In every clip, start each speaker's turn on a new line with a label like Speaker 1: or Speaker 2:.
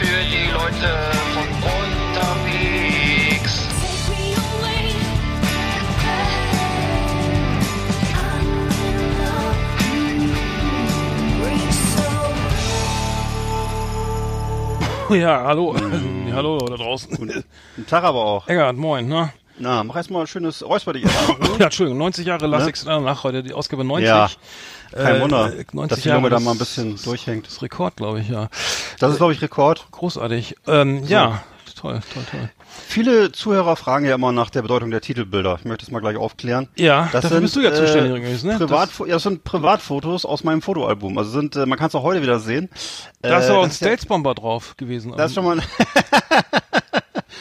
Speaker 1: für die Leute von unterwegs.
Speaker 2: Ja, hallo. Ja, hallo da draußen.
Speaker 3: Guten Tag aber auch.
Speaker 2: Eggert, moin, ne?
Speaker 3: Na, mach erstmal ein schönes Räusper dich.
Speaker 2: Ja, Entschuldigung, 90 Jahre Lassex ne? nach heute, die Ausgabe 90.
Speaker 3: Ja, kein
Speaker 2: Äh,
Speaker 3: Wunder,
Speaker 2: 90
Speaker 3: dass die
Speaker 2: Jahre,
Speaker 3: Lunge da
Speaker 2: das-
Speaker 3: mal ein bisschen durchhängt.
Speaker 2: Das ist Rekord, glaube ich, ja.
Speaker 3: Das ist, glaube ich, Rekord.
Speaker 2: Großartig. Ähm, Ja, toll, toll, toll.
Speaker 3: Viele Zuhörer fragen ja immer nach der Bedeutung der Titelbilder. Ich möchte es mal gleich aufklären.
Speaker 2: Ja,
Speaker 3: Das sind,
Speaker 2: bist du ja
Speaker 3: äh,
Speaker 2: zuständig gewesen, ne?
Speaker 3: Privatfo ja, das sind Privatfotos aus meinem Fotoalbum. Also sind, äh, man kann es auch heute wieder sehen.
Speaker 2: da ist
Speaker 3: Äh,
Speaker 2: aber ein
Speaker 3: das ist ja-
Speaker 2: Stelzbomber drauf gewesen.
Speaker 3: Das ist schon mal.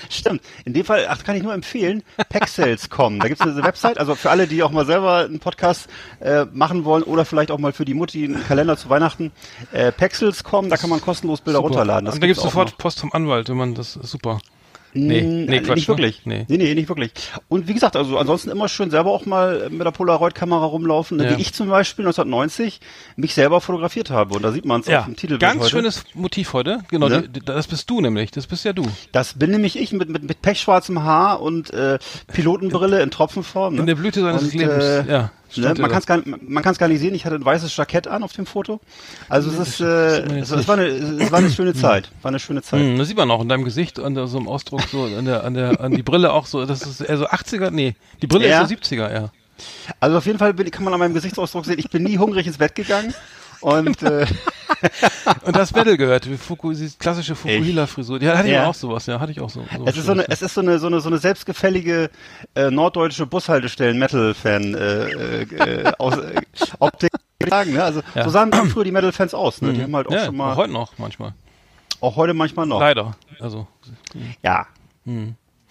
Speaker 3: Stimmt. In dem Fall, ach, kann ich nur empfehlen, Packsales.com. Da gibt es eine Website, also für alle, die auch mal selber einen Podcast äh, machen wollen oder vielleicht auch mal für die Mutti einen Kalender zu Weihnachten. Äh, Packsales.com, da kann man kostenlos Bilder
Speaker 2: Super.
Speaker 3: runterladen. Das
Speaker 2: Und da gibt's
Speaker 3: auch
Speaker 2: sofort
Speaker 3: noch.
Speaker 2: Post vom Anwalt, wenn man das ist super. Nee, nee,
Speaker 3: äh,
Speaker 2: Quatsch,
Speaker 3: nicht
Speaker 2: ne?
Speaker 3: wirklich.
Speaker 2: Nee.
Speaker 3: Nee. nee, nicht wirklich. Und wie gesagt, also ansonsten immer schön selber auch mal mit der Polaroid-Kamera rumlaufen, ne,
Speaker 2: Ja.
Speaker 3: wie ich zum Beispiel 1990 mich selber fotografiert habe. Und da sieht man es
Speaker 2: Ja,
Speaker 3: auf dem Titelbild
Speaker 2: ganz
Speaker 3: heute.
Speaker 2: schönes Motiv heute. Genau,
Speaker 3: Ne?
Speaker 2: die, das bist du nämlich. Das bist ja du.
Speaker 3: Das bin nämlich ich mit, mit, mit pechschwarzem Haar und äh, Pilotenbrille in Tropfenform. Ne?
Speaker 2: In der Blüte seines
Speaker 3: Und,
Speaker 2: Lebens.
Speaker 3: äh,
Speaker 2: ja,
Speaker 3: Ne, man kann es gar, nicht- man kann's gar nicht sehen. Ich hatte ein weißes Jackett an auf dem Foto. Also es ist, äh, es, es, war eine, es war eine schöne Zeit. War eine schöne Zeit.
Speaker 2: Hm, das sieht man auch in deinem Gesicht, an der, so im Ausdruck, so an der, an der, an die Brille auch so. Das ist eher so 80er, nee, die Brille
Speaker 3: Ja.
Speaker 2: ist so 70er, ja.
Speaker 3: Also auf jeden Fall bin, kann man an meinem Gesichtsausdruck sehen, ich bin nie hungrig ins Bett gegangen. Und äh,
Speaker 2: Und das Battle gehört, wie Fuku, diese klassische Fukuhila-Frisur. Die hatte ich
Speaker 3: Ja.
Speaker 2: auch sowas, ja, hatte ich auch so. so
Speaker 3: es ist so eine, es ist so eine, so eine, so eine selbstgefällige äh, norddeutsche Bushaltestellen-Metal-Fan äh, äh, äh, äh, Optik. Sagen, ne? Also
Speaker 2: Ja.
Speaker 3: so sahen früher die Metal-Fans aus. Ne? Die haben halt auch
Speaker 2: ja,
Speaker 3: schon mal,
Speaker 2: auch heute noch manchmal.
Speaker 3: auch heute manchmal noch.
Speaker 2: Leider. Also.
Speaker 3: Ja.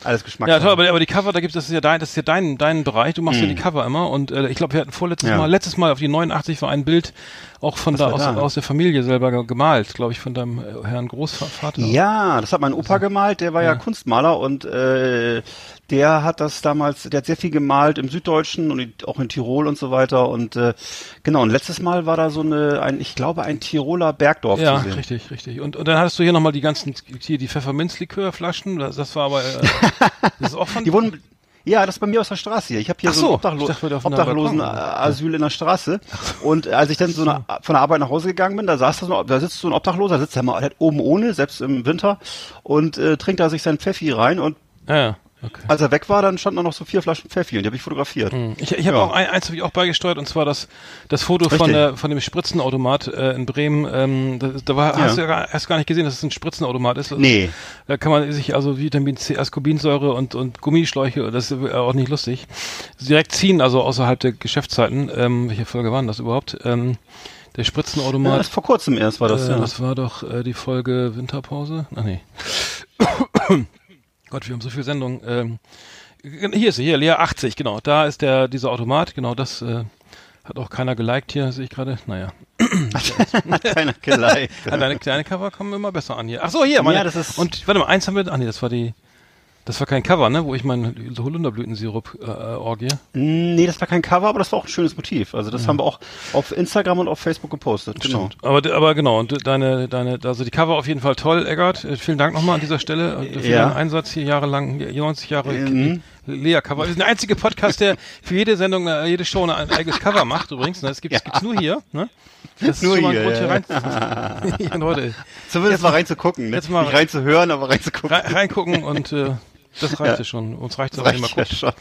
Speaker 3: Alles
Speaker 2: Ja,
Speaker 3: Geschmackssache.
Speaker 2: toll, aber, aber die Cover, da gibt es, das ist ja dein, das ist ja dein, dein Bereich. Du machst ja die
Speaker 3: Mhm.
Speaker 2: Cover immer und äh, ich glaube, wir hatten vorletztes
Speaker 3: Ja.
Speaker 2: Mal, letztes Mal auf die 89 war ein Bild auch von da aus,
Speaker 3: da?
Speaker 2: aus der Familie selber ge- gemalt, glaube ich, von deinem äh, Herrn Großvater.
Speaker 3: Ja, das hat mein Opa gemalt, der war ja, Kunstmaler und äh, der hat das damals, der hat sehr viel gemalt im Süddeutschen und auch in Tirol und so weiter und äh, genau, und letztes Mal war da so eine, ein, ich glaube, ein Tiroler Bergdorf
Speaker 2: Ja,
Speaker 3: zu sehen.
Speaker 2: richtig, richtig. Und, und dann hattest du hier nochmal die ganzen, hier die Pfefferminzlikörflaschen, das, das war aber, äh, das ist auch von,
Speaker 3: Die wurden, ja, das ist bei mir aus der Straße hier. Ich habe hier
Speaker 2: Ach
Speaker 3: so ein
Speaker 2: so,
Speaker 3: Obdachlo
Speaker 2: dachte, wir auf einem
Speaker 3: Obdachlosen
Speaker 2: Balkon.
Speaker 3: Asyl in der Straße. Und als ich dann so eine, von der Arbeit nach Hause gegangen bin, da saß da so, da sitzt so ein Obdachloser, da sitzt er mal halt oben ohne, selbst im Winter, und äh, trinkt da sich sein Pfeffi rein und
Speaker 2: ja, ja, okay.
Speaker 3: als er weg war, dann standen noch so vier Flaschen Pfeffi und die habe ich fotografiert.
Speaker 2: Ich, ich habe
Speaker 3: Ja.
Speaker 2: auch ein, eins habe ich auch beigesteuert und zwar das das Foto von der von dem Spritzenautomat äh, in Bremen. Ähm, da, da war,
Speaker 3: Ja.
Speaker 2: hast du ja gar, hast gar nicht gesehen, dass es ein Spritzenautomat ist.
Speaker 3: Nee.
Speaker 2: Da kann man sich also Vitamin C, Ascorbinsäure und und Gummischläuche, das ist auch nicht lustig, direkt ziehen, also außerhalb der Geschäftszeiten. Ähm, welche Folge waren das überhaupt? Ähm, der
Speaker 3: Ja,
Speaker 2: Spritzenautomat.
Speaker 3: das vor kurzem erst war das,
Speaker 2: äh,
Speaker 3: ja.
Speaker 2: Das war doch äh, die Folge Winterpause. Ach nee. Gott, wir haben so viel Sendung. Ähm, hier ist sie, hier, Lea 80, genau. Da ist der, dieser Automat, genau, das äh, hat auch keiner geliked hier, sehe ich gerade. Naja.
Speaker 3: Keiner geliked.
Speaker 2: Ah, deine kleine Cover kommen immer besser an hier. Ach so, hier, meine,
Speaker 3: Ja, das ist-
Speaker 2: Und warte mal, eins haben wir, ach nee, das war die, das war kein Cover, ne, wo ich meinen Holunderblütensirup äh, orgie.
Speaker 3: Nee, das war kein Cover, aber das war auch ein schönes Motiv. Also das haben wir auch auf Instagram und auf Facebook gepostet. Genau.
Speaker 2: Stimmt. Aber, aber genau, und deine, deine, also die Cover auf jeden Fall toll, Eggert. Äh, Vielen Dank nochmal an dieser Stelle äh, für
Speaker 3: Ja.
Speaker 2: deinen Einsatz hier jahrelang, hier 90 Jahre
Speaker 3: Mhm.
Speaker 2: Lea Cover. Wir sind der einzige Podcast, der für jede Sendung, jede Show ein eigenes Cover macht übrigens. Ne? Das gibt's, gibt's nur hier. Ne? Das ist
Speaker 3: Nur
Speaker 2: schon mal ein
Speaker 3: hier,
Speaker 2: Grund, hier
Speaker 3: ja.
Speaker 2: rein. hier, Leute,
Speaker 3: Zumindest mal reinzugucken. Ne?
Speaker 2: jetzt mal-
Speaker 3: Nicht reinzuhören, aber reinzugucken.
Speaker 2: rein, reingucken und äh, das reicht ja. schon. Uns reicht es,
Speaker 3: Das
Speaker 2: man
Speaker 3: reicht ja
Speaker 2: guckt.
Speaker 3: schon.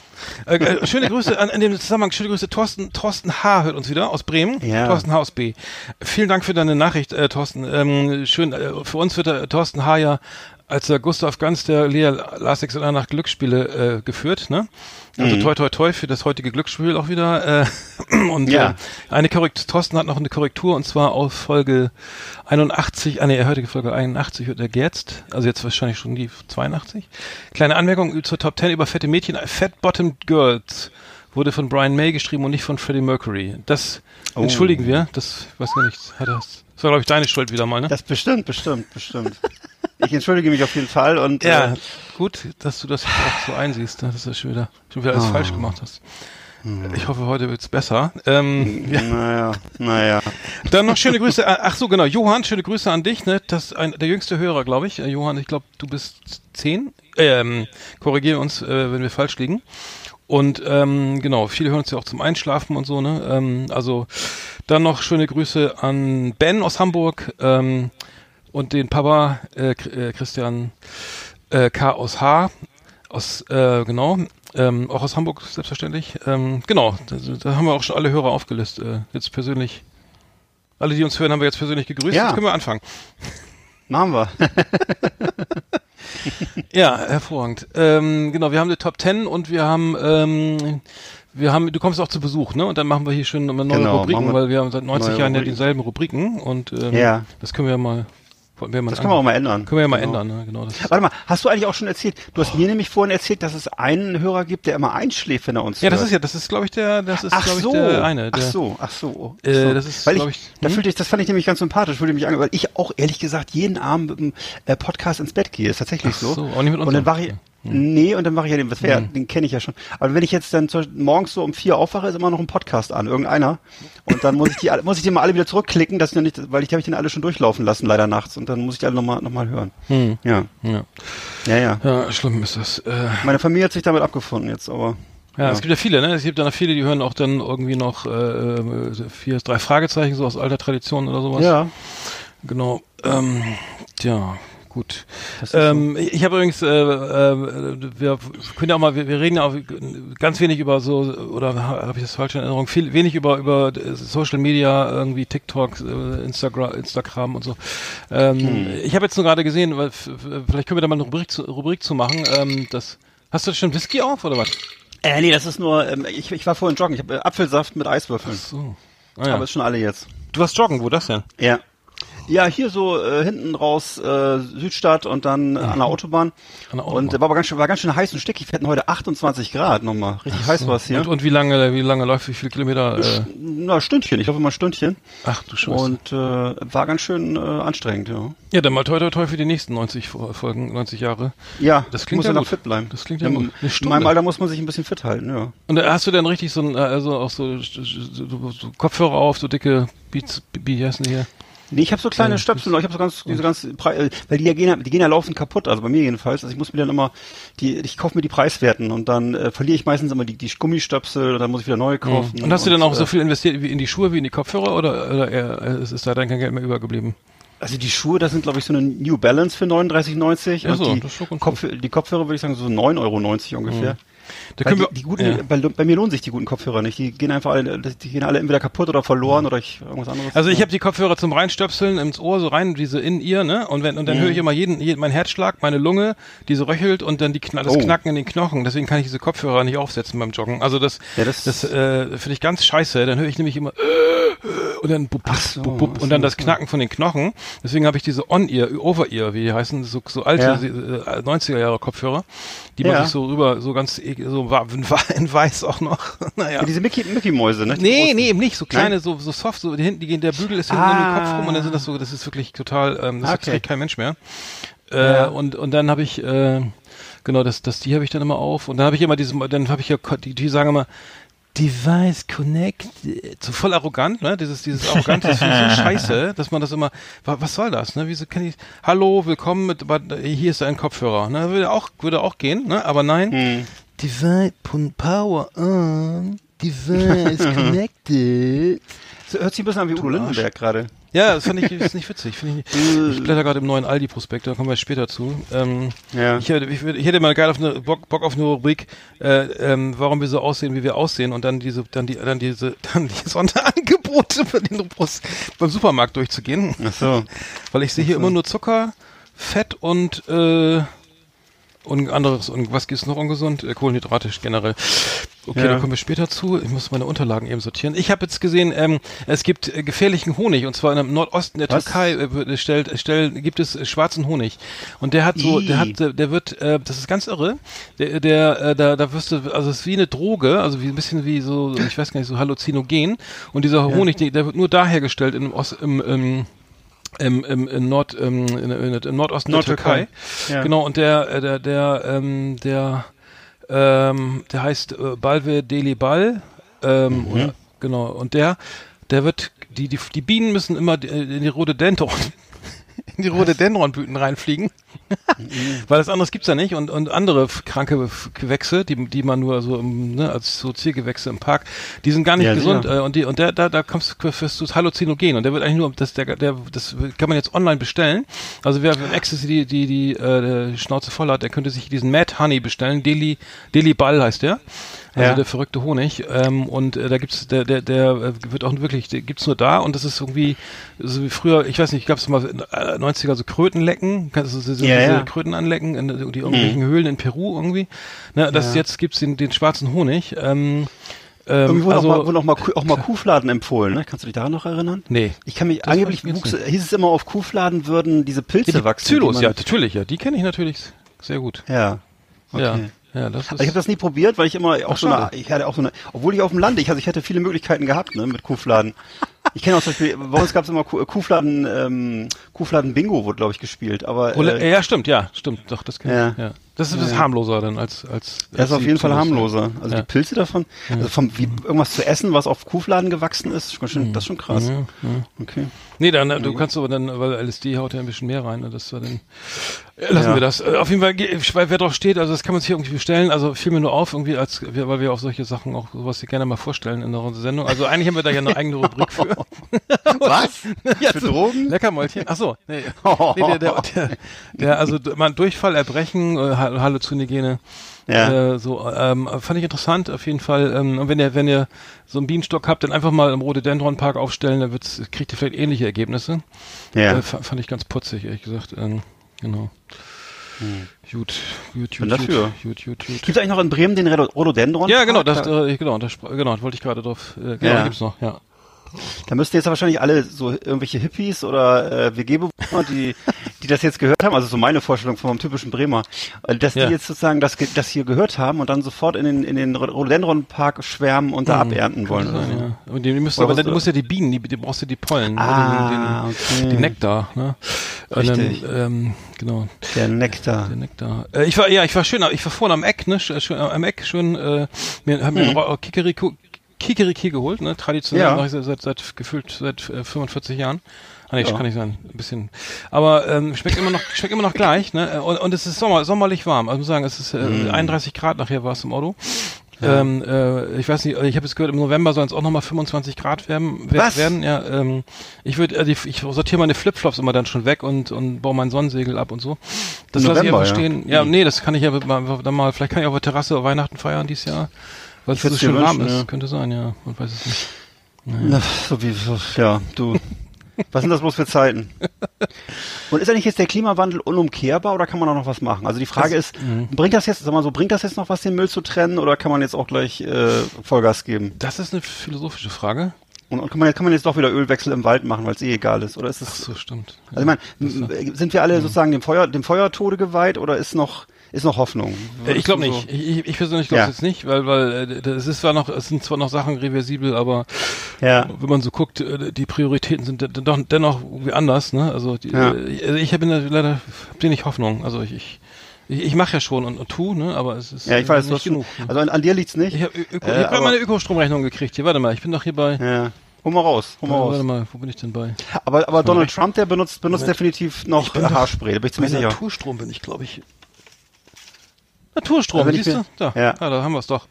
Speaker 2: Äh, äh, schöne Grüße an, in dem Zusammenhang, schöne Grüße, Thorsten, Thorsten H. hört uns wieder aus Bremen.
Speaker 3: Ja.
Speaker 2: Thorsten H. aus B. Vielen Dank für deine Nachricht, äh, Thorsten. Ähm, schön, äh, für uns wird der Thorsten H. ja als der Gustav Ganz der Lea Lasix und nach Glücksspiele äh, geführt, ne? Also
Speaker 3: Mhm.
Speaker 2: toi toi toi für das heutige Glücksspiel auch wieder. Äh, und
Speaker 3: Ja.
Speaker 2: äh, eine Korrektur, Thorsten hat noch eine Korrektur und zwar auf Folge 81, ah nee, heutige Folge 81 wird er jetzt, also jetzt wahrscheinlich schon die 82. Kleine Anmerkung zur Top 10 über fette Mädchen, Fat Bottomed Girls wurde von Brian May geschrieben und nicht von Freddie Mercury. Das
Speaker 3: Oh.
Speaker 2: entschuldigen wir, das weiß gar nicht, hat das, das war glaube ich deine Schuld wieder mal, ne?
Speaker 3: Das bestimmt, bestimmt, bestimmt. Ich entschuldige mich auf jeden Fall und
Speaker 2: ja,
Speaker 3: äh,
Speaker 2: gut, dass du das auch so einsiehst, ne, dass du schon wieder, schon wieder alles
Speaker 3: Oh.
Speaker 2: falsch gemacht hast. Ich hoffe, heute wird's besser. Ähm, ja.
Speaker 3: Naja, naja.
Speaker 2: Dann noch schöne Grüße. äh, Ach so, genau. Johann, schöne Grüße an dich. Ne? Das ein, der jüngste Hörer, glaube ich. Äh, Johann, ich glaube, du bist zehn. Ähm, korrigiere uns, äh, wenn wir falsch liegen. Und ähm, genau, viele hören uns ja auch zum Einschlafen und so. Ne? Ähm, also dann noch schöne Grüße an Ben aus Hamburg ähm, und den Papa äh, äh, Christian äh, K. aus H. Aus, äh, genau, ähm, auch aus Hamburg selbstverständlich. Ähm, genau, da, da haben wir auch schon alle Hörer aufgelistet. Äh, jetzt persönlich, alle, die uns hören, haben wir jetzt persönlich gegrüßt.
Speaker 3: Ja.
Speaker 2: Jetzt können wir anfangen.
Speaker 3: Machen wir.
Speaker 2: Ja, hervorragend. Ähm, genau, wir haben die Top Ten und wir haben, ähm, wir haben, du kommst auch zu Besuch, ne? Und dann machen wir hier immer neue
Speaker 3: Genau,
Speaker 2: Rubriken,
Speaker 3: wir
Speaker 2: weil wir haben seit 90
Speaker 3: neue
Speaker 2: Jahren ja
Speaker 3: Rubriken.
Speaker 2: dieselben Rubriken und ähm,
Speaker 3: Ja.
Speaker 2: das können wir ja mal, wollten wir mal
Speaker 3: Das können wir auch mal ändern.
Speaker 2: Können wir ja mal
Speaker 3: Genau.
Speaker 2: ändern, ne? Genau. Das
Speaker 3: Warte mal, hast du eigentlich auch schon erzählt? Du hast mir nämlich vorhin erzählt, dass es einen Hörer gibt, der immer einschläft, wenn er uns
Speaker 2: ja, das
Speaker 3: hört.
Speaker 2: ist ja, das ist, glaube ich, der, das ist, glaube ich,
Speaker 3: so,
Speaker 2: der eine. Der,
Speaker 3: ach so, ach so. ach
Speaker 2: Äh, das ist,
Speaker 3: weil
Speaker 2: glaub
Speaker 3: ich,
Speaker 2: ich-
Speaker 3: da
Speaker 2: hm?
Speaker 3: fühlte ich, das fand ich nämlich ganz sympathisch, fühlte mich an, weil ich auch ehrlich gesagt jeden Abend mit dem äh, Podcast ins Bett gehe, ist tatsächlich
Speaker 2: Ach
Speaker 3: so.
Speaker 2: so, auch nicht mit
Speaker 3: und
Speaker 2: unserem.
Speaker 3: dann war ich, nee, und dann mache ich ja den, das wär,
Speaker 2: Hm.
Speaker 3: den kenne ich ja schon. Aber wenn ich jetzt dann morgens so um vier aufwache, ist immer noch ein Podcast an, irgendeiner. Und dann muss ich die, muss ich die mal alle wieder zurückklicken, dass ich nicht, weil ich die habe ich den alle schon durchlaufen lassen, leider nachts. Und dann muss ich die alle nochmal, noch mal hören.
Speaker 2: Hm.
Speaker 3: Ja,
Speaker 2: Ja.
Speaker 3: ja, ja.
Speaker 2: ja, schlimm ist das. Äh,
Speaker 3: Meine Familie hat sich damit abgefunden jetzt, aber.
Speaker 2: Ja,
Speaker 3: Ja.
Speaker 2: es gibt ja viele, ne? Es gibt dann noch viele, die hören auch dann irgendwie noch äh, vier, drei Fragezeichen, so aus alter Tradition oder sowas.
Speaker 3: Ja,
Speaker 2: Genau. Ähm, ja, gut. Ähm, ich habe übrigens, äh, äh, wir können ja auch mal, wir, wir reden ja auch ganz wenig über so, oder habe ich das falsch in Erinnerung, viel wenig über über Social Media, irgendwie TikTok, äh, Instagram, Instagram und so. Ähm,
Speaker 3: Hm.
Speaker 2: Ich habe jetzt nur gerade gesehen, weil vielleicht können wir da mal eine Rubrik zu, Rubrik zu machen. Ähm, das, hast du schon Whisky auf oder was?
Speaker 3: Äh, nee, das ist nur, ähm, ich, ich war vorhin joggen, ich habe äh, Apfelsaft mit Eiswürfeln.
Speaker 2: So. Ah, ja.
Speaker 3: Aber ist schon alle jetzt.
Speaker 2: Du warst joggen, wo das denn?
Speaker 3: Ja. Ja, hier so äh, hinten raus äh, Südstadt und dann äh, an der Autobahn.
Speaker 2: An der Autobahn.
Speaker 3: Und äh, war aber ganz schön, war ganz schön heiß und stickig. Wir hatten heute 28 Grad nochmal. Richtig heiß war es hier.
Speaker 2: Und, und wie lange, wie lange läuft, wie viele Kilometer? Äh,
Speaker 3: Na, Stündchen, ich glaube immer Stündchen.
Speaker 2: ach du Scheiße.
Speaker 3: Und äh, war ganz schön äh, anstrengend, ja.
Speaker 2: Ja, dann mal toi toi toi für die nächsten 90 Fo- Folgen, 90 Jahre.
Speaker 3: Ja,
Speaker 2: Das klingt
Speaker 3: muss
Speaker 2: ja
Speaker 3: ja noch
Speaker 2: gut.
Speaker 3: fit bleiben.
Speaker 2: Das klingt ja
Speaker 3: in,
Speaker 2: gut.
Speaker 3: In meinem Alter muss man sich ein bisschen fit halten, ja.
Speaker 2: Und hast du dann richtig so ein, äh, also auch so, so, so, so Kopfhörer auf, so dicke Beats, wie heißen die hier?
Speaker 3: Nee, ich habe so kleine
Speaker 2: Ja,
Speaker 3: Stöpsel, ich habe so ganz, diese ganz, äh, weil die ja gehen, ja- die gehen ja laufend kaputt, also bei mir jedenfalls. Also ich muss mir dann immer, die, ich kaufe mir die Preiswerten und dann äh, verliere ich meistens immer die, die Gummistöpsel und dann muss ich wieder neue kaufen.
Speaker 2: Und hast du dann auch
Speaker 3: äh,
Speaker 2: so viel investiert wie in die Schuhe wie in die Kopfhörer oder, oder eher, äh, ist, ist da dann kein Geld mehr übergeblieben?
Speaker 3: Also die Schuhe, das sind glaube ich so eine New Balance für 39,90
Speaker 2: Ach
Speaker 3: und
Speaker 2: so,
Speaker 3: die,
Speaker 2: das ist schon ganz
Speaker 3: Kopf, die Kopfhörer würde ich sagen so 9,90 Euro ungefähr.
Speaker 2: Da können wir,
Speaker 3: die, die guten,
Speaker 2: ja.
Speaker 3: bei, bei mir lohnen sich die guten Kopfhörer nicht. Die gehen einfach alle, die gehen alle entweder kaputt oder verloren oder ich irgendwas anderes.
Speaker 2: Also ich habe die Kopfhörer zum Reinstöpseln ins Ohr so rein, diese in ihr, ne? Und wenn und dann
Speaker 3: Mhm.
Speaker 2: höre ich immer jeden, jeden mein Herzschlag, meine Lunge, die so röchelt und dann die Kna das
Speaker 3: Oh.
Speaker 2: Knacken in den Knochen. Deswegen kann ich diese Kopfhörer nicht aufsetzen beim Joggen. Also das
Speaker 3: Ja, das-
Speaker 2: das äh, finde ich ganz scheiße. Dann höre ich nämlich immer und dann
Speaker 3: Ach so,
Speaker 2: bub,
Speaker 3: ach
Speaker 2: und dann das Knacken von den Knochen. Deswegen habe ich diese On-Ear, Over-Ear, wie die heißen, so, so alte
Speaker 3: Ja.
Speaker 2: äh, 90er Jahre Kopfhörer, die man
Speaker 3: Ja.
Speaker 2: sich so rüber so ganz e- so wa- in weiß auch noch. naja.
Speaker 3: Ja, diese Mickey, Mickey Mäuse, ne?
Speaker 2: Nee, nee, eben nicht. So kleine, so, so soft, so hinten, die gehen, der Bügel ist hinten
Speaker 3: Ah.
Speaker 2: in den Kopf rum und dann sind das so, das ist wirklich total, ähm, das
Speaker 3: Okay.
Speaker 2: trägt kein Mensch mehr. Äh,
Speaker 3: Ja.
Speaker 2: und, und dann habe ich, äh, genau, das, das, die habe ich dann immer auf und dann habe ich immer diese, dann habe ich ja, die, die sagen immer, Device Connect, äh, so voll arrogant, ne? Dieses, dieses arrogant, das finde ich so scheiße, dass man das immer, wa- was soll das, ne? Wieso kann ich, hallo, willkommen mit, hier ist ein Kopfhörer, ne? Würde auch, würde auch gehen, ne? Aber nein,
Speaker 3: Hm.
Speaker 2: Device Power on, Device connected.
Speaker 3: So, hört sich ein bisschen an wie Udo Lindenberg gerade.
Speaker 2: Ja, das fand ich ist nicht witzig. Ich, nicht. ich blätter gerade im neuen Aldi-Prospekt, da kommen wir später zu. Ähm,
Speaker 3: Ja.
Speaker 2: ich, hätte, ich, ich hätte mal geil auf eine Bock, Bock auf eine Rubrik, äh, ähm, warum wir so aussehen, wie wir aussehen und dann diese, dann die, dann diese, dann die Sonderangebote für den Brust beim Supermarkt durchzugehen.
Speaker 3: Ach so.
Speaker 2: Weil ich sehe hier immer nur Zucker, Fett und äh, und anderes und was gibt's noch ungesund? Äh, Kohlenhydrate generell. Okay,
Speaker 3: Ja.
Speaker 2: da kommen wir später zu. Ich muss meine Unterlagen eben sortieren. Ich habe jetzt gesehen, ähm, es gibt äh, gefährlichen Honig und zwar im Nordosten der
Speaker 3: Was?
Speaker 2: Türkei äh, stellt, äh, stell, gibt es äh, schwarzen Honig und der hat so, der
Speaker 3: Ih.
Speaker 2: hat, der wird, äh, das ist ganz irre. Der, der, äh, da, da wirst du, also es ist wie eine Droge, also wie ein bisschen wie so, ich weiß gar nicht, so Halluzinogen und dieser Honig, der, der wird nur da hergestellt im, Ost, im, im im, im, in Nord, ähm, in, in, im Nordosten
Speaker 3: Nordtürkei.
Speaker 2: der Türkei.
Speaker 3: Ja.
Speaker 2: Genau, und der, äh, der, der, ähm, der, ähm, der heißt äh, Balve Delibal, Ähm, mhm. oder, genau. Und der, der wird, die, die, die Bienen müssen immer in die Rhododendron, in die Rhododendronblüten reinfliegen. Weil das anderes gibt's ja nicht und, und andere kranke Gewächse, die, die man nur so im, ne, als so Ziergewächse im Park, die sind gar nicht ja, gesund äh, und die und der da da kommst wirst du Halluzinogen und der wird eigentlich nur das der der das kann man jetzt online bestellen. Also wer wenn Ecstasy die die die, äh, Schnauze voll hat, der könnte sich diesen Mad Honey bestellen. Deli Deli Ball heißt der. Also ja. der verrückte Honig. Ähm, und äh, da gibt's, der, der, der äh, wird auch wirklich, der gibt's nur da und das ist irgendwie, so wie früher, ich weiß nicht, gab's mal in äh, 90er so Krötenlecken, kannst du so, so ja, diese ja. Kröten anlecken, in die irgendwelchen mhm. Höhlen in Peru irgendwie. Ne, das jetzt gibt's den, den schwarzen Honig. Ähm,
Speaker 3: ähm, Irgendwo also, noch mal, wo noch mal, auch mal Kuhfladen empfohlen, ne? Kannst du dich daran noch erinnern?
Speaker 2: Nee.
Speaker 3: Ich kann mich, angeblich wuchs, hieß es immer, auf Kuhfladen würden diese Pilze ja, die wachsen.
Speaker 2: Zylos, ja, natürlich, ja. Die kenne ich natürlich sehr gut.
Speaker 3: Ja.
Speaker 2: Okay. Ja. Ja, das ist
Speaker 3: also ich habe das nie probiert, weil ich immer auch Ach, so eine, ich hatte auch so eine, obwohl ich auf dem Land, ich, also ich hätte viele Möglichkeiten gehabt, ne, mit Kuhfladen. Ich kenne auch zum Beispiel, bei uns gab es immer Kuhfladen, ähm, Kuhfladen Bingo wurde, glaube ich, gespielt. Aber
Speaker 2: äh, ja, stimmt, ja, stimmt, doch, das kenne ja. ich. Ja. Das ist ja. harmloser dann als als.
Speaker 3: Das ist auf jeden Fall harmloser. Also ja. die Pilze davon, also vom wie irgendwas zu essen, was auf Kuhfladen gewachsen ist, schon, das ist schon krass. Ja,
Speaker 2: okay. Nee, dann du kannst aber dann, weil LSD haut ja ein bisschen mehr rein, ne, das war dann. Lassen wir das. Äh, auf jeden Fall, wer drauf steht, also das kann man sich irgendwie bestellen. Also fiel mir nur auf, irgendwie, als weil wir auf solche Sachen auch sowas gerne mal vorstellen in unserer Sendung. Also eigentlich haben wir da ja eine eigene Rubrik für.
Speaker 3: Was?
Speaker 2: Ja, für Drogen? Leckermäulchen. Ach so, nee. nee der, der, der, der, also man Durchfall, Erbrechen, äh, Halluzinogene. Ja. Äh, so ähm, fand ich interessant auf jeden Fall. Ähm, und wenn ihr wenn ihr so einen Bienenstock habt, dann einfach mal im Rhododendron Park aufstellen, dann wird's, kriegt ihr vielleicht ähnliche Ergebnisse. Ja. Äh, fand ich ganz putzig, ehrlich gesagt. Ähm, genau.
Speaker 3: Hm. Gut, gut, gut, dafür. gut, gut, gut. Gibt es eigentlich noch in Bremen den Rhododendron?
Speaker 2: Ja, genau, das, äh, genau, das, genau, wollte ich gerade drauf. Äh, genau, ja. gibt's noch, ja.
Speaker 3: Da müssten jetzt wahrscheinlich alle so irgendwelche Hippies oder äh, WG-Bewohner, die, die das jetzt gehört haben, also so meine Vorstellung vom typischen Bremer, äh, dass ja. die jetzt sozusagen das, das hier gehört haben und dann sofort in den, in den Rhododendron-Park schwärmen und da mhm. abernten wollen.
Speaker 2: Sein, ja. Und die, müssen, aber dann, du musst ja die Bienen, die, die brauchst du die Pollen,
Speaker 3: ah, den, den,
Speaker 2: okay. den Nektar. Ne?
Speaker 3: Richtig.
Speaker 2: Dann, ähm, genau.
Speaker 3: Der Nektar.
Speaker 2: Der Nektar. Äh, ich war, ja, ich war schön, ich war vorhin am Eck, ne, schön, am Eck schön, äh, mir, haben mir mhm. Kikeriko, Kikeriki geholt, ne? Traditionell ja. mache ich seit, seit, seit gefühlt seit äh, 45 Jahren. Ah, nee, ja. kann ich sein, ein bisschen. Aber ähm, schmeckt immer noch, schmeckt immer noch gleich, ne? Und, und es ist Sommer, sommerlich warm. Also muss sagen, es ist äh, mm. 31 Grad nachher war es im Auto. Ja. Ähm, äh, ich weiß nicht, ich habe jetzt gehört, im November sollen es auch nochmal 25 Grad werden.
Speaker 3: Was?
Speaker 2: werden ja, ähm, ich würde, äh, ich sortiere meine Flipflops immer dann schon weg und und baue mein Sonnensegel ab und so. Das lasse ich einfach stehen. Ja. ja, nee, das kann ich ja mal, dann mal, vielleicht kann ich auf der Terrasse Weihnachten feiern dieses Jahr. Weil es so schön warm ist, ja. könnte sein, ja. Man weiß es nicht.
Speaker 3: Naja. Na, so wie, so, ja, du. Was sind das bloß für Zeiten? Und ist eigentlich jetzt der Klimawandel unumkehrbar oder kann man auch noch was machen? Also die Frage das, ist, mh. bringt das jetzt, sag mal so, bringt das jetzt noch was, den Müll zu trennen oder kann man jetzt auch gleich äh, Vollgas geben?
Speaker 2: Das ist eine philosophische Frage.
Speaker 3: Und, und kann, man, kann man jetzt doch wieder Ölwechsel im Wald machen, weil es eh egal ist? Oder ist es?
Speaker 2: Ach so, stimmt.
Speaker 3: Also ich meine, sind wir alle mhm. sozusagen dem Feuer, dem Feuertode geweiht oder ist noch ist noch Hoffnung.
Speaker 2: Äh, ich glaube nicht. So? Ich, ich persönlich glaube ja. jetzt nicht, weil weil äh, es ist zwar noch es sind zwar noch Sachen reversibel, aber ja. wenn man so guckt, äh, die Prioritäten sind doch dennoch irgendwie anders. Ne? Also, die, ja. also ich habe leider hab nicht Hoffnung. Also ich, ich ich, ich mache ja schon und, und tu, ne, aber es ist
Speaker 3: ja, ich weiß, nicht genug. Ne? Also an, an, dir liegt's nicht.
Speaker 2: Ich habe Öko, äh, ich hab meine Ökostromrechnung gekriegt. Hier, warte mal, ich bin doch hier bei.
Speaker 3: Ja. Hol mal raus, hol mal raus.
Speaker 2: Warte mal, wo bin ich denn bei?
Speaker 3: Aber, aber Donald Trump, der benutzt, benutzt definitiv noch Haarspray, da bin ich ziemlich sicher.
Speaker 2: Naturstrom bin ich, glaube ich. Naturstrom, also siehst du? Da, ja. ja, da haben wir es doch.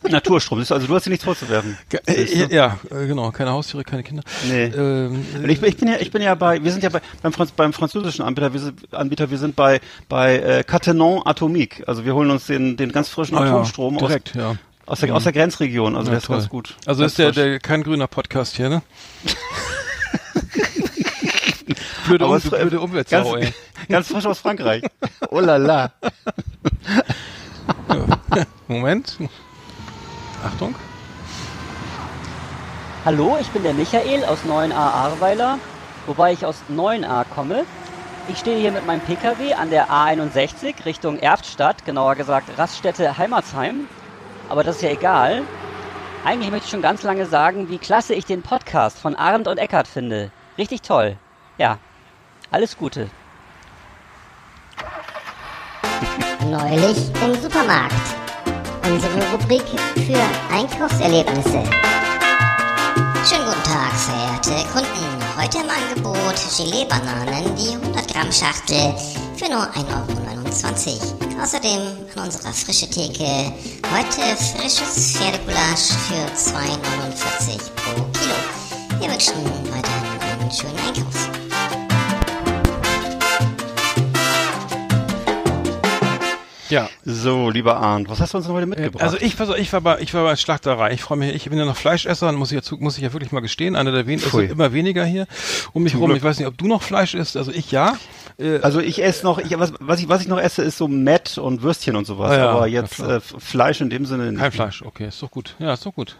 Speaker 3: Naturstrom, also du hast dir nichts vorzuwerfen.
Speaker 2: Äh, ja, äh, genau, keine Haustiere, keine Kinder.
Speaker 3: Nee. Ähm, ich, ich, bin ja, ich bin ja bei, wir sind ja bei, beim, Franz, beim französischen Anbieter, wir sind, Anbieter, wir sind bei, bei äh, Catenon Atomique. Also wir holen uns den, den ganz frischen ah, Atomstrom
Speaker 2: ja, direkt,
Speaker 3: aus,
Speaker 2: ja.
Speaker 3: aus, der, aus der Grenzregion. Also ja, der ist toll. ganz gut.
Speaker 2: Also
Speaker 3: ganz
Speaker 2: ist der, der kein grüner Podcast hier, ne? blöde, um, blöde Umweltsau,
Speaker 3: ey. Ganz frisch aus Frankreich. Oh la la.
Speaker 2: Moment. Achtung.
Speaker 4: Hallo, ich bin der Michael aus 9a Ahrweiler, wobei ich aus 9a komme. Ich stehe hier mit meinem Pkw an der A61 Richtung Erftstadt, genauer gesagt Raststätte Heimatsheim. Aber das ist ja egal. Eigentlich möchte ich schon ganz lange sagen, wie klasse ich den Podcast von Arndt und Eckart finde. Richtig toll. Ja, alles Gute.
Speaker 5: Neulich im Supermarkt. unsere Rubrik für Einkaufserlebnisse. Schönen guten Tag, verehrte Kunden. Heute im Angebot Gelee-Bananen, die 100 Gramm Schachtel für nur 1,29 Euro. Außerdem an unserer frische Theke heute frisches Pferdegulasch für 2,49 pro Kilo. Wir wünschen weiterhin einen schönen Einkauf.
Speaker 3: Ja. So, lieber Arndt, was hast du uns heute mitgebracht?
Speaker 2: Also ich, auf, ich war bei, ich war bei Schlachterei. Ich freue mich, ich bin ja noch Fleischesser, muss ich ja, muss ich ja wirklich mal gestehen. Einer der wenigen, also immer weniger hier um mich rum. Ich weiß nicht, ob du noch Fleisch isst. Also ich ja.
Speaker 3: Äh, also ich esse noch, ich, was, was ich, was ich noch esse, ist so Mett und Würstchen und sowas. Ah, ja, aber jetzt äh, Fleisch in dem Sinne
Speaker 2: nicht. Kein Fleisch, okay, ist doch gut. Ja, ist doch gut.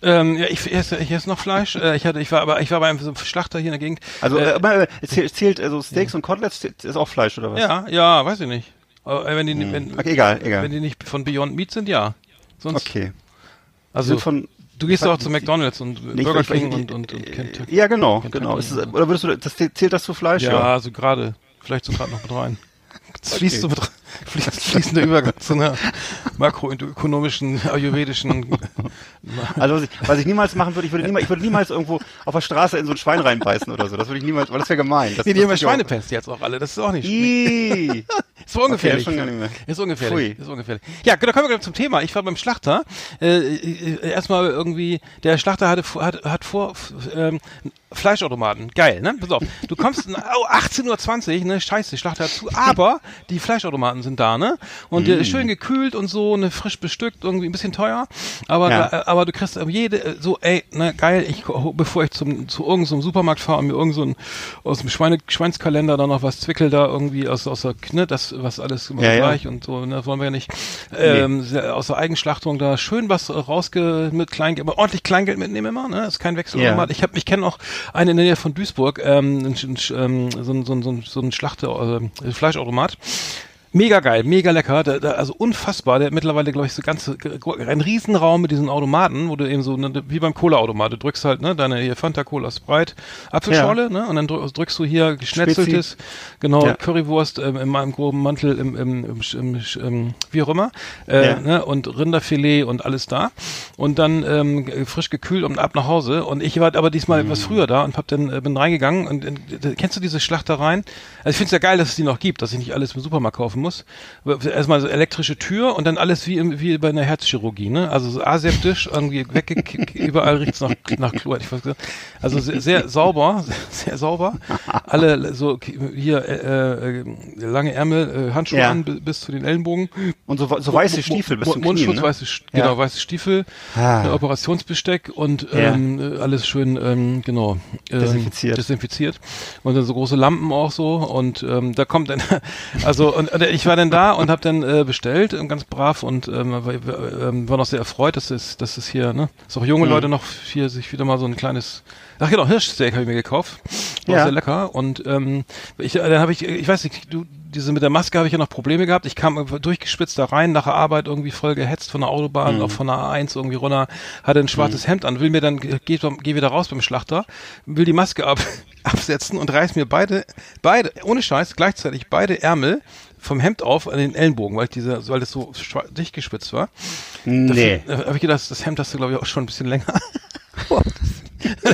Speaker 2: Ähm, ja, ich esse, ich esse noch Fleisch. Äh, ich hatte, ich war, aber ich war bei einem Schlachter hier in der Gegend.
Speaker 3: Also äh, äh, zählt, zählt also Steaks ja. und Koteletts ist auch Fleisch oder was?
Speaker 2: Ja, ja, weiß ich nicht. Äh, wenn die, hm. wenn,
Speaker 3: okay, egal, egal.
Speaker 2: Wenn die nicht von Beyond Meat sind, ja.
Speaker 3: Sonst, okay.
Speaker 2: Also von, du gehst doch zu McDonalds und nee, Burger King und, und, und
Speaker 3: Kentucky. Ja, genau, genau. Es, oder würdest du, das zählt das zu Fleisch?
Speaker 2: Ja, ja? also gerade. Vielleicht so gerade noch mit rein. Das fließt so mit rein fließender Übergang zu einer makroökonomischen, ayurvedischen.
Speaker 3: Also was ich, was ich niemals machen würde, ich würde niemals, ich würde niemals irgendwo auf der Straße in so ein Schwein reinbeißen oder so. Das würde ich niemals, weil das wäre gemein. Das,
Speaker 2: nee, die haben ja Schweinepest jetzt auch alle. Das ist auch nicht.
Speaker 3: ist
Speaker 2: so ungefährlich. Okay, ist ungefährlich. Ist ungefährlich. Ja, da kommen wir gleich zum Thema. Ich war beim Schlachter. Äh, äh erstmal irgendwie, der Schlachter hatte, hat, hat vor ähm, Fleischautomaten. Geil, ne? Pass auf. Du kommst oh, 18.20 Uhr, ne? Scheiße, Schlachter hat zu. Aber die Fleischautomaten sind da, ne? Und mm. der ist schön gekühlt und so, ne, frisch bestückt, irgendwie ein bisschen teuer. Aber, ja. aber du kriegst jede, so, ey, ne, geil, ich, bevor ich zum, zu irgendeinem Supermarkt fahre und mir irgend so ein, aus dem Schweine, Schweinskalender da noch was zwickel da irgendwie aus, aus der, ne, das, was alles immer ja, gleich ja. und so, ne, wollen wir ja nicht, ähm, nee. aus der Eigenschlachtung da schön was rausge, mit Kleingeld, aber ordentlich Kleingeld mitnehmen immer, ne, ist kein Wechselautomat. Ich habe, ich kenne auch einen in der Nähe von Duisburg, ähm, ähm, so, ein, so, ein, so ein Schlachter, äh, Fleischautomat. Mega geil, mega lecker, da, da, also unfassbar. Der hat mittlerweile, glaube ich, so ganze, ein Riesenraum mit diesen Automaten, wo du eben so, ne, wie beim Cola-Automat, du drückst halt, ne, deine hier Fanta Cola Sprite, Apfelschorle, ja. ne, und dann drückst du hier geschnetzeltes, Spezi. genau, ja. Currywurst ähm, in meinem groben Mantel, im, im, im, im, im wie auch immer, äh, ja. ne, und Rinderfilet und alles da. Und dann ähm, frisch gekühlt und ab nach Hause. Und ich war aber diesmal mhm. etwas früher da und hab dann, äh, bin reingegangen und äh, kennst du diese Schlachtereien? Also ich finde es ja geil, dass es die noch gibt, dass ich nicht alles im Supermarkt kaufen muss muss. Erstmal so elektrische Tür und dann alles wie, im, wie bei einer Herzchirurgie, ne? Also so aseptisch, irgendwie weggekickt, überall riecht's nach, nach Chlor. Also sehr, sehr sauber, sehr sauber. Alle so hier äh, äh, lange Ärmel, äh, Handschuhe ja. an bis zu den Ellenbogen.
Speaker 3: Und so, so weiße Stiefel bis zum
Speaker 2: Mundschutz,
Speaker 3: Knien, ne?
Speaker 2: weiße, ja. genau, weiße Stiefel, ah. Operationsbesteck und ähm, ja. alles schön, ähm, genau,
Speaker 3: ähm, desinfiziert.
Speaker 2: desinfiziert. Und dann so große Lampen auch so und ähm, da kommt dann, also und, und ich war dann da und habe dann äh, bestellt, äh, ganz brav und ähm, war, äh, war noch sehr erfreut, dass es, dass es hier, ne, dass auch junge mhm. Leute noch hier sich wieder mal so ein kleines, ach genau, Hirschsteak habe ich mir gekauft, war ja. sehr lecker und ähm, ich, äh, dann habe ich, ich weiß nicht, du, diese mit der Maske habe ich ja noch Probleme gehabt. Ich kam durchgespitzt da rein, nach der Arbeit irgendwie voll gehetzt von der Autobahn, mhm. auch von der A1 irgendwie runter, hatte ein schwarzes mhm. Hemd an, will mir dann, geh, geh wieder raus beim Schlachter, will die Maske ab, absetzen und reiß mir beide, beide, ohne Scheiß, gleichzeitig beide Ärmel vom Hemd auf an den Ellenbogen, weil ich diese, weil das so dicht gespitzt war.
Speaker 3: Nee.
Speaker 2: Da habe ich gedacht, das Hemd hast du glaube ich auch schon ein bisschen länger.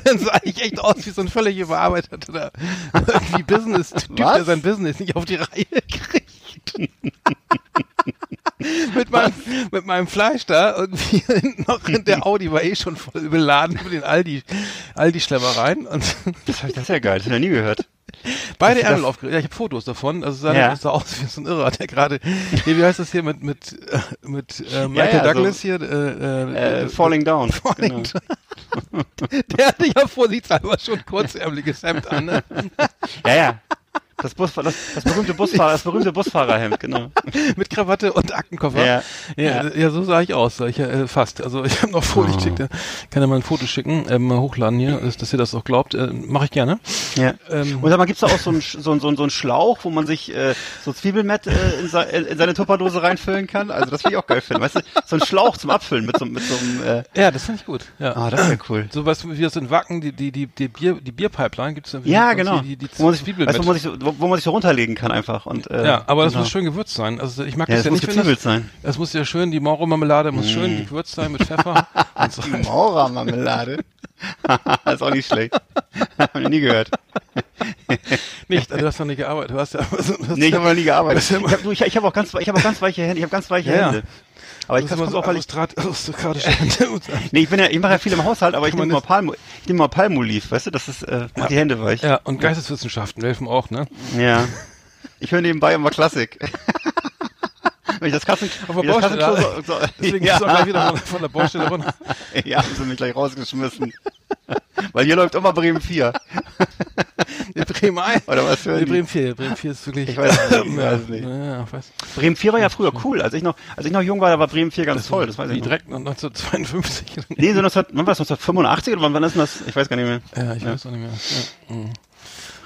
Speaker 2: dann sah ich echt aus wie so ein völlig überarbeiteter irgendwie Business-Typ, der sein Business nicht auf die Reihe kriegt. mit, meinem, mit meinem Fleisch da irgendwie noch in der Audi war eh schon voll beladen mit den Aldi, Aldi-Schlemmereien. Und
Speaker 3: das, das ist ja geil, das habe ich noch nie gehört.
Speaker 2: Beide Ärmel aufgerissen. Ja, ich habe Fotos davon. Also sah, ja. sah aus wie so ein Irrer, der gerade, nee, wie heißt das hier mit mit äh, mit äh, Michael ja, ja, Douglas so, hier? Äh,
Speaker 3: äh, äh Falling Down. Falling
Speaker 2: genau. down. der hatte ja vorsichtshalber schon kurzärmeliges Hemd an. Ne?
Speaker 3: ja, ja. Das, Bus, das, das berühmte Busfahrer, das berühmte Busfahrerhemd, genau.
Speaker 2: Mit Krawatte und Aktenkoffer. Ja, ja, ja. so sah ich aus, ich, äh, fast. Also ich habe noch Fotos, oh. ich schickte, kann ja mal ein Foto schicken, äh, mal hochladen hier, dass, ihr das auch glaubt. Äh, Mache ich gerne.
Speaker 3: Ja. Ähm, und sag mal, gibt's da auch so einen so, so, so einen Schlauch, wo man sich äh, so Zwiebelmett äh, in, se in seine Tupperdose reinfüllen kann? Also das will ich auch geil finden. Weißt du, so ein Schlauch zum Abfüllen mit so, mit so einem...
Speaker 2: Äh, ja, das finde ich gut. Ja.
Speaker 3: Ah, das wäre cool.
Speaker 2: So was wie das in Wacken, die, die, die, die Bier, die Bierpipeline gibt's
Speaker 3: ja Ja, genau. Die, die, die
Speaker 2: wo man sich, weißt, wo man sich so,
Speaker 3: wo, wo man sich so runterlegen kann einfach. Und, äh,
Speaker 2: Ja, aber das
Speaker 3: genau.
Speaker 2: muss schön gewürzt sein. Also ich mag
Speaker 3: Ja,
Speaker 2: das
Speaker 3: das
Speaker 2: ja
Speaker 3: muss
Speaker 2: nicht, wenn das,
Speaker 3: sein.
Speaker 2: das muss ja schön, die Mauro-Marmelade muss schön gewürzt sein mit Pfeffer und so.
Speaker 3: Maurermarmelade. ist auch nicht schlecht. Hab ich nie gehört.
Speaker 2: Nicht, also du hast noch nicht gearbeitet. Du hast ja, du hast
Speaker 3: Nee, ich habe noch nie gearbeitet. Ich habe ich, ich hab auch ganz, ich habe auch ganz weiche Hände. Ich habe ganz weiche
Speaker 2: Ja, ja.
Speaker 3: Hände. Aber ich kann
Speaker 2: ist
Speaker 3: es auch, weil ich,
Speaker 2: aristokratische
Speaker 3: nee, ich bin ja, ich mache ja viel im Haushalt, aber ich nehme mal
Speaker 2: nicht-
Speaker 3: Palm, ich nehme mal Palmoliv, weißt du, das ist, äh, macht die Hände weich.
Speaker 2: Ja, und Geisteswissenschaften helfen auch, ne?
Speaker 3: Ja. Ich höre nebenbei immer Klassik. Wenn ich das Kassen,
Speaker 2: Auf der Baustelle,
Speaker 3: so, so,
Speaker 2: Deswegen
Speaker 3: ja.
Speaker 2: bist du auch gleich wieder von, von der Baustelle runter.
Speaker 3: ja, haben sie mich gleich rausgeschmissen. Weil hier läuft immer Bremen 4.
Speaker 2: Die Bremen 1.
Speaker 3: Oder was für
Speaker 2: die? Bremen 4. Bremen 4 ist wirklich.
Speaker 3: Ich weiß es nicht, ich
Speaker 2: ja,
Speaker 3: weiß nicht.
Speaker 2: Ja, weiß.
Speaker 3: Bremen 4 war ja früher cool. Als ich noch, als ich noch jung war, da war Bremen 4 ganz toll. Das weiß ich noch.
Speaker 2: direkt 1952.
Speaker 3: Nee, so 19, wann war das, 1985 oder wann, wann ist das? Ich weiß gar nicht mehr.
Speaker 2: Ja, ich weiß auch nicht mehr. Ja. mhm.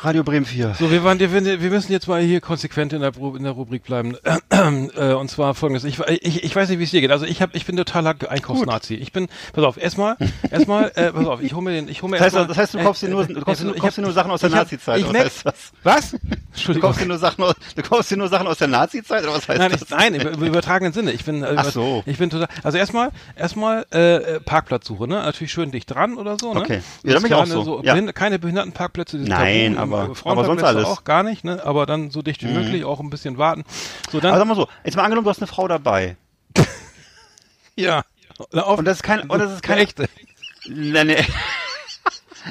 Speaker 3: Radio Bremen 4.
Speaker 2: So, wir waren, wir, wir müssen jetzt mal hier konsequent in der, in der Rubrik bleiben. Äh, und zwar folgendes. Ich, ich, ich weiß nicht, wie es dir geht. Also ich hab, ich bin totaler Einkaufsnazi. Ich bin, pass auf, erstmal, erstmal, äh, pass auf, ich hole mir den, ich hole mir
Speaker 3: Das heißt,
Speaker 2: erstmal-
Speaker 3: das heißt, du kaufst dir nur,
Speaker 2: äh,
Speaker 3: du kaufst,
Speaker 2: äh,
Speaker 3: du kaufst dir
Speaker 2: hab-
Speaker 3: nur Sachen aus der Nazi-Zeit. Was heißt das?
Speaker 2: was?
Speaker 3: Du
Speaker 2: Entschuldigung.
Speaker 3: kaufst dir nur Sachen aus, du kaufst dir nur Sachen aus der Nazi-Zeit oder was heißt
Speaker 2: Nein,
Speaker 3: das?
Speaker 2: ich, nein, im, übertragenen Sinne. Ich bin, äh,
Speaker 3: Ach so.
Speaker 2: ich bin total. Also erstmal, erstmal äh, äh, Parkplatzsuche, ne? Natürlich schön dicht dran oder so, ne?
Speaker 3: Okay. Ja, da bin ich auch
Speaker 2: kleine,
Speaker 3: so. Ja.
Speaker 2: Keine Behindertenparkplätze. die sind
Speaker 3: Nein,
Speaker 2: tabu,
Speaker 3: aber- aber sonst alles. Mhm.
Speaker 2: auch gar nicht, ne? Aber dann so dicht wie möglich, auch ein bisschen warten. So dann.
Speaker 3: Aber sag mal so, jetzt mal angenommen, du hast eine Frau dabei.
Speaker 2: ja.
Speaker 3: Und das ist kein, und das ist keine
Speaker 2: echte.
Speaker 3: Nein, nee.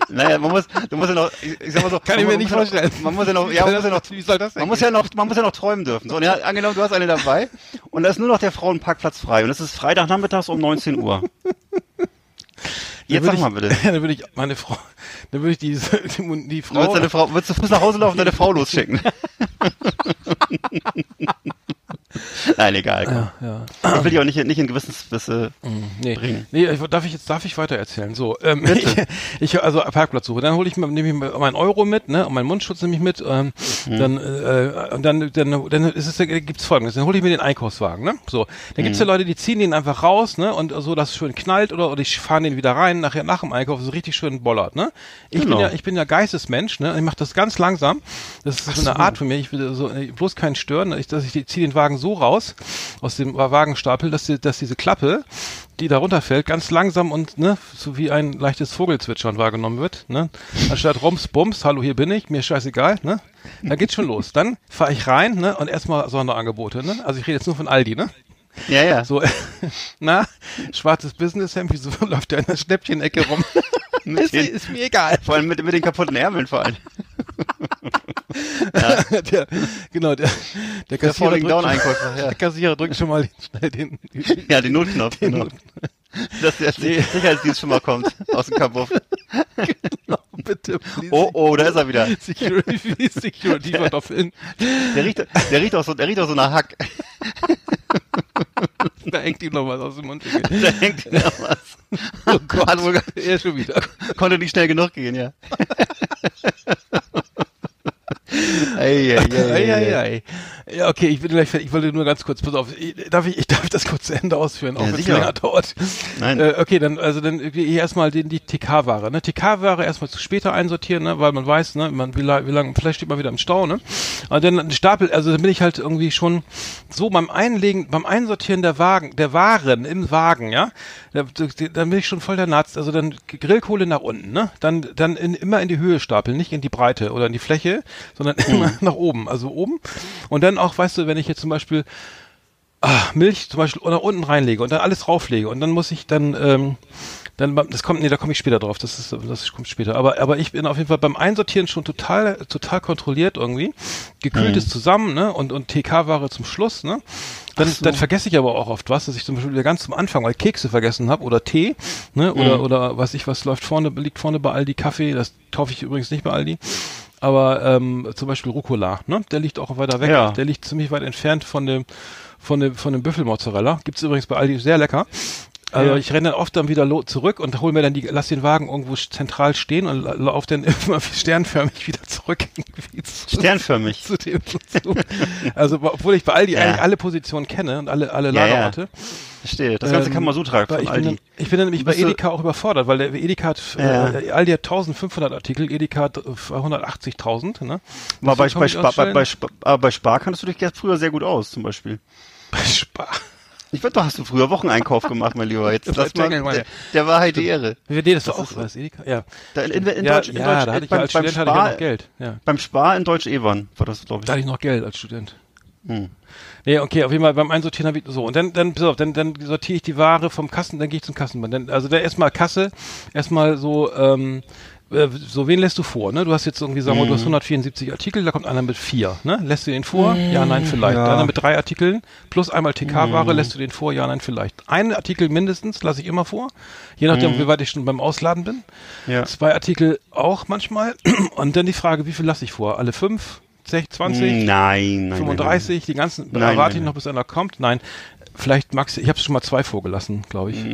Speaker 3: Naja, man muss, du musst ja noch, ich, ich sag mal so.
Speaker 2: Kann ich mir nicht vorstellen.
Speaker 3: Noch, man muss ja noch, ja, man muss ja noch,
Speaker 2: Wie soll das denn
Speaker 3: man muss ja noch, man muss ja noch träumen dürfen. So, und ja, angenommen, du hast eine dabei und da ist nur noch der Frauenparkplatz frei und es ist Freitagnachmittags um 19 Uhr. Jetzt
Speaker 2: Dann
Speaker 3: sag mal bitte.
Speaker 2: Ich, dann würde ich meine Frau, dann würde ich die, die, die Frau.
Speaker 3: willst, deine Frau, willst du Fuß nach Hause laufen und deine Frau losschicken? Nein, egal.
Speaker 2: Ja, ja.
Speaker 3: Ich will dich auch nicht, nicht in Gewissensbisse.
Speaker 2: Nee,
Speaker 3: bringen.
Speaker 2: nee, ich, darf ich jetzt darf ich weiter erzählen? So, ähm, ich, ich also Parkplatzsuche, dann hole ich mir nehme ich meinen Euro mit, ne, und meinen Mundschutz nehme ich mit, ähm,
Speaker 3: Mhm.
Speaker 2: dann äh, und dann dann dann ist es gibt's folgendes, dann hole ich mir den Einkaufswagen, ne? So, dann gibt's
Speaker 3: Mhm.
Speaker 2: ja Leute, die ziehen den einfach raus, ne, und so dass es schön knallt oder oder ich fahren den wieder rein nachher nach dem Einkauf so richtig schön bollert, ne? Ich
Speaker 3: Genau.
Speaker 2: bin ja ich bin ja Geistesmensch, ne? Ich mache das ganz langsam. Das ist so eine Art von mir, ich will so äh, bloß keinen stören, ich, dass ich die- zieh den Wagen so raus aus dem Wagenstapel, dass die, dass diese Klappe die da runterfällt, ganz langsam und ne, so wie ein leichtes Vogelzwitschern wahrgenommen wird, ne? Anstatt Rums, Bums, hallo, hier bin ich, mir scheißegal, ne? Da geht's schon los. Dann fahre ich rein, ne? Und erstmal Sonderangebote, ne? Also ich rede jetzt nur von Aldi, ne?
Speaker 3: Ja, ja.
Speaker 2: So, na, schwarzes Businesshemd, wieso läuft der in der Schnäppchenecke rum? Ist, ist mir egal.
Speaker 3: Vor allem mit, mit den kaputten Ärmeln vor allem.
Speaker 2: der, genau, der, der
Speaker 3: Der
Speaker 2: Kassierer,
Speaker 3: Falling
Speaker 2: drückt
Speaker 3: Down
Speaker 2: schon,
Speaker 3: ja.
Speaker 2: der Kassierer drückt schon mal den, schnell den,
Speaker 3: Ja, den Notknopf,
Speaker 2: den
Speaker 3: genau. Dass der Sicherheitsdienst schon mal kommt aus dem Kabuff.
Speaker 2: genau, bitte. please.
Speaker 3: Oh, oh, da ist er wieder.
Speaker 2: Security, Security Kartoffeln.
Speaker 3: Der riecht, der riecht auch so, der riecht auch so nach Hack.
Speaker 2: Da hängt ihm noch was aus dem Mund.
Speaker 3: Da hängt noch was. Oh Gott.
Speaker 2: Er schon wieder.
Speaker 3: konnte nicht schnell genug gehen, ja. Ei, ei, ei, ei, ei.
Speaker 2: Ja, okay, ich bin gleich fertig. Ich wollte nur ganz kurz, pass auf, darf ich, ich darf das kurz zu Ende ausführen, auch
Speaker 3: Ja,
Speaker 2: wenn es länger dauert.
Speaker 3: Nein.
Speaker 2: Äh, okay, dann, also dann erstmal die, die TK-Ware, ne? TK-Ware erstmal zu später einsortieren, ne? Weil man weiß, ne, man, wie, la- wie lange, vielleicht steht man wieder im Stau, ne? Und dann ein Stapel, also dann bin ich halt irgendwie schon so beim Einlegen, beim Einsortieren der Wagen, der Waren im Wagen, ja? Da, da, dann bin ich schon voll der Narz, also dann Grillkohle nach unten, ne? Dann, dann in, immer in die Höhe stapeln, nicht in die Breite oder in die Fläche, sondern immer nach oben, also oben. Und dann auch, weißt du, wenn ich jetzt zum Beispiel ah, Milch zum Beispiel nach unten reinlege und dann alles drauflege und dann muss ich dann ähm, dann das kommt nee da komme ich später drauf das ist das kommt später. Aber aber ich bin auf jeden Fall beim Einsortieren schon total total kontrolliert irgendwie. Gekühlt ist zusammen ne und und TK-Ware zum Schluss ne. Dann, dann vergesse ich aber auch oft was, dass ich zum Beispiel wieder ganz zum Anfang mal Kekse vergessen habe oder Tee, ne, oder, oder was ich, was läuft vorne, liegt vorne bei Aldi Kaffee, das kaufe ich übrigens nicht bei Aldi. Aber ähm, zum Beispiel Rucola, ne? Der liegt auch weiter weg.
Speaker 3: Ja.
Speaker 2: Der liegt ziemlich weit entfernt von dem, von dem, von dem Büffelmozzarella. Gibt's übrigens bei Aldi sehr lecker. Also
Speaker 3: Ja.
Speaker 2: ich renne dann oft dann wieder zurück und hol mir dann die, lass den Wagen irgendwo zentral stehen und la- lauf dann immer sternförmig wieder zurück. irgendwie zu-
Speaker 3: Sternförmig.
Speaker 2: Zu dem, zu, also obwohl ich bei Aldi
Speaker 3: Ja.
Speaker 2: eigentlich alle Positionen kenne und alle, alle
Speaker 3: Ja, ja.
Speaker 2: Lagerorte.
Speaker 3: Verstehe. Das ganze
Speaker 2: Ähm,
Speaker 3: Kamasutra von
Speaker 2: ich, bin
Speaker 3: Aldi.
Speaker 2: dann, ich bin dann nämlich bei Edeka auch überfordert, weil der Edeka hat,
Speaker 3: Ja.
Speaker 2: äh, Aldi hat 1500 Artikel, Edeka hat äh, 180.000, ne?
Speaker 3: War bei, bei, Spar,
Speaker 2: ich
Speaker 3: bei, bei, Spar, aber bei Spar kanntest du dich früher sehr gut aus, zum Beispiel.
Speaker 2: bei Spar.
Speaker 3: Ich weiß, da hast du früher Wocheneinkauf gemacht, mein Lieber. Jetzt lass mal, der, der Wahrheit die Ehre.
Speaker 2: Nee, das war
Speaker 3: Das
Speaker 2: auch
Speaker 3: ist-
Speaker 2: was, Edeka? Ja.
Speaker 3: Da in, in, in
Speaker 2: ja,
Speaker 3: Deutsch, in
Speaker 2: ja,
Speaker 3: Deutsch,
Speaker 2: da hatte ich
Speaker 3: beim,
Speaker 2: als
Speaker 3: beim
Speaker 2: Student hatte ich
Speaker 3: Spar,
Speaker 2: noch Geld. Ja.
Speaker 3: beim Spar in Deutsch Ewan war das, glaube ich.
Speaker 2: Da hatte ich noch Geld als Student.
Speaker 3: Hm.
Speaker 2: Nee, okay, auf jeden Fall beim Einsortieren habe ich so. Und dann, dann, pass auf, dann, dann sortiere ich die Ware vom Kassen, dann gehe ich zum Kassenband. Dann, also da erstmal Kasse, erstmal so, ähm, äh, so, wen lässt du vor, ne? Du hast jetzt irgendwie, sagen wir, du hast 174 Artikel, da kommt einer mit vier, ne? Lässt du den vor? Ja, nein, vielleicht.
Speaker 3: Ja.
Speaker 2: Einer mit drei Artikeln, plus einmal TK-Ware, lässt du den vor? Ja, nein, vielleicht. Einen Artikel mindestens lasse ich immer vor, je nachdem, wie weit ich schon beim Ausladen bin.
Speaker 3: Ja.
Speaker 2: Zwei Artikel auch manchmal. Und dann die Frage, wie viel lasse ich vor? Alle fünf? 60, 20?
Speaker 3: Nein, nein, nein.
Speaker 2: 35, die ganzen,
Speaker 3: Nein,
Speaker 2: erwarte
Speaker 3: nein,
Speaker 2: ich
Speaker 3: nein.
Speaker 2: noch, bis einer kommt. Nein, vielleicht Max, ich habe schon mal zwei vorgelassen, glaube ich.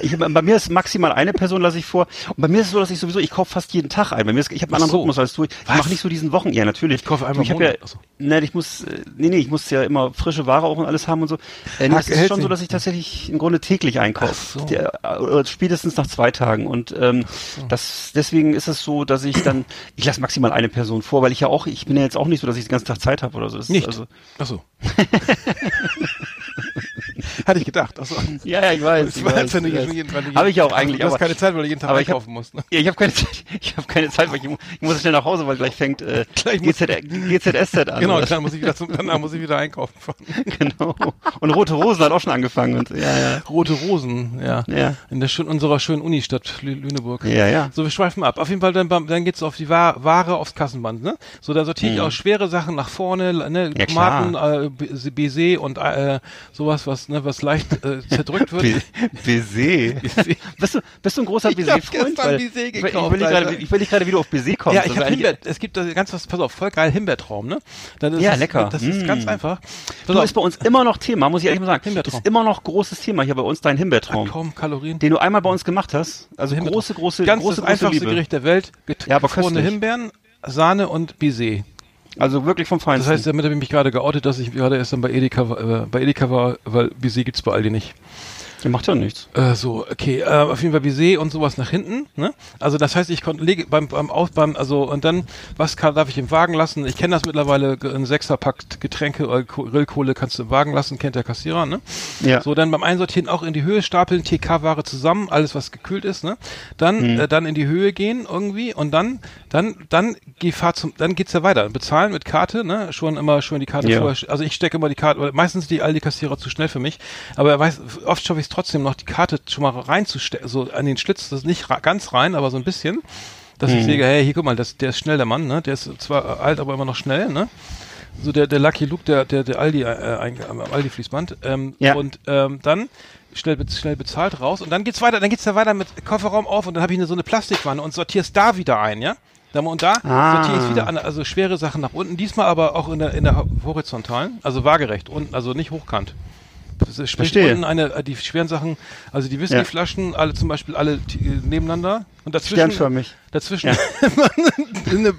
Speaker 3: Ich, bei mir ist maximal eine Person lasse ich vor. Und bei mir ist es so, dass ich sowieso, ich kaufe fast jeden Tag ein. Bei mir ist, ich habe einen anderen
Speaker 2: so.
Speaker 3: Rhythmus als du. Ich mache nicht so diesen Wochen. Ja, natürlich.
Speaker 2: Ich kaufe einmal
Speaker 3: Du, ich
Speaker 2: im
Speaker 3: hab ja,
Speaker 2: Monat. Ach so.
Speaker 3: ne, ich muss, äh, nee, nee, ich muss ja immer frische Ware auch und alles haben und so. Äh, nee, es ist schon
Speaker 2: sich.
Speaker 3: so, dass ich tatsächlich im Grunde täglich einkaufe.
Speaker 2: So.
Speaker 3: Der, äh, oder spätestens nach zwei Tagen. Und ähm, das, deswegen ist es so, dass ich dann, ich lasse maximal eine Person vor, weil ich ja auch, ich bin ja jetzt auch nicht so, dass ich den ganzen Tag Zeit habe oder so. Das ist
Speaker 2: Nicht.
Speaker 3: Also,
Speaker 2: Ach so. Hatte ich gedacht. Ach so.
Speaker 3: ja, ja, ich weiß.
Speaker 2: Das war, als wenn du jeden Tag
Speaker 3: Habe ich auch eigentlich,
Speaker 2: Du hast
Speaker 3: aber-
Speaker 2: keine Zeit, weil du jeden Tag
Speaker 3: ich
Speaker 2: einkaufen musst. Ne?
Speaker 3: Ja, ich habe keine Zeit. Ich habe keine Zeit, weil ich, ich muss schnell nach Hause, weil gleich fängt äh,
Speaker 2: Gleich
Speaker 3: GZ, GZSZ an.
Speaker 2: Genau, dann muss ich wieder zum, danach muss ich wieder einkaufen fahren.
Speaker 3: genau. Und Rote Rosen hat auch schon angefangen. Und, ja, ja.
Speaker 2: Rote Rosen, ja.
Speaker 3: Ja.
Speaker 2: In der schön, unserer schönen Unistadt Lü Lüneburg.
Speaker 3: Ja, ja.
Speaker 2: So, wir schweifen ab. Auf jeden Fall, dann, dann geht's auf die Wa Ware aufs Kassenband, ne? So, da sortiere ich auch schwere Sachen nach vorne, ne?
Speaker 3: Ja,
Speaker 2: Tomaten, äh, B- Baiser und äh, sowas, was, ne, was leicht äh, zerdrückt wird.
Speaker 3: Baiser. Bist, du, bist du ein großer Baiser-Freund?
Speaker 2: Baiser
Speaker 3: ich-
Speaker 2: gekauft,
Speaker 3: Ich will
Speaker 2: Alter.
Speaker 3: gerade, ich will nicht gerade, wie du auf Baiser kommst.
Speaker 2: Ja,
Speaker 3: Das
Speaker 2: ich habe Himbeer, es gibt ganz was, pass auf, voll geil Himbeertraum, ne?
Speaker 3: Ja,
Speaker 2: es,
Speaker 3: lecker.
Speaker 2: Das ist
Speaker 3: Mm.
Speaker 2: ganz einfach. Auf,
Speaker 3: ist bei uns immer noch Thema, muss ich ehrlich mal sagen.
Speaker 2: Himbeertraum.
Speaker 3: Ist immer noch großes Thema hier bei uns, dein Himbeertraum.
Speaker 2: kaum Kalorien.
Speaker 3: Den du einmal bei uns gemacht hast. Also große, große,
Speaker 2: ganz
Speaker 3: große,
Speaker 2: das einfachste. Gericht der Welt. Get
Speaker 3: Ja, aber
Speaker 2: gefrorene. Himbeeren, Sahne und Baiser.
Speaker 3: Also wirklich vom
Speaker 2: Das
Speaker 3: Feinsten.
Speaker 2: heißt, damit habe ich mich gerade geoutet, dass ich gerade erst dann bei Edeka, war- äh, bei Edeka war, weil Baiser gibt's bei Aldi nicht.
Speaker 3: Der macht ja nichts.
Speaker 2: Äh, so, okay, äh, auf jeden Fall Baiser und sowas nach hinten, ne? Also das heißt, ich konnte lege beim beim Auf beim also und dann was kann, darf ich im Wagen lassen? Ich kenne das mittlerweile ein Sechserpack Getränke oder Ko- Grillkohle kannst du im Wagen lassen, kennt der Kassierer, ne?
Speaker 3: Ja.
Speaker 2: So dann beim Einsortieren auch in die Höhe stapeln, TK-Ware zusammen, alles was gekühlt ist, ne? Dann äh, dann in die Höhe gehen irgendwie und dann dann dann geh fahr zum dann geht's ja weiter. Bezahlen mit Karte, ne? Schon immer schon die Karte
Speaker 3: Ja.
Speaker 2: vorher. Also ich stecke immer die Karte, weil meistens die Aldi Kassierer zu schnell für mich, aber er weiß oft schaffe ich es trotzdem noch die Karte schon mal reinzustecken, so an den Schlitz, das ist nicht ganz rein, aber so ein bisschen. Dass ich sehe, hey, hier guck mal, das, der ist schnell der Mann, ne? Der ist zwar alt, aber immer noch schnell, ne? So der, der Lucky Luke, der, der, der Aldi, äh, am Aldi Fließband. Ähm,
Speaker 3: Ja.
Speaker 2: Und ähm, dann schnell, schnell bezahlt raus und dann geht's weiter, dann geht's ja weiter mit Kofferraum auf und dann habe ich eine, so eine Plastikwanne und sortierst da wieder ein, ja? Da und da
Speaker 3: Ah.
Speaker 2: sortiere ich wieder an, also schwere Sachen nach unten, diesmal aber auch in der, in der horizontalen, also waagerecht unten, also nicht hochkant. Das ist- Sprich
Speaker 3: Verstehe.
Speaker 2: unten eine, äh, die schweren Sachen, also die Whiskyflaschen, alle zum Beispiel alle äh, nebeneinander und dazwischen
Speaker 3: Sternförmig.
Speaker 2: Dazwischen,
Speaker 3: Ja.
Speaker 2: immer eine,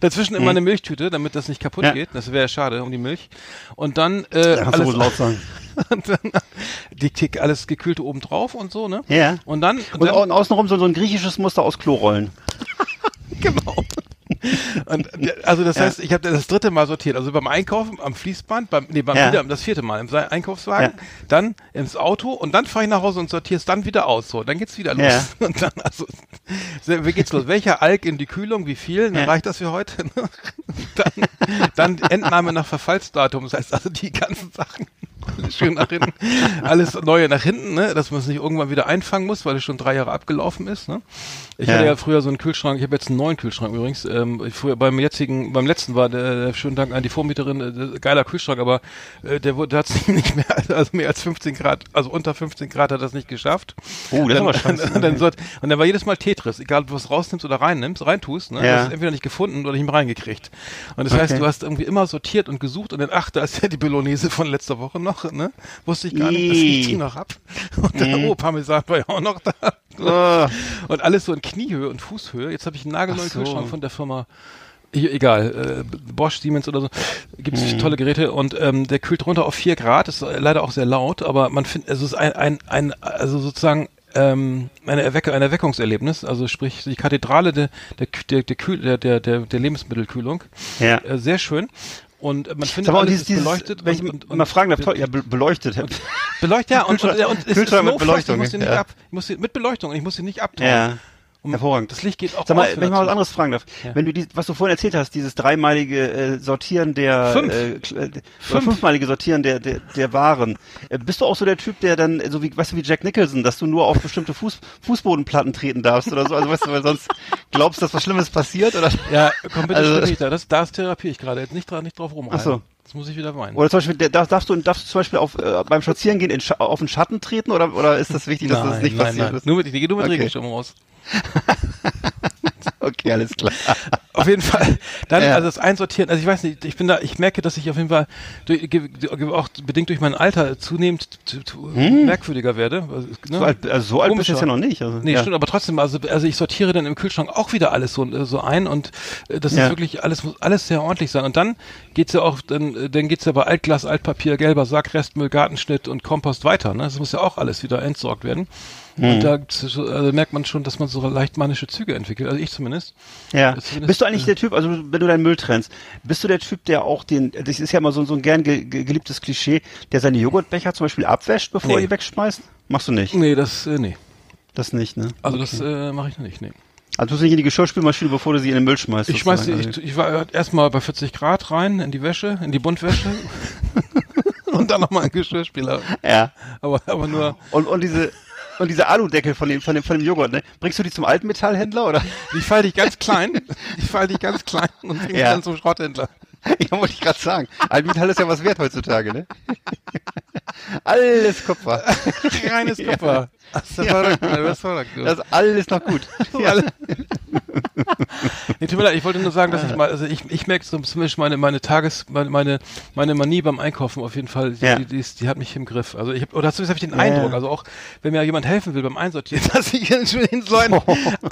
Speaker 2: dazwischen immer eine Milchtüte, damit das nicht kaputt
Speaker 3: Ja.
Speaker 2: geht. Das wäre schade um die Milch. Und dann äh,
Speaker 3: Da
Speaker 2: alles,
Speaker 3: laut sagen.
Speaker 2: und dann die, die, alles gekühlte oben drauf und so, ne?
Speaker 3: Ja.
Speaker 2: Und dann, und
Speaker 3: Und,
Speaker 2: dann
Speaker 3: und außenrum so, so ein griechisches Muster aus Klorollen.
Speaker 2: genau. Und also das
Speaker 3: Ja.
Speaker 2: heißt, ich habe das dritte Mal sortiert. Also beim Einkaufen, am Fließband, beim, nee, beim
Speaker 3: Ja.
Speaker 2: wieder, das vierte Mal im Einkaufswagen,
Speaker 3: Ja.
Speaker 2: dann ins Auto und dann fahre ich nach Hause und sortiere es dann wieder aus. So, dann geht's wieder los.
Speaker 3: Ja.
Speaker 2: Und dann, also, so, wie geht's los? Welcher Alk in die Kühlung? Wie viel? Dann reicht das für heute? dann, dann Entnahme nach Verfallsdatum. Das heißt also die ganzen Sachen. Schön nach hinten. Alles Neue nach hinten, ne? dass man es nicht irgendwann wieder einfangen muss, weil es schon drei Jahre abgelaufen ist. Ne? Ich
Speaker 3: Ja.
Speaker 2: hatte ja früher so einen Kühlschrank, ich habe jetzt einen neuen Kühlschrank übrigens. Ähm, ich früher beim jetzigen, beim letzten war der, schönen Dank an die Vormieterin, äh, geiler Kühlschrank, aber äh, der der hat es nicht mehr, also mehr als 15 Grad, also unter 15 Grad hat er das nicht geschafft.
Speaker 3: Oh, das ist
Speaker 2: dann,
Speaker 3: aber scheiße.
Speaker 2: Und dann, sollt- und dann war jedes Mal Tetris, egal ob du was rausnimmst oder reinnimmst, reintust, ne?
Speaker 3: Ja.
Speaker 2: Du hast es entweder nicht gefunden oder nicht mehr reingekriegt. Und das heißt,
Speaker 3: Okay.
Speaker 2: du hast irgendwie immer sortiert und gesucht und dann, ach, da ist ja die Bolognese von letzter Woche noch. Noch, ne? Wusste ich gar nicht, das riecht die noch ab. Und der
Speaker 3: Mhm.
Speaker 2: oh, Parmesan war ja auch noch da.
Speaker 3: Ah.
Speaker 2: Und alles so in Kniehöhe und Fußhöhe. Jetzt habe ich einen nagelneuen
Speaker 3: so.
Speaker 2: Kühlschrank von der Firma, e- egal, äh, Bosch, Siemens oder so. Gibt es
Speaker 3: Mhm.
Speaker 2: tolle Geräte und ähm, der kühlt runter auf 4 Grad. Ist leider auch sehr laut, aber man findet, also es ist ein, ein, ein also sozusagen ähm, eine Erwecke, ein Erweckungserlebnis, also sprich die Kathedrale der der der der, der, der, der Lebensmittelkühlung.
Speaker 3: Ja.
Speaker 2: Äh, sehr schön. Und man findet
Speaker 3: und
Speaker 2: alles
Speaker 3: dieses, dieses,
Speaker 2: beleuchtet
Speaker 3: wenn ich
Speaker 2: und, und, und
Speaker 3: mal fragen darf, toll, ja, be- beleuchtet.
Speaker 2: beleuchtet ja und, und, und es ist
Speaker 3: Kühlschrank mit Beleuchtung,
Speaker 2: ich muss den nicht
Speaker 3: ja.
Speaker 2: ab, ich muss den, mit Beleuchtung, und ich muss den nicht abtauchen.
Speaker 3: Ja. Hervorragend.
Speaker 2: Das Licht geht auch
Speaker 3: Sag mal, wenn ich mal was anderes fragen darf.
Speaker 2: Ja.
Speaker 3: Wenn du die, was du vorhin erzählt hast, dieses dreimalige äh, Sortieren der
Speaker 2: Fünf.
Speaker 3: Äh, äh, oder fünfmalige Sortieren der, der, der Waren. Äh, bist du auch so der Typ, der dann, so wie, weißt du, wie Jack Nicholson, dass du nur auf bestimmte Fuß, Fußbodenplatten treten darfst oder so? Also weißt du, weil sonst glaubst, dass was Schlimmes passiert oder?
Speaker 2: Ja, komm bitte
Speaker 3: Also-
Speaker 2: nicht da. Das, das therapiere ich gerade. Jetzt nicht, dra- nicht drauf rumreiten.
Speaker 3: Ach so.
Speaker 2: Jetzt muss ich wieder weinen.
Speaker 3: Oder zum Beispiel, darf- darfst du, darfst du zum Beispiel auf, äh, beim Spazierengehen in, auf den Schatten treten oder, oder ist das wichtig, dass das nicht passiert ist?
Speaker 2: Nur mit, ich gehe nur mit
Speaker 3: Okay.
Speaker 2: Regenschirm raus.
Speaker 3: Okay, alles klar.
Speaker 2: Auf jeden Fall. Dann,
Speaker 3: Ja.
Speaker 2: also das Einsortieren, also ich weiß nicht, ich bin da, ich merke, dass ich auf jeden Fall durch, auch bedingt durch mein Alter zunehmend t- merkwürdiger werde. Also, ne?
Speaker 3: So alt, also so alt bist du jetzt ja noch nicht. Also,
Speaker 2: Nee,
Speaker 3: ja.
Speaker 2: stimmt, aber trotzdem, also, also ich sortiere dann im Kühlschrank auch wieder alles so, so ein und äh, das
Speaker 3: Ja.
Speaker 2: ist wirklich, alles muss alles sehr ordentlich sein. Und dann geht's ja auch, dann, äh, dann geht's ja bei Altglas, Altpapier, gelber Sack, Restmüll, Gartenschnitt und Kompost weiter. Ne? Das muss ja auch alles wieder entsorgt werden.
Speaker 3: Hm.
Speaker 2: Und da also merkt man schon, dass man so leicht manische Züge entwickelt. Also ich zumindest.
Speaker 3: Ja.
Speaker 2: Zumindest,
Speaker 3: Bist du eigentlich
Speaker 2: äh,
Speaker 3: der Typ, also wenn du deinen Müll trennst, bist du der Typ, der auch den, das ist ja immer so, so ein gern ge, ge, geliebtes Klischee, der seine Joghurtbecher zum Beispiel abwäscht, bevor er
Speaker 2: Nee.
Speaker 3: die wegschmeißt? Machst du nicht?
Speaker 2: Nee, das, äh, nee.
Speaker 3: Das nicht, ne?
Speaker 2: Also das äh, mache ich nicht, nee.
Speaker 3: Also du nicht in die Geschirrspülmaschine, bevor du sie in den Müll schmeißt.
Speaker 2: Ich schmeiß,
Speaker 3: sozusagen.
Speaker 2: ich, ich war erstmal bei 40 Grad rein in die Wäsche, in die Buntwäsche und dann nochmal in den Geschirrspüler.
Speaker 3: ja.
Speaker 2: Aber, aber nur,
Speaker 3: Und, und diese, und diese Aludeckel von dem, von dem, von dem Joghurt, ne? Bringst du die zum Altmetallhändler oder?
Speaker 2: ich fall dich ganz klein, ich fall dich ganz klein und bring dich
Speaker 3: Ja.
Speaker 2: dann zum Schrotthändler.
Speaker 3: Ja, wollte ich gerade sagen. Altmetall ist ja was wert heutzutage, ne? Alles Kupfer.
Speaker 2: Reines Kupfer. Das ist ja verrückt, das ist verrückt.
Speaker 3: Das ist alles noch gut.
Speaker 2: Ja. nee, tut mir leid, ich wollte nur sagen, dass ich mal, also ich, ich merke so zumindest meine, meine Tages, meine, meine, meine Manie beim Einkaufen auf jeden Fall, die,
Speaker 3: Ja.
Speaker 2: die, die, ist, die hat mich im Griff. Also ich hab, oder zumindest habe ich den
Speaker 3: Ja,
Speaker 2: Eindruck, also auch, wenn mir jemand helfen will beim Einsortieren, dass ich in den Leuten,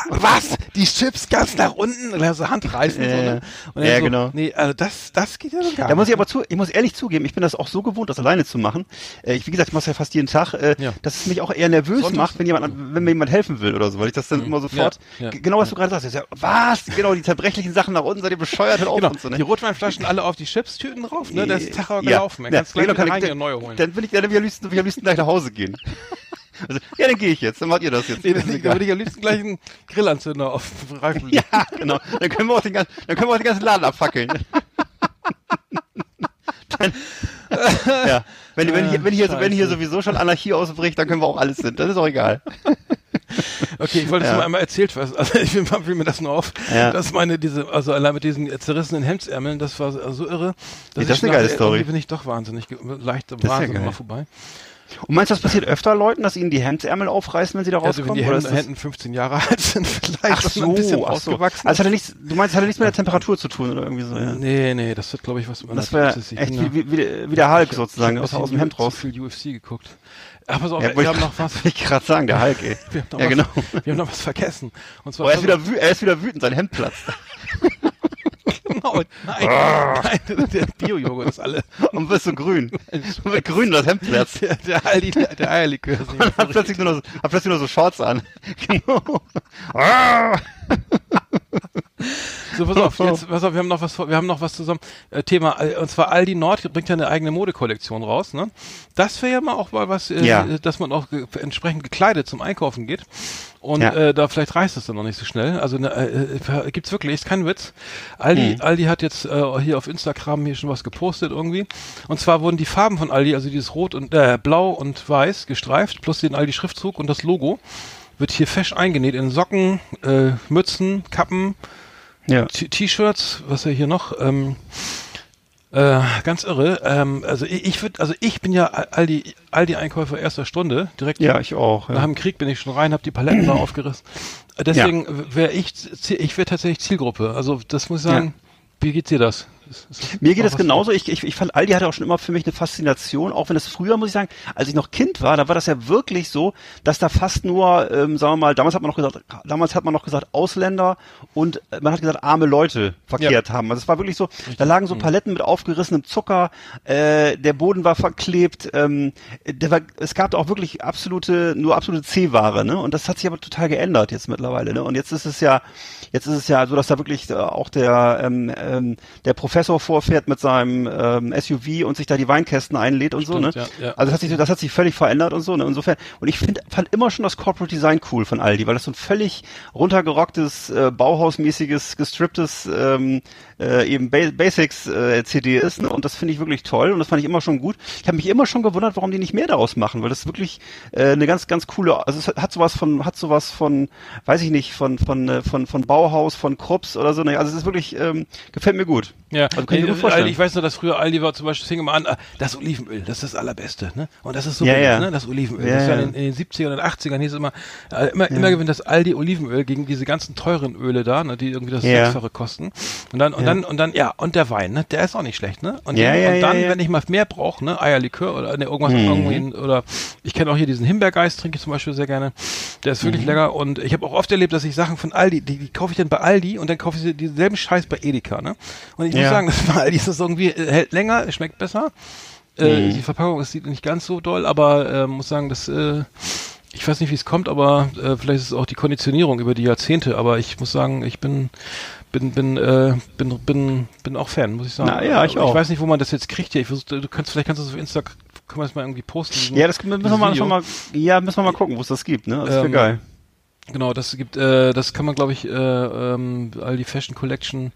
Speaker 2: was? Die Chips ganz nach unten, und dann so Hand reißen,
Speaker 3: Ja,
Speaker 2: so, ne? Und
Speaker 3: Ja,
Speaker 2: so,
Speaker 3: genau.
Speaker 2: Nee, also das, das geht ja so gar
Speaker 3: Da muss ich aber zu, ich muss ehrlich zugeben, ich bin das auch so gewohnt, das alleine zu machen. Äh, ich, wie gesagt, ich mache es ja fast jeden Tag, äh, dass es mich auch eher nervös
Speaker 2: Sonntags-
Speaker 3: macht, wenn jemand, wenn mir jemand helfen will oder so, weil ich das dann immer sofort,
Speaker 2: Ja, ja.
Speaker 3: genau was du gerade sagst, ja, was? Genau, die zerbrechlichen Sachen nach unten, seid ihr bescheuert, hört auf
Speaker 2: Genau,
Speaker 3: und so, ne?
Speaker 2: die Rotweinflaschen alle auf die Chips-Tüten drauf, ne? Da ist
Speaker 3: Ja.
Speaker 2: gelaufen.
Speaker 3: Ja,
Speaker 2: kann's gleich
Speaker 3: genau, kann ich-
Speaker 2: neue holen.
Speaker 3: Dann will ich, dann will ich am liebsten, will ich am liebsten gleich nach Hause gehen. Also, ja, dann gehe ich jetzt, dann macht ihr das jetzt.
Speaker 2: Nee,
Speaker 3: Das
Speaker 2: dann, würde ich am liebsten gleich einen Grillanzünder auf den Reifen legen.
Speaker 3: Ja, genau. Dann können wir auch den ganzen, dann können wir auch den ganzen Laden abfackeln. dann, ja. Wenn, wenn, hier, wenn, hier, wenn hier sowieso schon Anarchie ausbricht, dann können wir auch alles sind. Das ist auch egal.
Speaker 2: Okay, ich wollte es
Speaker 3: Ja.
Speaker 2: mal einmal erzählt, was, also ich fiel, fiel mir das nur auf,
Speaker 3: Ja.
Speaker 2: dass meine diese, also allein mit diesen zerrissenen Hemdsärmeln, das war so, irre. Dass
Speaker 3: das
Speaker 2: ich
Speaker 3: ist eine geile Story.
Speaker 2: Bin ich doch wahnsinnig, leicht
Speaker 3: ja
Speaker 2: Wahnsinn
Speaker 3: geil.
Speaker 2: immer vorbei.
Speaker 3: Und meinst du, das passiert öfter Leuten, dass ihnen die Hemdsärmel aufreißen, wenn sie da
Speaker 2: Also wenn
Speaker 3: rauskommen?
Speaker 2: die
Speaker 3: oder
Speaker 2: Hemden,
Speaker 3: das-
Speaker 2: Händen 15 Jahre alt sind, vielleicht
Speaker 3: Ach so,
Speaker 2: ein bisschen
Speaker 3: ach so.
Speaker 2: ausgewachsen.
Speaker 3: Also hat er nichts, du meinst, hat er nichts mit der Temperatur zu tun oder irgendwie so, ja?
Speaker 2: nee, nee, das wird glaube ich was
Speaker 3: Das wäre echt wie, wie, wie der Hulk
Speaker 2: ich-
Speaker 3: sozusagen, aus, aus dem Hemd raus.
Speaker 2: Viel UFC geguckt. Pass auf,
Speaker 3: Ja,
Speaker 2: wir,
Speaker 3: wollte
Speaker 2: haben noch was.
Speaker 3: ich gerade sagen, der Hulk, ey.
Speaker 2: Wir haben noch
Speaker 3: Ja,
Speaker 2: was,
Speaker 3: genau.
Speaker 2: Wir haben noch was vergessen. Und zwar
Speaker 3: Oh, er, ist wieder, er ist wieder wütend, sein Hemd platzt.
Speaker 2: genau, nein,
Speaker 3: Ah.
Speaker 2: nein, der Bio-Joghurt ist alle.
Speaker 3: Und wirst so grün. Und wird grün das Hemd platzt.
Speaker 2: Der, der Aldi, der Eierlikör. ist nicht
Speaker 3: Und hat plötzlich nur noch, hat plötzlich nur so Shorts an. Genau.
Speaker 2: So, pass auf, jetzt, pass auf, wir haben noch was, wir haben noch was zusammen. Äh, Thema, äh, und zwar Aldi Nord bringt ja eine eigene Modekollektion raus, ne? Das wäre ja mal auch mal was, äh,
Speaker 3: Ja.
Speaker 2: dass man auch ge entsprechend gekleidet zum Einkaufen geht. Und
Speaker 3: Ja.
Speaker 2: äh, da vielleicht reißt es dann noch nicht so schnell. Also ne, äh, äh, gibt's wirklich, ist kein Witz. Aldi,
Speaker 3: Mhm.
Speaker 2: Aldi hat jetzt äh, hier auf Instagram hier schon was gepostet irgendwie. Und zwar wurden die Farben von Aldi, also dieses Rot und äh, Blau und Weiß gestreift, plus den Aldi Schriftzug und das Logo wird hier fesch eingenäht in Socken, äh, Mützen, Kappen,
Speaker 3: Ja.
Speaker 2: T-Shirts, was ja hier noch, ähm, äh, ganz irre. Ähm, also ich, ich würde, also ich bin ja Aldi, Aldi Einkäufer erster Stunde, direkt
Speaker 3: Ja, ich auch.
Speaker 2: nach
Speaker 3: Ja.
Speaker 2: dem Krieg bin ich schon rein, habe die Paletten da aufgerissen. Deswegen wäre ich, ich wäre tatsächlich Zielgruppe. Also das muss ich sagen. Wie geht's dir das?
Speaker 3: Mir geht
Speaker 2: was-
Speaker 3: genauso. Ich, ich, ich fand, Aldi hatte auch schon immer für mich eine Faszination, auch wenn es früher, muss ich sagen, als ich noch Kind war, da war das ja wirklich so, dass da fast nur, ähm, sagen wir mal, damals hat man noch gesagt, damals hat man noch gesagt Ausländer und äh, man hat gesagt arme Leute verkehrt haben. Also es war wirklich so, da lagen
Speaker 2: Mhm.
Speaker 3: so Paletten mit aufgerissenem Zucker, äh, der Boden war verklebt, ähm, der war, es gab da auch wirklich absolute, nur absolute C-Ware, ne? Und das hat sich aber total geändert jetzt mittlerweile, ne? Und jetzt ist es ja, jetzt ist es ja so, dass da wirklich äh, auch der ähm, ähm, der Professor vorfährt mit seinem ähm, SUV und sich da die Weinkästen einlädt und so, ne?
Speaker 2: Stimmt, ja, ja.
Speaker 3: Also das hat sich das hat sich völlig verändert und so, ne? Insofern und ich finde fand immer schon das Corporate Design cool von Aldi, weil das so ein völlig runtergerocktes äh, Bauhausmäßiges gestripptes ähm, äh, eben ba Basics äh, CD ist, ne? Und das finde ich wirklich toll und das fand ich immer schon gut. Ich habe mich immer schon gewundert, warum die nicht mehr daraus machen, weil das wirklich äh, eine ganz ganz coole, also es hat sowas von hat sowas von, weiß ich nicht, von von äh, von von Bauhaus, von Krups oder so, ne? Also es ist wirklich ähm, gefällt mir gut.
Speaker 2: Ja,
Speaker 3: Also kann ich mir
Speaker 2: Aldi,
Speaker 3: vorstellen.
Speaker 2: ich weiß nur, dass früher Aldi war zum Beispiel, fing immer an, ah, das Olivenöl, das ist das Allerbeste, ne? Und das ist so
Speaker 3: Ja,
Speaker 2: billig,
Speaker 3: ja.
Speaker 2: ne? Das Olivenöl.
Speaker 3: Ja,
Speaker 2: das war
Speaker 3: ja.
Speaker 2: in, in den 70ern und 80ern hieß es immer, äh, immer, immer gewinnt das Aldi Olivenöl gegen diese ganzen teuren Öle da, ne? Die irgendwie das
Speaker 3: Ja.
Speaker 2: Sechsfache kosten. Und dann, und
Speaker 3: Ja.
Speaker 2: dann, und dann, ja, und der Wein, ne? Der ist auch nicht schlecht, ne? Und,
Speaker 3: Ja, ja,
Speaker 2: und dann, wenn ich mal mehr brauche, ne? Eierlikör oder ne, irgendwas,
Speaker 3: Mhm.
Speaker 2: irgendwie, oder ich kenne auch hier diesen Himbeergeist, trinke ich zum Beispiel sehr gerne. Der ist
Speaker 3: Mhm.
Speaker 2: wirklich lecker und ich habe auch oft erlebt, dass ich Sachen von Aldi, die, die kaufe ich dann bei Aldi und dann kaufe ich denselben Scheiß bei Edeka, ne? Und ich muss sagen, das bei Aldi ist das irgendwie, äh, hält länger, schmeckt besser. Äh,
Speaker 3: Mhm.
Speaker 2: Die Verpackung ist sieht nicht ganz so doll, aber äh, muss sagen, das, äh, ich weiß nicht, wie es kommt, aber äh, vielleicht ist es auch die Konditionierung über die Jahrzehnte, aber ich muss sagen, ich bin bin bin äh, bin bin bin auch Fan, muss ich sagen.
Speaker 3: Na ja, ich auch.
Speaker 2: Ich weiß nicht, wo man das jetzt kriegt hier. Ich versuch, du kannst vielleicht kannst du es auf Insta können wir es mal irgendwie posten.
Speaker 3: Ja, das müssen wir mal, mal ja, müssen wir mal gucken, wo es das gibt, ne? Das wäre
Speaker 2: Ähm,
Speaker 3: geil.
Speaker 2: Genau, das gibt, äh, das kann man, glaube ich, äh, ähm, all die Fashion Collection.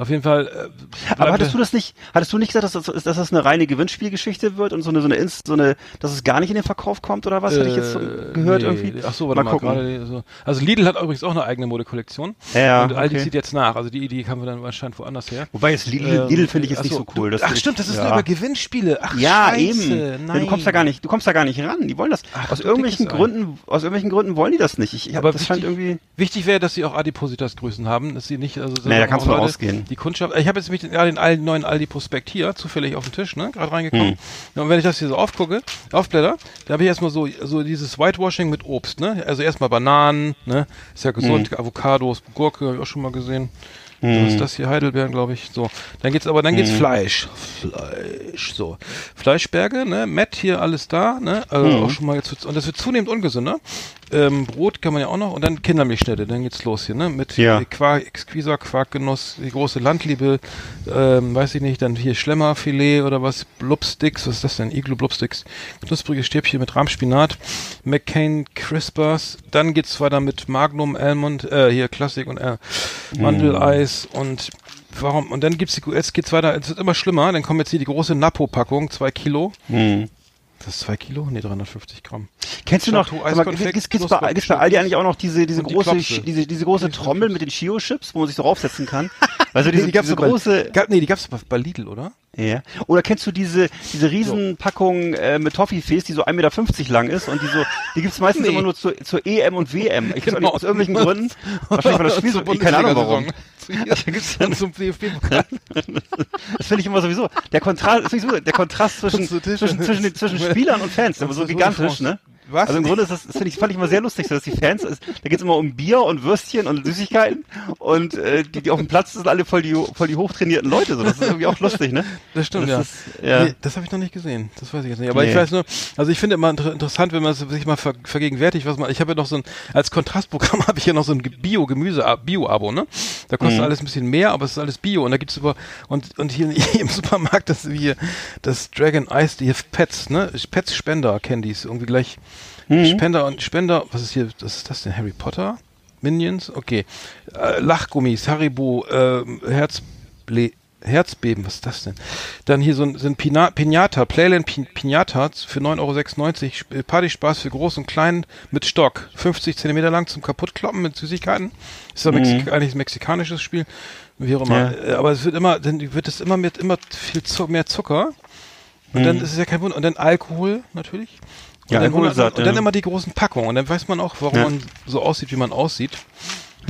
Speaker 2: Auf jeden Fall. Äh,
Speaker 3: Aber hattest du das nicht, hattest du nicht gesagt, dass das, dass das eine reine Gewinnspielgeschichte wird und so eine, so eine, Inst, so eine, dass es gar nicht in den Verkauf kommt oder was? Hatte ich jetzt so
Speaker 2: Äh,
Speaker 3: gehört
Speaker 2: nee.
Speaker 3: irgendwie?
Speaker 2: Ach so, warte mal,
Speaker 3: gucken.
Speaker 2: gerade so. Also Lidl hat übrigens auch eine eigene Modekollektion.
Speaker 3: Ja,
Speaker 2: und Aldi
Speaker 3: okay.
Speaker 2: zieht jetzt nach. Also die Idee haben wir dann wahrscheinlich woanders her.
Speaker 3: Wobei jetzt Lidl,
Speaker 2: Ähm,
Speaker 3: Lidl finde ich jetzt
Speaker 2: ach
Speaker 3: nicht
Speaker 2: so,
Speaker 3: so cool.
Speaker 2: Du, ach stimmt, das ist
Speaker 3: ja.
Speaker 2: nur über Gewinnspiele. Ach
Speaker 3: Ja,
Speaker 2: Scheiße,
Speaker 3: eben.
Speaker 2: Nein.
Speaker 3: Du kommst da gar nicht, du kommst da gar nicht ran. Die wollen das.
Speaker 2: Ach,
Speaker 3: aus irgendwelchen. Gründen, aus irgendwelchen Gründen wollen die das nicht. Ich,
Speaker 2: Aber
Speaker 3: das scheint
Speaker 2: wichtig-
Speaker 3: irgendwie.
Speaker 2: Wichtig wäre, dass sie auch Adipositas-Größen haben, dass sie nicht, also das
Speaker 3: Naja,
Speaker 2: sind
Speaker 3: kannst du
Speaker 2: Leute,
Speaker 3: ausgehen.
Speaker 2: Die Kundschaft, ich habe jetzt nämlich den, ja, den neuen Aldi-Prospekt hier, zufällig auf dem Tisch, ne, gerade reingekommen.
Speaker 3: Hm.
Speaker 2: Ja, und wenn ich das hier so aufgucke, aufblätter, da habe ich erstmal so, so dieses Whitewashing mit Obst, ne, also erstmal Bananen, ne, ist ja gesund,
Speaker 3: Hm.
Speaker 2: Avocados, Gurke, habe ich auch schon mal gesehen. Was ist das hier? Heidelbeeren, glaube ich. So. Dann geht's aber, dann geht's Fleisch. Fleisch. So. Fleischberge, ne? Matt hier alles da, ne? Also
Speaker 3: Hm.
Speaker 2: auch schon mal jetzt, und das wird zunehmend ungesünder. Ähm, Brot kann man ja auch noch und dann Kindermilchschnitte, dann geht's los hier, ne? Mit
Speaker 3: Ja.
Speaker 2: Quark, Exquisa, Quarkgenuss, die große Landliebe, ähm, weiß ich nicht, dann hier Schlemmerfilet oder was, Blubsticks, was ist das denn? Iglu Blubsticks, knusprige Stäbchen mit Rahmspinat, McCain Crispers, dann geht's weiter mit Magnum Almond, äh, hier Klassik und äh, Mandeleis und warum, und dann gibt's die, jetzt geht's weiter, es wird immer schlimmer, dann kommt jetzt hier die große Napo-Packung, zwei Kilo,
Speaker 3: Hm.
Speaker 2: Das ist zwei Kilo? Nee, 350 Gramm.
Speaker 3: Kennst du noch, gibt's, gibt's, bei, Aldi eigentlich auch noch diese, diese
Speaker 2: Und die
Speaker 3: große,
Speaker 2: Klopse.
Speaker 3: diese, diese große
Speaker 2: Die
Speaker 3: Trommel mit den Chio-Chips, wo man sich so draufsetzen kann? Also diese,
Speaker 2: die gab's
Speaker 3: diese
Speaker 2: bei-
Speaker 3: große,
Speaker 2: Gab, nee, die gab's bei, bei Lidl, oder?
Speaker 3: ja. Oder kennst du diese, diese Riesenpackung äh, mit Toffifees, die so 1,50 Meter lang ist und die so, die gibt's meistens
Speaker 2: Nee.
Speaker 3: immer nur zur, zur EM und WM. Ich
Speaker 2: Genau.
Speaker 3: nicht, aus irgendwelchen Gründen. Wahrscheinlich, weil das Spiel so, keine Ahnung warum. Gibt's dann,
Speaker 2: zum DFB-Pokal.
Speaker 3: das finde ich immer sowieso. Der Kontrast, das find ich so, der Kontrast zwischen, zwischen, zwischen, den- zwischen Spielern und Fans, der
Speaker 2: Das
Speaker 3: immer so
Speaker 2: ist
Speaker 3: gigantisch, ne?
Speaker 2: Was?
Speaker 3: Also im Grunde ist das, das finde ich, fand ich immer sehr lustig, so dass die Fans, ist, da geht's immer um Bier und Würstchen und Süßigkeiten und äh, die, die auf dem Platz sind alle voll die, voll die hochtrainierten Leute, so. Das ist irgendwie auch lustig, ne?
Speaker 2: Das stimmt,
Speaker 3: Das
Speaker 2: ja.
Speaker 3: ist- ja.
Speaker 2: Nee, das habe ich noch nicht gesehen. Das weiß ich jetzt nicht. Aber
Speaker 3: Nee.
Speaker 2: ich weiß nur, also ich finde immer inter interessant, wenn man sich mal ver vergegenwärtigt, was man, ich habe ja noch so ein, als Kontrastprogramm habe ich ja noch so ein Bio-Gemüse, Bio-Abo, ne? Da kostet
Speaker 3: Mhm.
Speaker 2: alles ein bisschen mehr, aber es ist alles Bio und da gibt's über, und, und hier im Supermarkt, das hier, das Dragon Ice, die Pets, ne? Pets Spender Candies, irgendwie gleich,
Speaker 3: Mhm.
Speaker 2: Spender und Spender, was ist hier, was ist das denn, Harry Potter? Minions? Okay. Äh, Lachgummis, Haribo, äh, Herzble Herzbeben, was ist das denn? Dann hier so ein, so ein Pina Pinata, Playland Pin Pinata für 9,96 Euro. Äh, Partyspaß für Groß und Klein mit Stock. 50 Zentimeter lang zum Kaputtkloppen mit Süßigkeiten. Ist ja Mexik eigentlich ein mexikanisches Spiel. Wie auch immer. Äh, Aber es wird immer, dann wird es immer mit immer viel zu mehr Zucker. Und dann ist es ja kein Wunder. Und dann Alkohol natürlich. Und
Speaker 3: Ja,
Speaker 2: dann,
Speaker 3: Alkoholsatt,
Speaker 2: und dann immer die großen Packungen. Und dann weiß man auch, warum
Speaker 3: Ja.
Speaker 2: man so aussieht, wie man aussieht.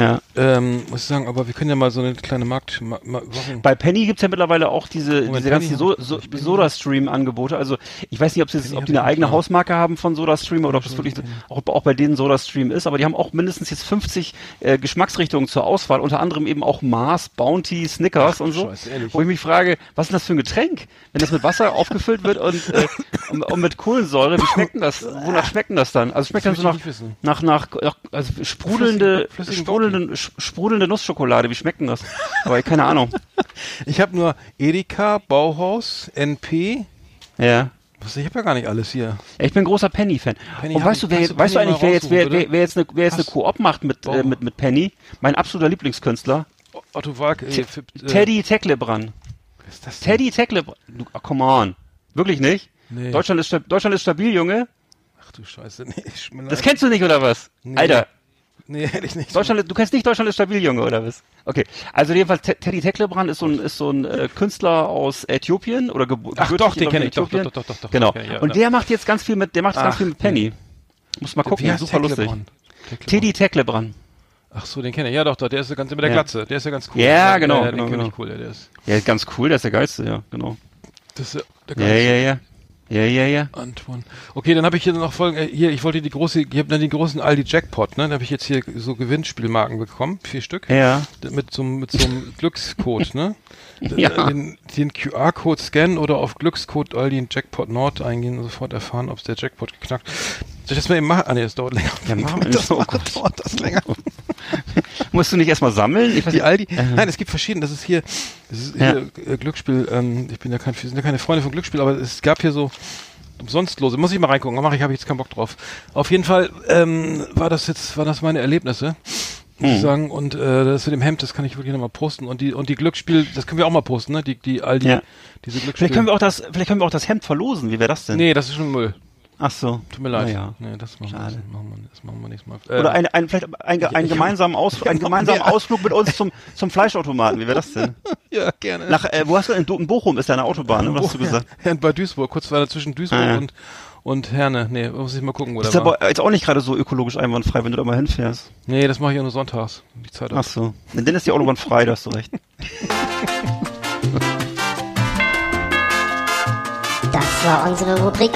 Speaker 3: Ja.
Speaker 2: Ähm, muss ich sagen, aber wir können ja mal so eine kleine Markt, ma, ma,
Speaker 3: Bei Penny gibt's ja mittlerweile auch diese,
Speaker 2: Moment,
Speaker 3: diese ganzen so, so, Soda-Stream-Angebote. Also ich weiß nicht, ob, sie jetzt, ob die eine eigene
Speaker 2: ja.
Speaker 3: Hausmarke haben von SodaStream oder ob das wirklich auch, auch bei denen SodaStream ist, aber die haben auch mindestens jetzt 50 äh, Geschmacksrichtungen zur Auswahl, unter anderem eben auch Mars, Bounty, Snickers
Speaker 2: Ach,
Speaker 3: und so.
Speaker 2: Ehrlich?
Speaker 3: wo ich mich frage, was ist denn das für ein Getränk? Wenn das mit Wasser aufgefüllt wird und, äh, und, und mit Kohlensäure, wie schmeckt denn das? Wonach schmeckt denn das dann? Also schmeckt
Speaker 2: Das
Speaker 3: dann so nach, nach, nach, also sprudelnde,
Speaker 2: Flüssigen- flüssigen
Speaker 3: sprudelnde, sprudelnde Nussschokolade. Wie schmeckt denn das? Aber keine Ahnung.
Speaker 2: Ich habe nur Edeka, Bauhaus, NP.
Speaker 3: Ja.
Speaker 2: Was, ich habe ja gar nicht alles hier.
Speaker 3: Ich bin großer Penny-Fan.
Speaker 2: Penny
Speaker 3: Und weißt du, wer, weißt du eigentlich, wer jetzt, wer, wer, wer jetzt eine, wer jetzt eine Koop macht mit, äh, mit, mit Penny? Mein absoluter Lieblingskünstler.
Speaker 2: Otto Walk, äh, äh,
Speaker 3: Teddy Tecklebrand.
Speaker 2: was ist das denn?
Speaker 3: Teddy Tecklebrand. Oh, come on. Wirklich nicht?
Speaker 2: Nee.
Speaker 3: Deutschland, ist, Deutschland ist stabil, Junge.
Speaker 2: Ach du Scheiße, nee, ich
Speaker 3: Das kennst du nicht, oder was?
Speaker 2: Nee.
Speaker 3: Alter.
Speaker 2: Nee, hätte ich nicht.
Speaker 3: Deutschland, du kennst nicht Deutschland ist stabil, Junge, oder was? Okay. Also jedenfalls Te- Teddy Tecklebrand ist so ein, ist so ein äh, Künstler aus Äthiopien oder gebo
Speaker 2: Ach doch, den
Speaker 3: glaub
Speaker 2: kenn ich. Doch, doch, doch, doch, doch,
Speaker 3: Genau.
Speaker 2: ich, ja,
Speaker 3: Und der macht jetzt ganz viel mit, der macht jetzt ganz
Speaker 2: Ach,
Speaker 3: viel mit Penny. Muss mal gucken, super lustig. Teddy Tecklebrand.
Speaker 2: Ach so, den kenne ich. Ja, doch, doch, der ist ja ganz mit der
Speaker 3: Ja.
Speaker 2: Glatze. Der ist ja ganz cool.
Speaker 3: Ja, genau,
Speaker 2: Ja,
Speaker 3: genau,
Speaker 2: den
Speaker 3: genau.
Speaker 2: ich cool. Ja, der ist,
Speaker 3: Ja, ganz cool, der ist der Geilste, ja, genau.
Speaker 2: das ist der geilste.
Speaker 3: ja, ja. Ja, ja, ja.
Speaker 2: Antoine. Okay, dann habe ich hier noch folgen. äh, Hier, ich wollte die große, ich habe dann die großen Aldi Jackpot, ne? Da habe ich jetzt hier so Gewinnspielmarken bekommen, vier Stück.
Speaker 3: Ja.
Speaker 2: Mit so, mit so einem Glückscode, ne?
Speaker 3: Ja.
Speaker 2: Den, den QR-Code scannen oder auf Glückscode Aldi Jackpot Nord eingehen und sofort erfahren, ob es der Jackpot geknackt. Soll ich das mal eben machen? Ah, nee, das dauert länger.
Speaker 3: Ja, machen wir
Speaker 2: das,
Speaker 3: das. Oh
Speaker 2: dauert das länger.
Speaker 3: Musst du nicht erstmal sammeln? Ich weiß
Speaker 2: Die. Aldi, nein, es gibt verschiedene. Das ist hier, das ist
Speaker 3: Ja.
Speaker 2: hier äh, Glücksspiel. Ähm, ich bin ja kein, sind ja keine Freunde von Glücksspiel, aber es gab hier so umsonstlose. Muss ich mal reingucken. Mach ich, habe ich jetzt keinen Bock drauf. Auf jeden Fall ähm, war das jetzt, waren das meine Erlebnisse. Muss
Speaker 3: Hm.
Speaker 2: ich sagen. Und äh, das mit dem Hemd, das kann ich wirklich nochmal posten. Und die und die Glücksspiel, das können wir auch mal posten, ne? Die die Aldi,
Speaker 3: Ja.
Speaker 2: diese Glücksspiel.
Speaker 3: Vielleicht können wir auch das, vielleicht können wir auch das Hemd verlosen. Wie wäre das denn?
Speaker 2: nee, das ist schon Müll.
Speaker 3: Ach so.
Speaker 2: Tut mir leid.
Speaker 3: Naja.
Speaker 2: Nee, das machen, wir,
Speaker 3: Schade.
Speaker 2: das machen wir, das machen wir nächstes Mal.
Speaker 3: Oder
Speaker 2: Äh,
Speaker 3: ein, ein, vielleicht ein, ein,
Speaker 2: ich-
Speaker 3: gemeinsamen, Aus, ein
Speaker 2: hab-
Speaker 3: gemeinsamen. Ausflug mit uns zum, zum Fleischautomaten. Wie wäre das denn?
Speaker 2: ja, gerne.
Speaker 3: Nach, äh, wo hast du denn? In Bochum ist deine Autobahn, ne? Was hast du gesagt?
Speaker 2: Ja, bei Duisburg, kurz war zwischen Duisburg
Speaker 3: Ah, ja.
Speaker 2: und, und Herne. Nee, muss ich mal gucken, wo
Speaker 3: Ist
Speaker 2: der war.
Speaker 3: aber jetzt auch nicht gerade so ökologisch einwandfrei, wenn du da mal hinfährst.
Speaker 2: Nee, das mache ich ja nur sonntags. Die Zeit
Speaker 3: Ach so. Dann ist die Autobahn frei, da hast du recht.
Speaker 5: Das war unsere Rubrik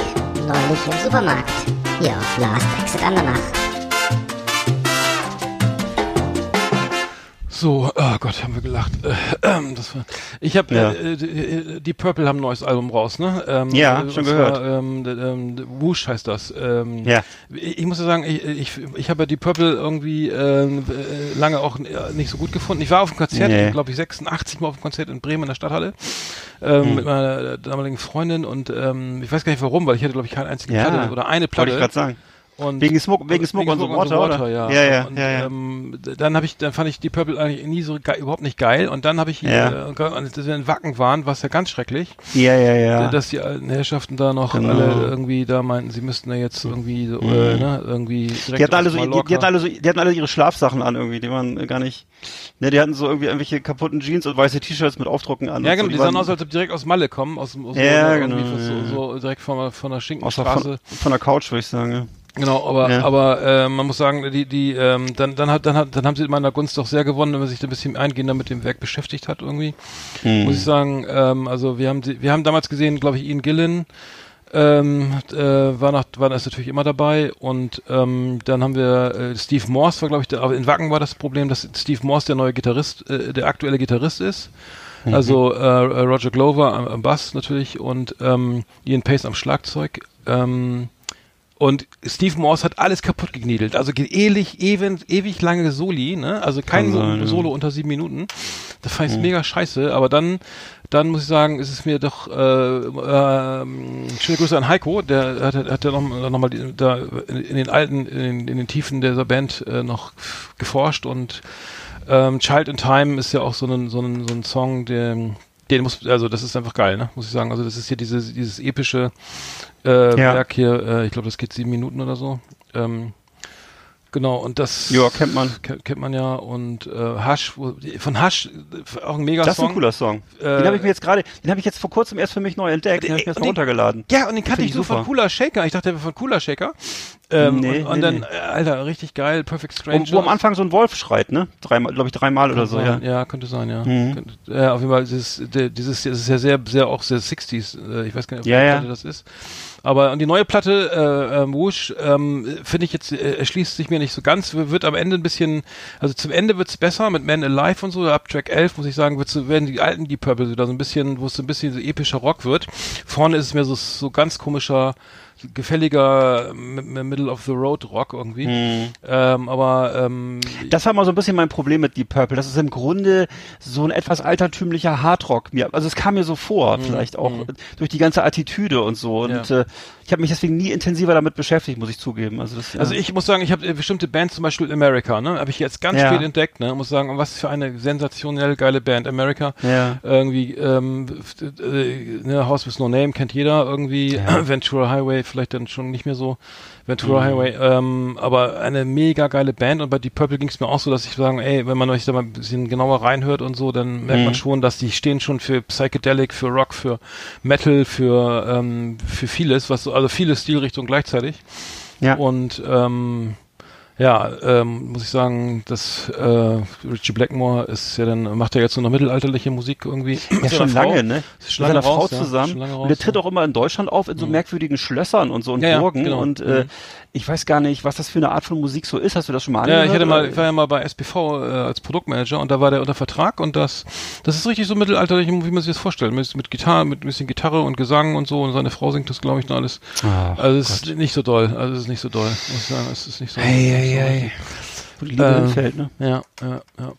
Speaker 5: Neulich im Supermarkt. Hier auf Last Exit Andernach.
Speaker 2: So, oh Gott, haben wir gelacht. Äh, ähm, das war, ich habe,
Speaker 3: Ja.
Speaker 2: äh, die, die Purple haben ein neues Album raus, ne? Ähm,
Speaker 3: Ja,
Speaker 2: äh,
Speaker 3: schon gehört.
Speaker 2: Zwar, ähm, ähm, Whoosh heißt das. Ähm,
Speaker 3: Ja.
Speaker 2: Ich, ich muss ja sagen, ich, ich, ich habe ja die Purple irgendwie ähm, äh, lange auch äh, nicht so gut gefunden. Ich war auf dem Konzert,
Speaker 3: Nee.
Speaker 2: glaube ich, 86 Mal auf dem Konzert in Bremen in der Stadthalle ähm,
Speaker 3: Hm.
Speaker 2: mit meiner damaligen Freundin und ich weiß gar nicht warum, weil ich hatte, glaube ich, keine einzige
Speaker 3: Ja.
Speaker 2: Platte oder eine
Speaker 3: Wollte
Speaker 2: Platte.
Speaker 3: ich gerade sagen.
Speaker 2: Und
Speaker 3: Wegen Smoke, wegen Smoke on the Water, oder?
Speaker 2: ja.
Speaker 3: Ja, ja,
Speaker 2: und,
Speaker 3: ja, ja.
Speaker 2: Ähm, dann habe ich, dann fand ich die Purple eigentlich nie so geil, überhaupt nicht geil. Und dann habe ich,
Speaker 3: Ja.
Speaker 2: äh, als wir in Wacken waren, war es ja ganz schrecklich,
Speaker 3: Ja, ja, ja.
Speaker 2: dass die alten Herrschaften da noch
Speaker 3: Genau.
Speaker 2: alle irgendwie da meinten, sie müssten ja jetzt irgendwie, so, äh, ne, irgendwie
Speaker 3: Die hatten, alle so, die, die, hatten alle so, die hatten alle ihre Schlafsachen an irgendwie, die waren gar nicht. Ne, die hatten so irgendwie irgendwelche kaputten Jeans und weiße T-Shirts mit Aufdrucken an.
Speaker 2: ja, genau,
Speaker 3: so.
Speaker 2: die
Speaker 3: waren
Speaker 2: sahen aus, als ob die direkt aus Malle kommen, aus, dem- aus
Speaker 3: Ja,
Speaker 2: so,
Speaker 3: genau,
Speaker 2: so, so direkt von, der- von der, Schinkenstraße.
Speaker 3: von, von der Couch, würde ich sagen. Ja.
Speaker 2: Genau, aber
Speaker 3: Ja.
Speaker 2: aber äh, man muss sagen, die die ähm, dann dann hat dann hat dann haben sie in meiner Gunst doch sehr gewonnen, wenn man sich da ein bisschen eingehender mit dem Werk beschäftigt hat irgendwie.
Speaker 3: Hm.
Speaker 2: Muss ich sagen, ähm, also wir haben sie, wir haben damals gesehen, glaube ich, Ian Gillen ähm, äh, war nach, war das natürlich immer dabei und ähm, dann haben wir äh, Steve Morse war glaube ich, der, aber in Wacken war das Problem, dass Steve Morse der neue Gitarrist, äh, der aktuelle Gitarrist ist. Also äh, äh, Roger Glover am, am Bass natürlich und ähm, Ian Pace am Schlagzeug. Ähm, und Steve Morse hat alles kaputt gegniedelt. Also ewig, ewig, ewig lange Soli, ne? Also kein
Speaker 3: sein, ja.
Speaker 2: Solo unter sieben Minuten. Das fand ich mega scheiße. Aber dann, dann muss ich sagen, ist es mir doch, äh, ähm, schöne Grüße an Heiko, der hat, hat ja noch, noch mal da in, in den alten, in den, in den Tiefen dieser Band äh, noch geforscht und ähm, Child in Time ist ja auch so ein, so ein, so ein Song, der, den muss, also das ist einfach geil, ne? Muss ich sagen. Also das ist hier dieses, dieses epische äh,
Speaker 3: Ja.
Speaker 2: Werk hier, äh, ich glaube, das geht sieben Minuten oder so. Ähm, genau, und das
Speaker 3: Ja, kennt man.
Speaker 2: Kennt, man ja. Und äh, wo, von äh, auch ein mega
Speaker 3: Das ist
Speaker 2: Song.
Speaker 3: ein cooler Song.
Speaker 2: Äh,
Speaker 3: den habe ich mir jetzt gerade, den habe ich jetzt vor kurzem erst für mich neu entdeckt. Den habe ich mir erst mal
Speaker 2: den-
Speaker 3: runtergeladen.
Speaker 2: Ja, und den kannte ich
Speaker 3: ich
Speaker 2: so von. Cooler Shaker. Ich dachte, der wäre von Cooler Shaker. Ähm,
Speaker 3: Nee,
Speaker 2: und, und
Speaker 3: nee,
Speaker 2: dann,
Speaker 3: nee.
Speaker 2: äh, Alter, richtig geil, Perfect
Speaker 3: Wo,
Speaker 2: Stranger.
Speaker 3: wo am Anfang so ein Wolf schreit, ne? Dreimal, glaube ich, dreimal oder so, ja.
Speaker 2: ja. könnte sein, ja.
Speaker 3: Mhm.
Speaker 2: Könnte, ja, auf jeden Fall, dieses, dieses, das ist ja sehr, sehr, auch sehr 60s, äh, ich weiß gar nicht, ob
Speaker 3: Ja.
Speaker 2: Platte das ist. Aber und die neue Platte, äh, ähm, Whoosh, ähm, finde ich jetzt, äh, erschließt sich mir nicht so ganz, wird am Ende ein bisschen, also zum Ende wird's besser mit Man Alive und so, ab Track 11, muss ich sagen, wird's, werden die alten Deep Purple wieder so ein bisschen, wo es so ein bisschen so epischer Rock wird. Vorne ist es mir so, so ganz komischer, gefälliger Middle of the Road Rock irgendwie.
Speaker 3: Mhm.
Speaker 2: Ähm, aber ähm,
Speaker 3: Das war mal so ein bisschen mein Problem mit Deep Purple. Das ist im Grunde so ein etwas altertümlicher Hardrock. Mir, also es kam mir so vor, vielleicht auch äh, durch die ganze Attitüde und so. Und
Speaker 2: Mhm. Ja.
Speaker 3: äh, ich habe mich deswegen nie intensiver damit beschäftigt, muss ich zugeben. Also, das, ja.
Speaker 2: Also ich muss sagen, ich habe äh, bestimmte Bands, zum Beispiel America, ne, habe ich jetzt ganz
Speaker 3: Ja.
Speaker 2: spät entdeckt, ne, muss sagen, was für eine sensationell geile Band, America.
Speaker 3: Ja.
Speaker 2: Irgendwie, ähm, äh, ne, House with No Name kennt jeder irgendwie. Ventura Highway vielleicht dann schon nicht mehr so, Ventura
Speaker 3: Mhm.
Speaker 2: Highway, ähm, aber eine mega geile Band und bei Deep Purple ging es mir auch so, dass ich sagen, ey, wenn man euch da mal ein bisschen genauer reinhört und so, dann merkt
Speaker 3: Mhm.
Speaker 2: man schon, dass die stehen schon für Psychedelic, für Rock, für Metal, für, ähm, für vieles, was so, also viele Stilrichtungen gleichzeitig.
Speaker 3: ja.
Speaker 2: Und ähm, ja, ähm, muss ich sagen, dass äh, Richie Blackmore ist ja dann, macht ja jetzt nur noch mittelalterliche Musik irgendwie.
Speaker 3: Ja, schon lange, ne?
Speaker 2: Ist
Speaker 3: Mit
Speaker 2: schon lange
Speaker 3: seiner Frau
Speaker 2: raus, ja.
Speaker 3: zusammen.
Speaker 2: Schon lange
Speaker 3: und der
Speaker 2: raus,
Speaker 3: tritt
Speaker 2: ja.
Speaker 3: auch immer in Deutschland auf in so merkwürdigen Schlössern und so und
Speaker 2: Ja, ja,
Speaker 3: Burgen.
Speaker 2: genau.
Speaker 3: Und äh,
Speaker 2: Mhm.
Speaker 3: ich weiß gar nicht, was das für eine Art von Musik so ist. Hast du das schon mal
Speaker 2: Ja,
Speaker 3: angehört?
Speaker 2: ich hatte mal, ich war ja mal bei SPV äh, als Produktmanager und da war der unter Vertrag und das, das ist richtig so mittelalterlich, wie man sich das vorstellt. Mit, mit Gitarre, mit ein bisschen Gitarre und Gesang und so und seine Frau singt das, glaube ich, noch alles.
Speaker 3: Ach,
Speaker 2: also es ist nicht so doll. Also es ist nicht so doll, muss ich sagen. Es ist nicht so. Nicht
Speaker 3: ei,
Speaker 2: so
Speaker 3: ei.
Speaker 2: richtig.
Speaker 3: Wo die Liebe
Speaker 2: Ähm,
Speaker 3: ne?
Speaker 2: Ja, ja, ja.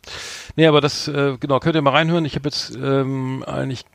Speaker 2: Nee, aber das, äh, genau, könnt ihr mal reinhören. Ich habe jetzt ähm, eigentlich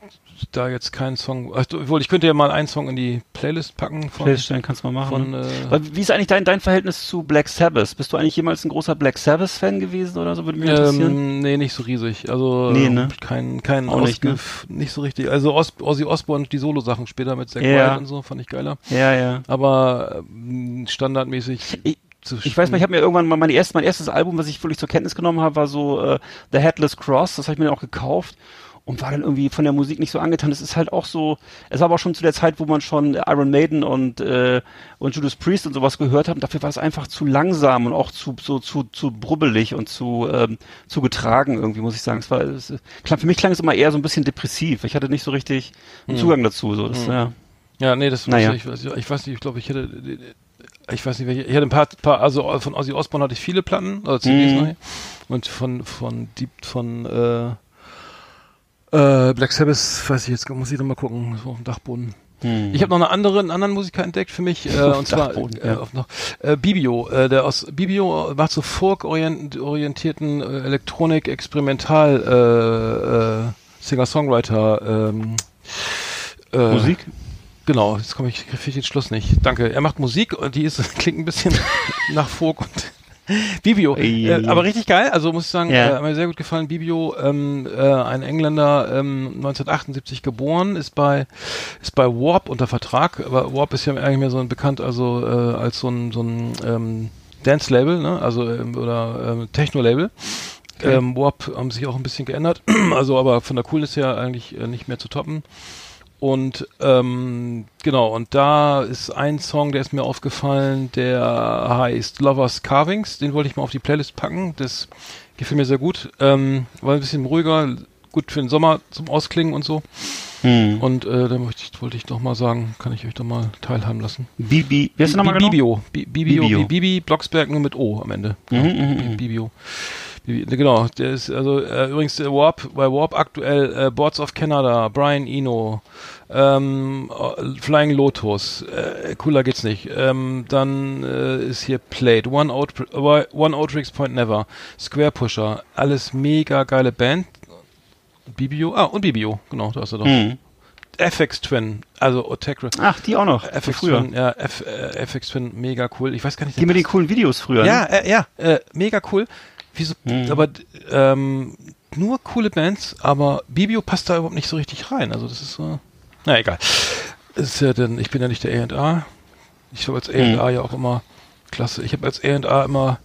Speaker 2: da jetzt keinen Song, also, obwohl ich könnte ja mal einen Song in die Playlist packen von,
Speaker 3: Playlist-Stellen kannst du mal machen.
Speaker 2: von
Speaker 3: ne?
Speaker 2: äh,
Speaker 3: Aber Wie ist eigentlich dein, dein Verhältnis zu Black Sabbath? Bist du eigentlich jemals ein großer Black Sabbath-Fan gewesen oder so? Würde mich interessieren.
Speaker 2: ähm, nee, nicht so riesig. Also
Speaker 3: Nee, ne?
Speaker 2: kein, kein
Speaker 3: Auch nicht, ne?
Speaker 2: Nicht so richtig. Also Os Ozzy Osbourne, die Solo-Sachen später mit Zack
Speaker 3: Ja.
Speaker 2: White und so, fand ich geiler.
Speaker 3: ja, ja.
Speaker 2: Aber ähm, standardmäßig.
Speaker 3: Ich-
Speaker 2: zu
Speaker 3: Ich weiß mal, ich habe mir irgendwann mal mein, erst, mein erstes Album, was ich wirklich zur Kenntnis genommen habe, war so äh, The Headless Cross. Das habe ich mir dann auch gekauft und war dann irgendwie von der Musik nicht so angetan. Es ist halt auch so, es war aber auch schon zu der Zeit, wo man schon Iron Maiden und äh, und Judas Priest und sowas gehört hat. Und dafür war es einfach zu langsam und auch zu so zu zu brubbelig und zu ähm, zu getragen irgendwie, muss ich sagen. Es war es, klang, für mich klang es immer eher so ein bisschen depressiv. Ich hatte nicht so richtig einen Zugang dazu. So, das, ja.
Speaker 2: Ja, nee, das
Speaker 3: Naja.
Speaker 2: ich, ich weiß nicht, ich glaube, ich hätte ich weiß nicht, welche, ich hatte ein paar, paar also von Ozzy Osbourne hatte ich viele Platten, also CDs
Speaker 3: Mhm.
Speaker 2: nachher. Und von von Deep von äh, äh, Black Sabbath, weiß ich jetzt, muss ich noch mal gucken, so auf dem Dachboden.
Speaker 3: Hm.
Speaker 2: Ich habe noch eine andere, einen anderen Musiker entdeckt für mich, äh, und zwar
Speaker 3: Dachboden,
Speaker 2: äh,
Speaker 3: ja.
Speaker 2: noch, äh, Bibio, äh, der aus Bibio macht so folk-orientierten äh, Elektronik, Experimental äh, äh, Singer-Songwriter ähm, äh,
Speaker 3: Musik?
Speaker 2: Genau, jetzt komme ich, finde ich den Schluss nicht. Danke. Er macht Musik und die ist, klingt ein bisschen nach Folk und Bibio. Äh, aber richtig geil, also muss ich sagen,
Speaker 3: Ja.
Speaker 2: äh, hat mir sehr gut gefallen. Bibio, ähm, äh, ein Engländer, ähm, 1978 geboren, ist bei ist bei Warp unter Vertrag, aber Warp ist ja eigentlich mehr so ein bekannt, also äh, als so ein so ein ähm, Dance-Label, ne? Also ähm, oder ähm, Techno-Label.
Speaker 3: Okay.
Speaker 2: Ähm, Warp haben sich auch ein bisschen geändert, also aber von der Coolness her eigentlich äh, nicht mehr zu toppen. Und ähm, genau, und da ist ein Song, der ist mir aufgefallen, der heißt Lovers Carvings. Den wollte ich mal auf die Playlist packen. Das gefiel mir sehr gut. Ähm, war ein bisschen ruhiger, gut für den Sommer zum Ausklingen und so.
Speaker 3: Hm.
Speaker 2: Und äh, da möchte ich, wollte ich doch mal sagen, kann ich euch doch mal teilhaben lassen.
Speaker 3: Bibi, wie heißt der nochmal genau?
Speaker 2: Bibio. Bi- Bibio.
Speaker 3: Bibio.
Speaker 2: Bi- Bibi Blocksberg nur mit O am Ende.
Speaker 3: Mhm,
Speaker 2: Genau.
Speaker 3: mhm,
Speaker 2: Bi-
Speaker 3: mhm.
Speaker 2: Bibio. Genau, der ist also äh, übrigens der Warp, bei Warp aktuell äh, Boards of Canada, Brian Eno, ähm, äh, Flying Lotus, äh, cooler geht's nicht. Ähm, dann äh, ist hier Played, One, Out, One Outrix Point Never, Square Pusher, alles mega geile Band. Bibio, ah, und Bibio, genau, da ist er doch.
Speaker 3: Hm.
Speaker 2: FX Twin, also Otekra.
Speaker 3: Ach, die auch noch.
Speaker 2: FX
Speaker 3: früher.
Speaker 2: Twin, ja, F, äh, FX Twin, mega cool. Ich weiß gar nicht.
Speaker 3: Die mit den coolen Videos früher.
Speaker 2: ja,
Speaker 3: Ne?
Speaker 2: äh, ja, äh, mega cool. Wieso,
Speaker 3: Mhm.
Speaker 2: aber ähm, nur coole Bands, aber Bibio passt da überhaupt nicht so richtig rein. Also das ist so, na egal. Ist ja denn, ich bin ja nicht der A&A. Ich habe als A&A
Speaker 3: Mhm.
Speaker 2: ja auch immer klasse. Ich habe als A&A immer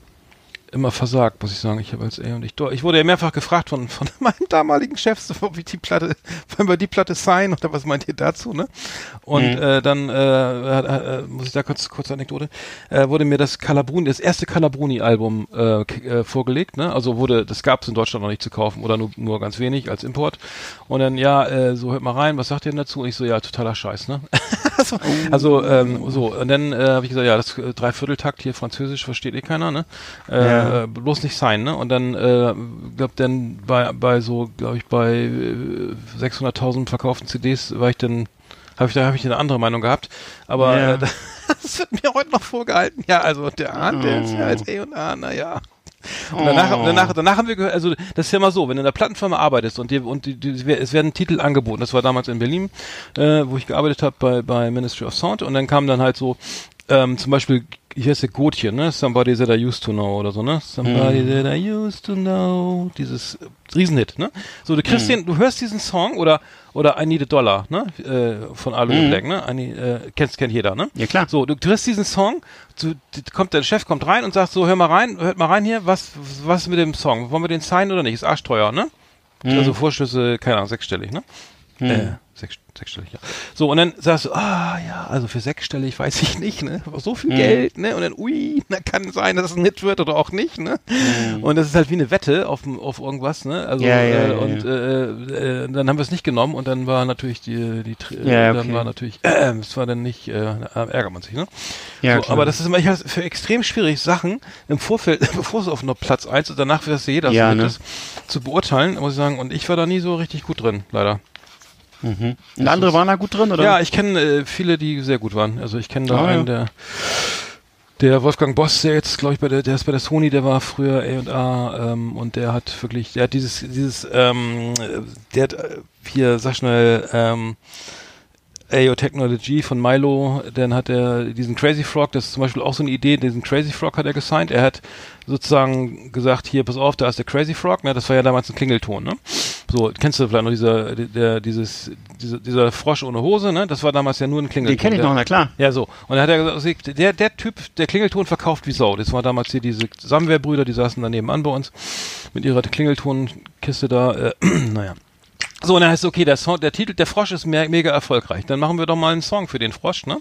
Speaker 2: immer versagt, muss ich sagen. Ich habe als er und ich Ich wurde ja mehrfach gefragt von, von meinem damaligen Chef, so, ob ich die Platte, wollen wir die Platte sein oder was meint ihr dazu, ne? Und mhm. äh, dann äh, äh, muss ich da kurz kurz Anekdote, äh, wurde mir das Calabruni, das erste Calabruni-Album äh, äh, vorgelegt, ne? Also wurde, das gab es in Deutschland noch nicht zu kaufen oder nur, nur ganz wenig als Import. Und dann, ja, äh, so hört mal rein, was sagt ihr denn dazu? Und ich so, ja, totaler Scheiß, ne? also, also ähm, so, und dann äh, habe ich gesagt, ja, das äh, Dreivierteltakt hier Französisch versteht eh keiner, ne? Äh, ja. äh, bloß nicht sein, ne? Und dann, äh, glaub dann bei bei so, glaube ich, bei äh, 600.000 verkauften CDs war ich dann habe ich da habe ich eine andere Meinung gehabt, aber ja. äh, das wird mir heute noch vorgehalten. Ja, also der Ahn, der ist ja als E und A, naja. Und danach, oh. danach, danach haben wir gehört, also das ist ja mal so, wenn du in der Plattenfirma arbeitest und, dir, und die, die, es werden Titel angeboten, das war damals in Berlin, äh, wo ich gearbeitet habe bei, bei Ministry of Sound und dann kam dann halt so, ähm, zum Beispiel ich heiße Gotchen, ne? Somebody that I used to know oder so, ne? Somebody mm. that I used to know. Dieses Riesenhit, ne? So, du kriegst mm. den, du hörst diesen Song oder oder I Need a Dollar, ne? Äh, von Alu mm. Black, ne? I need, äh, kennst, kennt jeder, ne?
Speaker 3: Ja, klar.
Speaker 2: So, du, hörst diesen Song, du, kommt, der Chef kommt rein und sagt so, hör mal rein, hört mal rein hier, was, was ist mit dem Song? Wollen wir den signen oder nicht? Ist arschteuer, ne? Mhm. Also Vorschüsse, keine Ahnung, sechsstellig, ne? Mhm. Äh, sechs, sechsstellig, ja. So, und dann sagst du, ah ja, also für sechsstellig weiß ich nicht, ne? Aber so viel mhm. Geld, ne? Und dann, ui, na kann sein, dass es ein Hit wird oder auch nicht, ne? Mhm. Und das ist halt wie eine Wette auf, auf irgendwas, ne? Also ja, ja, äh, ja, und äh, äh, dann haben wir es nicht genommen und dann war natürlich die, die ja, okay. dann war natürlich, äh, es war dann nicht, äh, ärgert man sich, ne? Ja, so, aber das ist immer ich für extrem schwierig, Sachen im Vorfeld, bevor es auf nur Platz eins und danach wird das jeder ja, ne? zu beurteilen, muss ich sagen. Und ich war da nie so richtig gut drin, leider.
Speaker 3: Mhm. Und andere waren da gut drin, oder?
Speaker 2: Ja, ich kenne äh, viele, die sehr gut waren. Also ich kenne da ah, einen, ja. der der Wolfgang Boss, der jetzt, glaube ich, bei der, der ist bei der Sony, der war früher A&A ähm, und der hat wirklich, der hat dieses, dieses, ähm, der hat äh, hier, sag schnell, ähm, AO Technology von Milo, dann hat er diesen Crazy Frog, das ist zum Beispiel auch so eine Idee, diesen Crazy Frog hat er gesigned. Er hat sozusagen gesagt, hier, pass auf, da ist der Crazy Frog, ne? Das war ja damals ein Klingelton, ne? So, kennst du vielleicht noch dieser, der, dieses, dieser, dieser Frosch ohne Hose, ne? Das war damals ja nur ein Klingelton.
Speaker 3: Den kenne ich noch, na klar.
Speaker 2: Ja, so. Und dann hat er gesagt, der, der Typ, der Klingelton verkauft wie Sau. Das war damals hier diese Samwehr-Brüder, die saßen daneben an bei uns mit ihrer Klingeltonkiste da, äh, naja. So, und dann heißt es, okay, der Song, der Titel, der Frosch ist me mega erfolgreich. Dann machen wir doch mal einen Song für den Frosch, ne?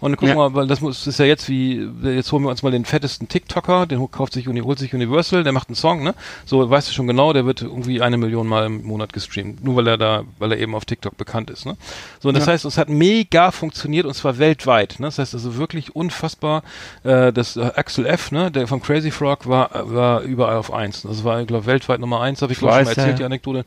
Speaker 2: Und dann gucken ja. mal, weil das muss, ist ja jetzt wie, jetzt holen wir uns mal den fettesten TikToker, den kauft sich, holt sich Universal, der macht einen Song, ne? So, weißt du schon genau, der wird irgendwie eine Million Mal im Monat gestreamt. Nur weil er da, weil er eben auf TikTok bekannt ist, ne? So, und das ja. heißt, es hat mega funktioniert und zwar weltweit, ne? Das heißt also wirklich unfassbar, äh, das äh, Axel F, ne? Der vom Crazy Frog war, war überall auf eins. Das war, ich glaube, weltweit Nummer eins, habe ich, glaube ich, schon mal erzählt, ja. die Anekdote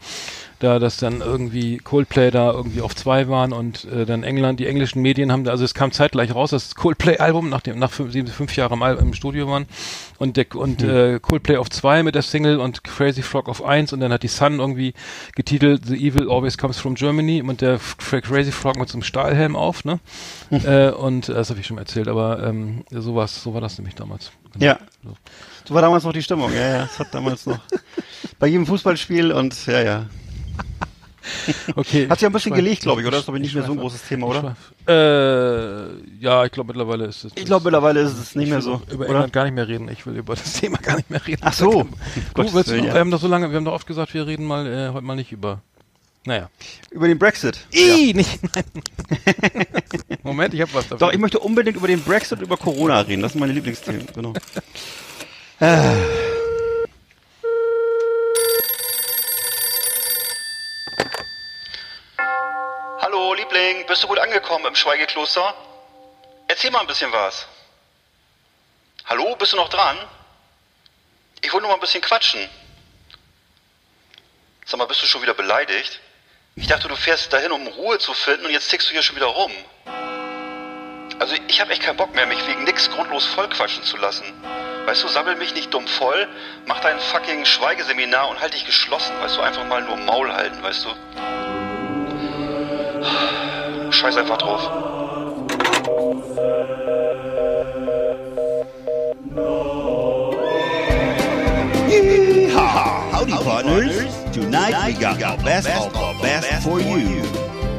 Speaker 2: da, dass dann irgendwie Coldplay da irgendwie auf zwei waren und äh, dann England, die englischen Medien haben, da, also es kam zeitgleich raus, das Coldplay-Album, nachdem nach fünf, sieben, fünf Jahren im, im Studio waren und der und mhm. äh, Coldplay auf zwei mit der Single und Crazy Frog auf eins und dann hat die Sun irgendwie getitelt The Evil Always Comes from Germany und der Crazy Frog mit so einem Stahlhelm auf, ne? Mhm. Äh, und äh, das habe ich schon erzählt, aber ähm, sowas, so war das nämlich damals.
Speaker 3: Genau. Ja. So. so war damals noch die Stimmung, ja, ja. Es hat damals noch bei jedem Fußballspiel und ja, ja.
Speaker 2: Okay.
Speaker 3: Hat sich ein bisschen gelegt, glaube ich, oder? Das ist aber nicht mehr so ein großes Thema, oder?
Speaker 2: Äh, ja, ich glaube mittlerweile ist es.
Speaker 3: Ich glaube mittlerweile ist es nicht mehr so.
Speaker 2: Über England gar nicht mehr reden. Ich will über das Thema gar nicht mehr reden.
Speaker 3: Ach so.
Speaker 2: Du, willst du, ja. Wir haben doch so lange, wir haben doch oft gesagt, wir reden mal äh, heute mal nicht über. Naja.
Speaker 3: Über den Brexit.
Speaker 2: Ih, ja. nicht. Nein. Moment, ich habe was
Speaker 3: dafür. Doch, ich möchte unbedingt über den Brexit und über Corona reden. Das sind meine Lieblingsthemen. Genau.
Speaker 1: Bist du gut angekommen im Schweigekloster? Erzähl mal ein bisschen was. Hallo, bist du noch dran? Ich wollte nur mal ein bisschen quatschen. Sag mal, bist du schon wieder beleidigt? Ich dachte, du fährst dahin, um Ruhe zu finden und jetzt tickst du hier schon wieder rum. Also ich habe echt keinen Bock mehr, mich wegen nix grundlos vollquatschen zu lassen. Weißt du, sammel mich nicht dumm voll, mach dein fucking Schweigeseminar und halt dich geschlossen. Weißt du, einfach mal nur Maul halten, weißt du. Scheiß einfach drauf.
Speaker 6: Yeehaw! Howdy, partners. Tonight we got the best of the best for you.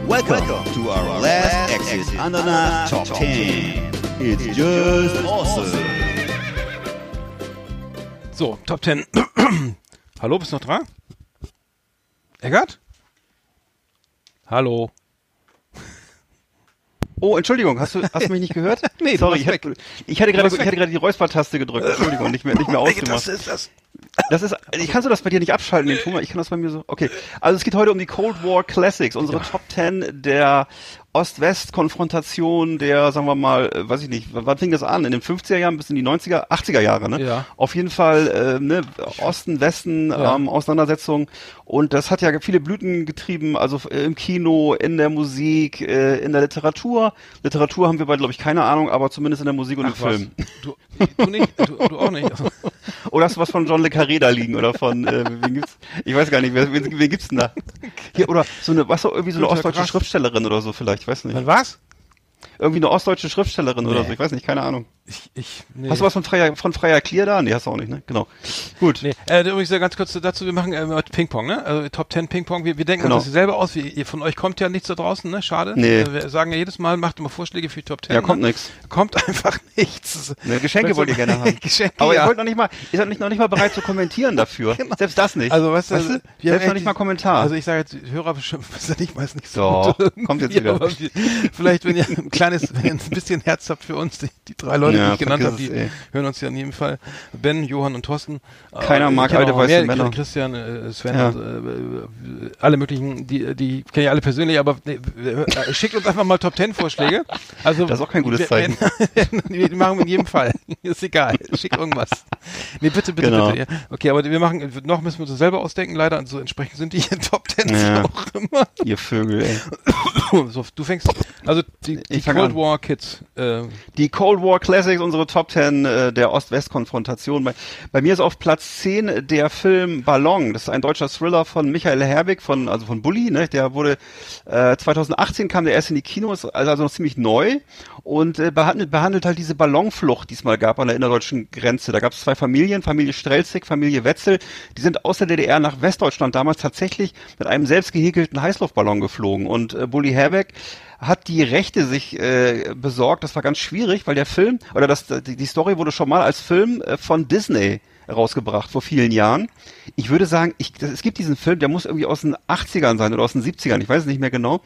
Speaker 6: Welcome to our last exit Ananas Top 10. It's just awesome.
Speaker 2: So, Top 10. Hallo, bist du noch dran? Eckart? Hallo.
Speaker 3: Oh, Entschuldigung, hast du, hast du mich nicht gehört?
Speaker 2: Nee,
Speaker 3: sorry, ich hatte, ich hatte gerade, ich hatte gerade die Räuspertaste gedrückt. Entschuldigung, nicht mehr, nicht mehr ausgemacht.
Speaker 2: ist das?
Speaker 3: Das ist, ich kannst du das bei dir nicht abschalten, den Ton? Ich kann das bei mir so. Okay. Also es geht heute um die Cold War Classics, unsere Top 10 der Ost-West-Konfrontation der, sagen wir mal, äh, weiß ich nicht, wann fing das an? In den 50er Jahren bis in die 90er, 80er Jahre, ne?
Speaker 2: Ja.
Speaker 3: Auf jeden Fall, äh, ne, Osten, Westen,
Speaker 2: Ja.
Speaker 3: ähm, Auseinandersetzung. Und das hat ja viele Blüten getrieben, also im Kino, in der Musik, äh, in der Literatur. Literatur haben wir beide, glaube ich, keine Ahnung, aber zumindest in der Musik und im Film.
Speaker 2: Du, du nicht? Du, du auch nicht?
Speaker 3: Oder hast du was von John Le Carré da liegen oder von äh, wen gibt's? Ich weiß gar nicht, wer, wen, wen gibt's denn da? Hier, oder so eine, was irgendwie so eine
Speaker 2: Günter
Speaker 3: ostdeutsche
Speaker 2: Grass.
Speaker 3: Schriftstellerin oder so vielleicht, ich weiß nicht.
Speaker 2: Was?
Speaker 3: Irgendwie eine ostdeutsche Schriftstellerin oder
Speaker 2: Nee.
Speaker 3: so, ich weiß nicht, keine Ahnung.
Speaker 2: Ich, ich, nee.
Speaker 3: Hast du was von Freier, von Freier Clear da? Nee, hast du auch nicht, ne? Genau. Gut.
Speaker 2: Nee, äh, übrigens äh, ganz kurz dazu, wir machen äh, Ping-Pong, ne? Also Top 10 Ping-Pong, wir, wir denken
Speaker 3: Genau.
Speaker 2: uns das selber aus, wie, ihr, von euch kommt ja nichts da draußen, ne? Schade.
Speaker 3: Nee.
Speaker 2: Äh, Wir sagen ja jedes Mal, macht immer Vorschläge für die Top 10.
Speaker 3: Ja, kommt
Speaker 2: ne?
Speaker 3: nix.
Speaker 2: Kommt einfach nichts.
Speaker 3: Ne, Geschenke wollt ihr gerne haben.
Speaker 2: Geschenke,
Speaker 3: Aber
Speaker 2: ja.
Speaker 3: ihr wollt noch nicht mal, ihr seid nicht, noch nicht mal bereit zu kommentieren dafür. Selbst das nicht.
Speaker 2: Also, weißt du,
Speaker 3: weißt du?
Speaker 2: wir
Speaker 3: Selbst noch nicht mal Kommentar.
Speaker 2: Also ich sage jetzt, Hörer beschimpfen ist ja nicht meist nicht so
Speaker 3: Doch,
Speaker 2: gut.
Speaker 3: kommt jetzt
Speaker 2: Ja,
Speaker 3: wieder.
Speaker 2: wir- vielleicht, wenn ihr ein kleines, wenn ihr ein bisschen Herz habt für uns, die, die drei Leute,
Speaker 3: Ja,
Speaker 2: die ich genannt habe, die
Speaker 3: ey.
Speaker 2: hören uns ja in jedem Fall. Ben, Johann und Thorsten.
Speaker 3: Keiner
Speaker 2: Äh,
Speaker 3: mag alte weiße
Speaker 2: mehr,
Speaker 3: Männer.
Speaker 2: Christian, äh, Sven,
Speaker 3: Ja.
Speaker 2: und, äh, alle möglichen, die, die kenne ich alle persönlich, aber nee, äh, schickt uns einfach mal Top 10 Vorschläge. Also,
Speaker 3: Das ist auch kein gutes
Speaker 2: wir-
Speaker 3: Zeichen.
Speaker 2: wir, die machen wir in jedem Fall. Ist egal. Schickt irgendwas. Nee, bitte, bitte,
Speaker 3: Genau.
Speaker 2: bitte. Ja. Okay, aber wir machen, noch müssen wir uns das selber ausdenken, leider. Und so entsprechend sind die Top 10
Speaker 3: Ja.
Speaker 2: auch immer.
Speaker 3: ihr Vögel, ey.
Speaker 2: so, du fängst, also die, die Cold
Speaker 3: an.
Speaker 2: War Kids. Äh,
Speaker 3: Die Cold War Classics, unsere Top 10 äh, der Ost-West-Konfrontation. Bei, bei mir ist auf Platz 10 der Film Ballon. Das ist ein deutscher Thriller von Michael Herbig, von, also von Bully, ne? Der wurde, äh, 2018 kam der erst in die Kinos, also, also noch ziemlich neu und äh, behandelt, behandelt halt diese Ballonflucht, die es mal gab an der innerdeutschen Grenze. Da gab es zwei Familien, Familie Strelzig, Familie Wetzel, die sind aus der DDR nach Westdeutschland damals tatsächlich mit einem selbst gehäkelten Heißluftballon geflogen und äh, Bully Herbeck hat die Rechte sich äh, besorgt. Das war ganz schwierig, weil der Film oder das die, die Story wurde schon mal als Film äh, von Disney rausgebracht vor vielen Jahren. Ich würde sagen, ich, das, es gibt diesen Film, der muss irgendwie aus den 80ern sein oder aus den 70ern, ich weiß es nicht mehr genau.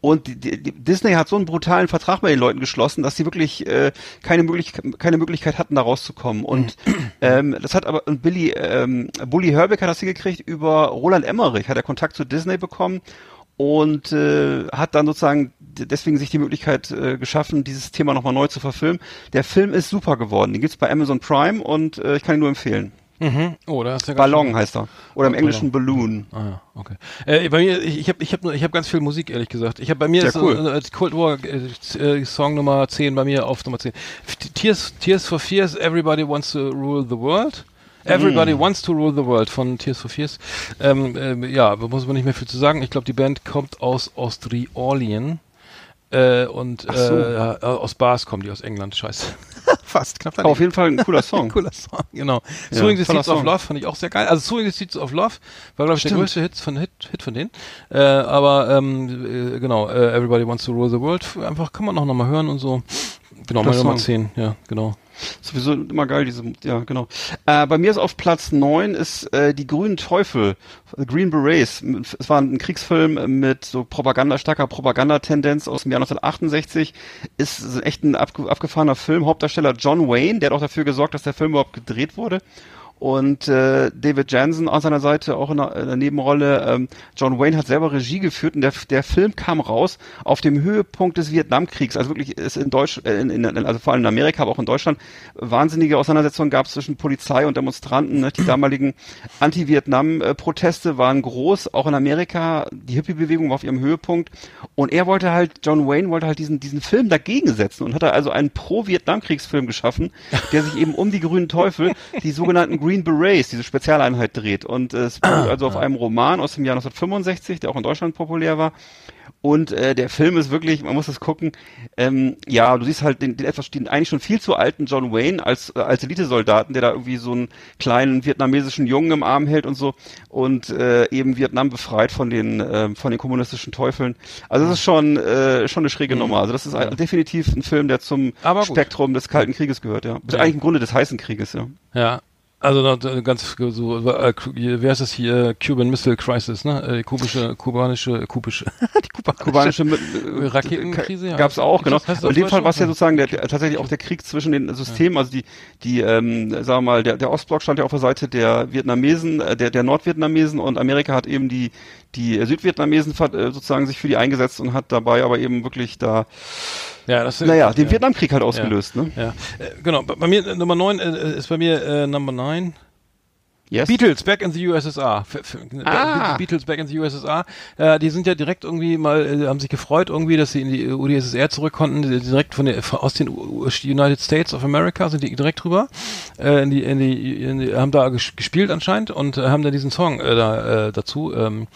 Speaker 3: Und die, die, Disney hat so einen brutalen Vertrag bei den Leuten geschlossen, dass sie wirklich äh, keine, Möglichkeit, keine Möglichkeit hatten, da rauszukommen. Und ähm, das hat aber und Billy, ähm, Bully Herbig hat das hingekriegt über Roland Emmerich, hat er Kontakt zu Disney bekommen und äh, hat dann sozusagen deswegen sich die Möglichkeit äh, geschaffen, dieses Thema nochmal neu zu verfilmen. Der Film ist super geworden. Den gibt's bei Amazon Prime und äh, ich kann ihn nur empfehlen.
Speaker 2: oh, da ist ja
Speaker 3: Ballon
Speaker 2: schön-
Speaker 3: heißt er. Oder im
Speaker 2: Oh,
Speaker 3: Englischen Balloon.
Speaker 2: Ah ja, okay. Äh, bei mir, ich, habe ich hab nur, ich habe ganz viel Musik, ehrlich gesagt. Ich habe bei mir
Speaker 3: Ja,
Speaker 2: ist
Speaker 3: cool.
Speaker 2: äh, Cold War äh, äh, Song Nummer 10 bei mir auf Nummer 10. Tears, Tears for Fears, Everybody Wants to Rule the World. Everybody
Speaker 3: Mm.
Speaker 2: Wants to Rule the World von Tears for Fears. Ähm, ähm, ja, da muss man nicht mehr viel zu sagen. Ich glaube, die Band kommt aus Ostri-Orleans. Äh, und
Speaker 3: so.
Speaker 2: äh, ja, aus Bars kommen die aus England. Scheiße. Fast knapp
Speaker 3: Aber auf jeden Fall ein cooler Song.
Speaker 2: Cooler Song, genau.
Speaker 3: Ja,
Speaker 2: Suing the Seeds of. Love fand ich auch sehr geil. Also Suing the Seeds of Love war, glaube ich, der größte Hit von, Hit, Hit von denen. Äh, aber ähm, äh, genau, äh, Everybody Wants to Rule the World. Einfach kann man auch nochmal hören und so. Genau, meine Nummer
Speaker 3: Song.
Speaker 2: 10, ja, genau.
Speaker 3: Sowieso immer geil, diese, ja, genau. Äh, bei mir ist auf Platz neun ist äh, die Grünen Teufel, The Green Berets. Es war ein Kriegsfilm mit so Propaganda, starker Propagandatendenz aus dem Jahr 1968. Ist echt ein abge abgefahrener Film. Hauptdarsteller John Wayne, der hat auch dafür gesorgt, dass der Film überhaupt gedreht wurde. Und äh, David Jansen an seiner Seite auch in der, in der Nebenrolle. Ähm, John Wayne hat selber Regie geführt und der, der Film kam raus auf dem Höhepunkt des Vietnamkriegs. Also wirklich ist in Deutsch, äh, in, in, also vor allem in Amerika, aber auch in Deutschland wahnsinnige Auseinandersetzungen gab es zwischen Polizei und Demonstranten. Ne? Die damaligen Anti-Vietnam-Proteste waren groß, auch in Amerika. Die Hippie-Bewegung war auf ihrem Höhepunkt und er wollte halt, John Wayne wollte halt diesen diesen Film dagegen setzen und hat also einen Pro-Vietnam-Kriegsfilm geschaffen, der sich eben um die grünen Teufel, die sogenannten Green Berets, diese Spezialeinheit dreht. Und äh, es beruht also auf einem Roman aus dem Jahr 1965, der auch in Deutschland populär war. Und äh, der Film ist wirklich, man muss das gucken, ähm, ja, du siehst halt den, den etwas, den eigentlich schon viel zu alten John Wayne als, äh, als Elitesoldaten, der da irgendwie so einen kleinen vietnamesischen Jungen im Arm hält und so und äh, eben Vietnam befreit von den, äh, von den kommunistischen Teufeln. Also das ist schon, äh, schon eine schräge Nummer. Also das ist ein, definitiv ein Film, der zum. Spektrum des Kalten Krieges gehört, ja.
Speaker 2: Ja.
Speaker 3: eigentlich im Grunde des heißen Krieges, ja.
Speaker 2: Ja. Also noch, äh, ganz so, äh, Ku- wer ist das hier? Cuban Missile Crisis, ne? Äh, kubische, kubanische, kubische, die kubanische,
Speaker 3: Kubanische mit-
Speaker 2: Raketenkrise. ja.
Speaker 3: Gab's auch,
Speaker 2: Ist
Speaker 3: genau.
Speaker 2: heißt
Speaker 3: Und in dem Fall war es ja
Speaker 2: so?
Speaker 3: sozusagen der, tatsächlich auch der Krieg zwischen den Systemen, also die, die, ähm, sagen wir mal, der, der Ostblock stand ja auf der Seite der Vietnamesen, äh, der, der Nordvietnamesen und Amerika hat eben die, die Südvietnamesen äh, sozusagen sich für die eingesetzt und hat dabei aber eben wirklich da,
Speaker 2: Ja, das
Speaker 3: naja, den
Speaker 2: ja.
Speaker 3: Vietnamkrieg halt ausgelöst, ne?
Speaker 2: Ja, äh, genau. Bei, bei mir äh, Nummer 9 äh, ist bei mir äh, Number 9.
Speaker 3: Yes?
Speaker 2: Beatles Back in the USSR. F
Speaker 3: Ah.
Speaker 2: Beatles Back in the USSR. Äh, die sind ja direkt irgendwie mal, äh, haben sich gefreut irgendwie, dass sie in die UdSSR zurück konnten. Direkt von der, aus den U- United States of America sind die direkt rüber. Äh, in die, in die, in die, haben da ges gespielt anscheinend und äh, haben dann diesen Song äh, da, äh, dazu, ähm,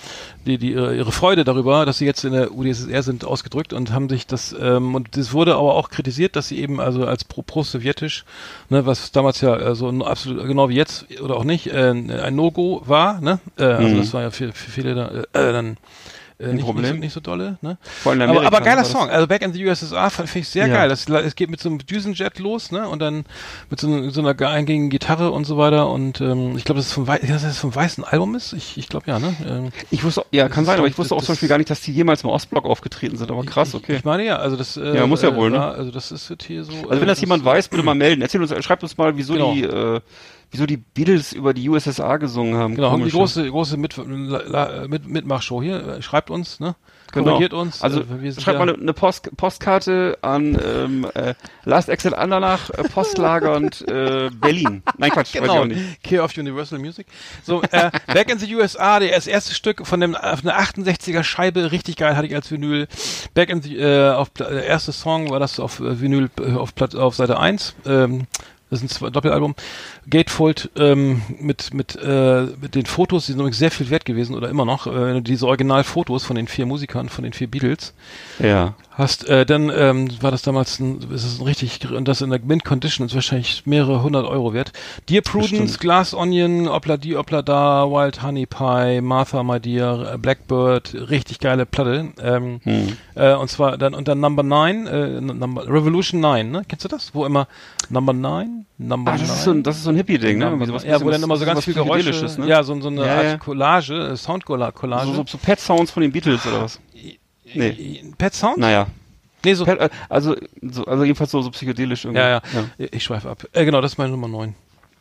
Speaker 2: die, die ihre, Freude darüber, dass sie jetzt in der UdSSR sind, ausgedrückt und haben sich das, ähm, und das wurde aber auch kritisiert, dass sie eben also als pro- pro-sowjetisch, ne, was damals ja so absolut, genau wie jetzt oder auch nicht, äh, ein No-Go war, ne? Äh, also
Speaker 3: Mhm.
Speaker 2: das war ja für, für viele da, äh, äh, dann äh, nicht,
Speaker 3: Problem.
Speaker 2: Nicht, so, nicht so dolle, ne?
Speaker 3: Vor allem in
Speaker 2: Aber, aber geiler
Speaker 3: das-
Speaker 2: Song. Also Back in the USSR finde ich sehr
Speaker 3: Ja.
Speaker 2: geil. Das, es geht mit so einem Düsenjet los, ne? Und dann mit so, einer- so einer eingängigen Gitarre und so weiter. Und ähm, ich glaube, das ist vom, Wei- dass das vom weißen Album ist. Ich, ich glaube ja, ne? Ähm,
Speaker 3: Ich wusste, ja, kann sein, aber ich wusste auch
Speaker 2: das-
Speaker 3: zum Beispiel gar nicht, dass die jemals im Ostblock aufgetreten sind, aber krass,
Speaker 2: ich,
Speaker 3: okay.
Speaker 2: Ich meine ja, also das. Äh,
Speaker 3: Ja, muss ja
Speaker 2: äh,
Speaker 3: wohl, ne?
Speaker 2: war- Also das ist jetzt hier so.
Speaker 3: Also
Speaker 2: äh,
Speaker 3: wenn das jemand weiß, bitte mal melden. Erzähl uns, schreibt uns mal, wieso
Speaker 2: Genau.
Speaker 3: die, äh, wieso die Beatles über die USSR gesungen haben.
Speaker 2: Genau, haben die große, große mit, mit, Mitmachshow hier. Äh, Schreibt uns, ne?
Speaker 3: Genau.
Speaker 2: Korrigiert uns.
Speaker 3: Also
Speaker 2: äh,
Speaker 3: schreibt
Speaker 2: ja,
Speaker 3: mal eine, Post, Postkarte an ähm, äh, Last Exit Andernach, äh, Postlager und äh, Berlin. Nein, Quatsch, weiß ich
Speaker 2: Genau,
Speaker 3: auch nicht.
Speaker 2: Care of Universal Music. So, äh, Back in the USA, das erste Stück von dem auf einer 68er Scheibe, richtig geil, hatte ich als Vinyl. Back in the, äh, auf der erste Song war das auf äh, Vinyl äh, auf, Platt, auf Seite 1. Ähm, das ist ein Doppelalbum. Gatefold ähm, mit mit äh, mit den Fotos, die sind übrigens sehr viel wert gewesen oder immer noch. Äh, diese Originalfotos von den vier Musikern, von den vier Beatles
Speaker 3: Ja.
Speaker 2: Hast, äh, dann ähm, war das damals ein, ist es ein richtig, und das in der Mint Condition ist wahrscheinlich mehrere hundert Euro wert. Dear Prudence,
Speaker 3: Bestimmt.
Speaker 2: Glass Onion, Opla di, Opla da, Wild Honey Pie, Martha My Dear, äh, Blackbird, richtig geile Platte. Ähm,
Speaker 3: Hm.
Speaker 2: äh, und zwar dann und dann Number 9, äh, Number, Revolution 9, ne? Kennst du das? Wo immer Number 9, Number
Speaker 3: Ah,
Speaker 2: 9.
Speaker 3: das ist so ein, das ist so ein Hippie-Ding, ne?
Speaker 2: Number ja, wo dann immer so ganz viel Geräusche,
Speaker 3: ne?
Speaker 2: ja, so, so eine
Speaker 3: Ja,
Speaker 2: Art
Speaker 3: ja.
Speaker 2: Collage, äh, Soundcollage.
Speaker 3: So, so, so Pet-Sounds von den Beatles oder was? Nee.
Speaker 2: Pet Sound?
Speaker 3: Naja.
Speaker 2: Nee, so,
Speaker 3: Pet, äh, also, so, also jedenfalls so, so psychedelisch irgendwie.
Speaker 2: ja, ja, Ich schweife ab. Äh, genau, das ist meine Nummer 9.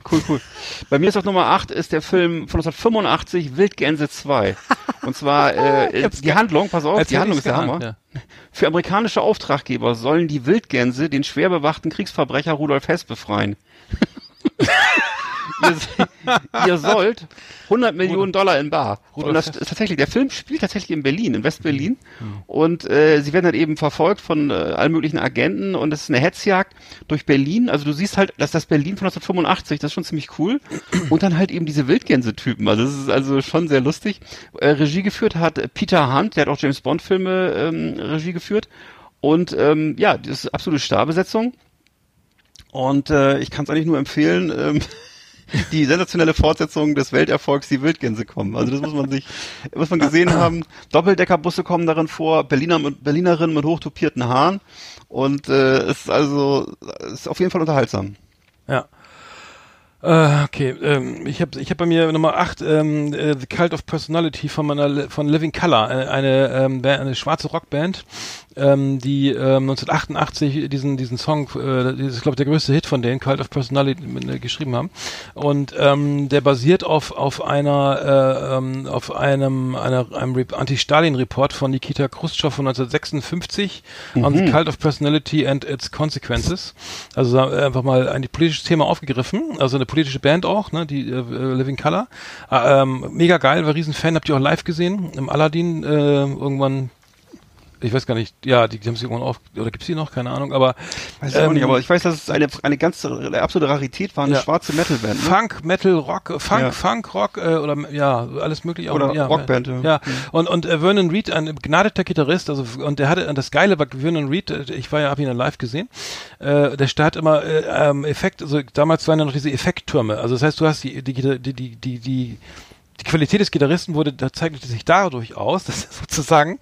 Speaker 3: Cool, cool. Bei mir ist auf Nummer 8 ist der Film von 1985 Wildgänse 2. Und zwar äh, die Handlung, pass auf, die Handlung ist der Hammer.
Speaker 2: ja.
Speaker 3: Für amerikanische Auftraggeber sollen die Wildgänse den schwer bewachten Kriegsverbrecher Rudolf Hess befreien. ihr, ihr sollt 100 Millionen Dollar in Bar. Und das ist tatsächlich, der Film spielt tatsächlich in Berlin, in Westberlin. Und äh, sie werden dann eben verfolgt von äh, allen möglichen Agenten und es ist eine Hetzjagd durch Berlin. Also du siehst halt, dass das Berlin von 1985, das ist schon ziemlich cool. Und dann halt eben diese Wildgänse-Typen. Also das ist also schon sehr lustig. Äh, Regie geführt hat Peter Hunt, der hat auch James Bond-Filme ähm, Regie geführt. Und ähm, ja, das ist absolute Starbesetzung. Und äh, ich kann es eigentlich nur empfehlen, ähm, die sensationelle Fortsetzung des Welterfolgs, die Wildgänse kommen. Also das muss man sich, muss man gesehen haben. Doppeldeckerbusse kommen darin vor, Berliner mit, Berlinerinnen mit hochtopierten Haaren. Und äh, ist also ist auf jeden Fall unterhaltsam.
Speaker 2: Ja. Äh, okay, ähm, ich habe ich hab bei mir Nummer 8 ähm, äh, The Cult of Personality von meiner von Living Color, äh, eine ähm, eine schwarze Rockband, ähm, die ähm, 1988 diesen diesen Song, äh, das ist glaube ich der größte Hit von denen, Cult of Personality äh, geschrieben haben und ähm, der basiert auf auf einer äh, ähm, auf einem einer einem Re Anti-Stalin-Report von Nikita Khrushchev von 1956 on the Cult of Personality and its Consequences. Also äh, einfach mal ein politisches Thema aufgegriffen, also eine politische Band auch, ne, die äh, Living Color. Äh, ähm, mega geil, war Riesenfan, habt ihr auch live gesehen im Aladdin äh, irgendwann ich weiß gar nicht, ja, die, die haben sie irgendwann auf, oder gibt's die noch? Keine Ahnung, aber
Speaker 3: Weiß ich auch
Speaker 2: ähm,
Speaker 3: nicht, aber ich weiß, dass es eine, eine ganz eine absolute Rarität war, eine
Speaker 2: Ja.
Speaker 3: schwarze Metalband. Ne?
Speaker 2: Funk, Metal, Rock, äh, Funk,
Speaker 3: Ja.
Speaker 2: Funk, Rock äh, oder ja, alles mögliche. auch,
Speaker 3: Oder
Speaker 2: ja,
Speaker 3: Rockband, ja.
Speaker 2: Ja, und und äh, Vernon Reed, ein begnadeter Gitarrist, also und der hatte und das Geile war Vernon Reed, äh, ich war ja habe ihn ja live gesehen. Äh, der hat immer äh, ähm, Effekt, also damals waren ja noch diese Effekttürme. Also das heißt, du hast die die die die die, die die Qualität des Gitarristen wurde, da zeigte sich dadurch aus, dass er sozusagen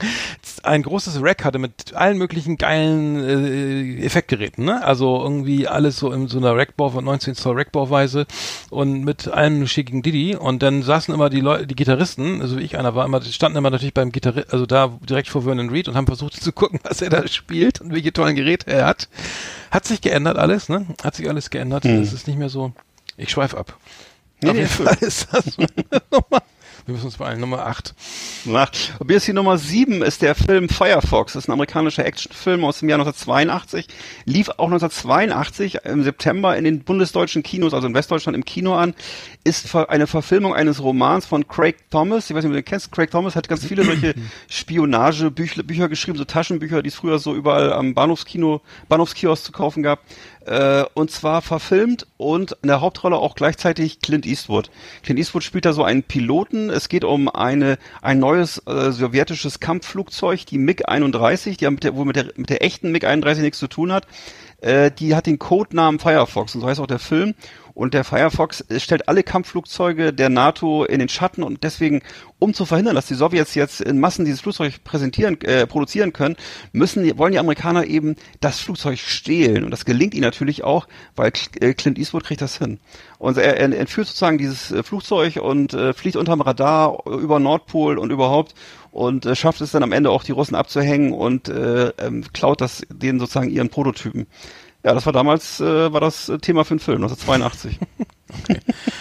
Speaker 2: ein großes Rack hatte mit allen möglichen geilen äh, Effektgeräten, ne? Also irgendwie alles so in so einer Rackbau, 19 Zoll Rackbauweise und mit einem schickigen Didi und dann saßen immer die Leute, die Gitarristen, also wie ich einer war, immer, die standen immer natürlich beim Gitarrist, also da direkt vor Vernon Reed und haben versucht zu gucken, was er da spielt und welche tollen Geräte er hat. Hat sich geändert alles, ne? Hat sich alles geändert.
Speaker 3: Hm.
Speaker 2: Es ist nicht mehr so. Ich schweife ab.
Speaker 3: Nee, nee, ist
Speaker 2: ist das Nummer. Wir müssen uns beeilen. Nummer 8.
Speaker 3: Macht. Und BSC Nummer 7 ist der Film Firefox. Das ist ein amerikanischer Actionfilm aus dem Jahr 1982. Lief auch 1982 im September in den bundesdeutschen Kinos, also in Westdeutschland im Kino an. Ist eine Verfilmung eines Romans von Craig Thomas. Ich weiß nicht, ob du den kennst. Craig Thomas hat ganz viele solche Spionagebücher Bücher geschrieben, so Taschenbücher, die es früher so überall am Bahnhofskino, Bahnhofskiosk zu kaufen gab. Äh, und zwar verfilmt und in der Hauptrolle auch gleichzeitig Clint Eastwood. Clint Eastwood spielt da so einen Piloten. Es geht um eine ein neues äh, sowjetisches Kampfflugzeug, die MiG-31, die ja mit der, wohl mit der, mit der echten MiG-31 nichts zu tun hat. Äh, die hat den Codenamen Firefox und so heißt auch der Film. Und der Firefox stellt alle Kampfflugzeuge der NATO in den Schatten und deswegen, um zu verhindern, dass die Sowjets jetzt in Massen dieses Flugzeug präsentieren, äh, produzieren können, müssen, wollen die Amerikaner eben das Flugzeug stehlen. Und das gelingt ihnen natürlich auch, weil äh, Clint Eastwood kriegt das hin. Und er, er entführt sozusagen dieses äh, Flugzeug und äh, fliegt unterm Radar über Nordpol und überhaupt und äh, schafft es dann am Ende auch die Russen abzuhängen und äh, ähm, klaut das denen sozusagen ihren Prototypen. Ja, das war damals äh, war das äh, Thema für den Film 1982.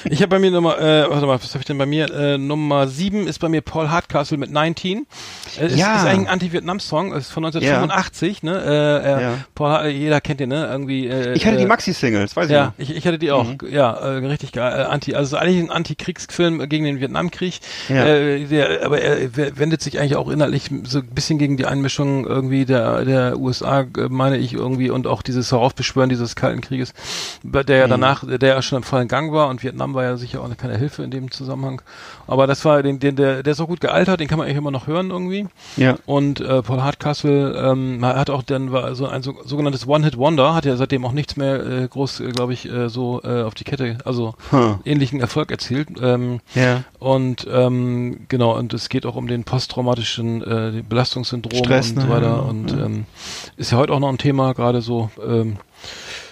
Speaker 2: Ich habe bei mir Nummer, äh, warte mal, was habe ich denn bei mir? Äh, Nummer 7 ist bei mir Paul Hardcastle mit 19. Äh, ist,
Speaker 3: Ja.
Speaker 2: ist eigentlich ein Anti-Vietnam-Song, ist von 1985, ne? Äh, äh,
Speaker 3: Ja.
Speaker 2: Paul, Ha- jeder kennt den, ne? Irgendwie. Äh,
Speaker 3: Ich hatte die
Speaker 2: äh,
Speaker 3: Maxi-Singles, weiß
Speaker 2: Ja,
Speaker 3: ich
Speaker 2: ich, ich hatte die auch.
Speaker 3: Mhm.
Speaker 2: Ja, äh, richtig geil. Äh, Anti, also eigentlich ein Antikriegsfilm gegen den Vietnamkrieg.
Speaker 3: Ja.
Speaker 2: Äh, der, aber er wendet sich eigentlich auch inhaltlich so ein bisschen gegen die Einmischung irgendwie der der USA, äh, meine ich irgendwie, und auch dieses Heraufbeschwören dieses Kalten Krieges, der
Speaker 3: Mhm.
Speaker 2: ja danach, der ja schon im vollen Gang war und Vietnam war ja sicher auch keine Hilfe in dem Zusammenhang. Aber das war den, den der, der ist auch gut gealtert, den kann man eigentlich immer noch hören irgendwie.
Speaker 3: Ja.
Speaker 2: Und äh, Paul Hardcastle ähm, hat auch dann war so ein so, sogenanntes One-Hit-Wonder, hat ja seitdem auch nichts mehr äh, groß, äh, glaube ich, äh, so äh, auf die Kette, also
Speaker 3: Hm.
Speaker 2: ähnlichen Erfolg erzielt. Ähm,
Speaker 3: Ja.
Speaker 2: und ähm, genau, und es geht auch um den posttraumatischen äh, Belastungssyndrom
Speaker 3: Stress,
Speaker 2: und so
Speaker 3: ne?
Speaker 2: weiter.
Speaker 3: Ja,
Speaker 2: und
Speaker 3: ja.
Speaker 2: ähm, ist ja heute auch noch ein Thema, gerade so ähm,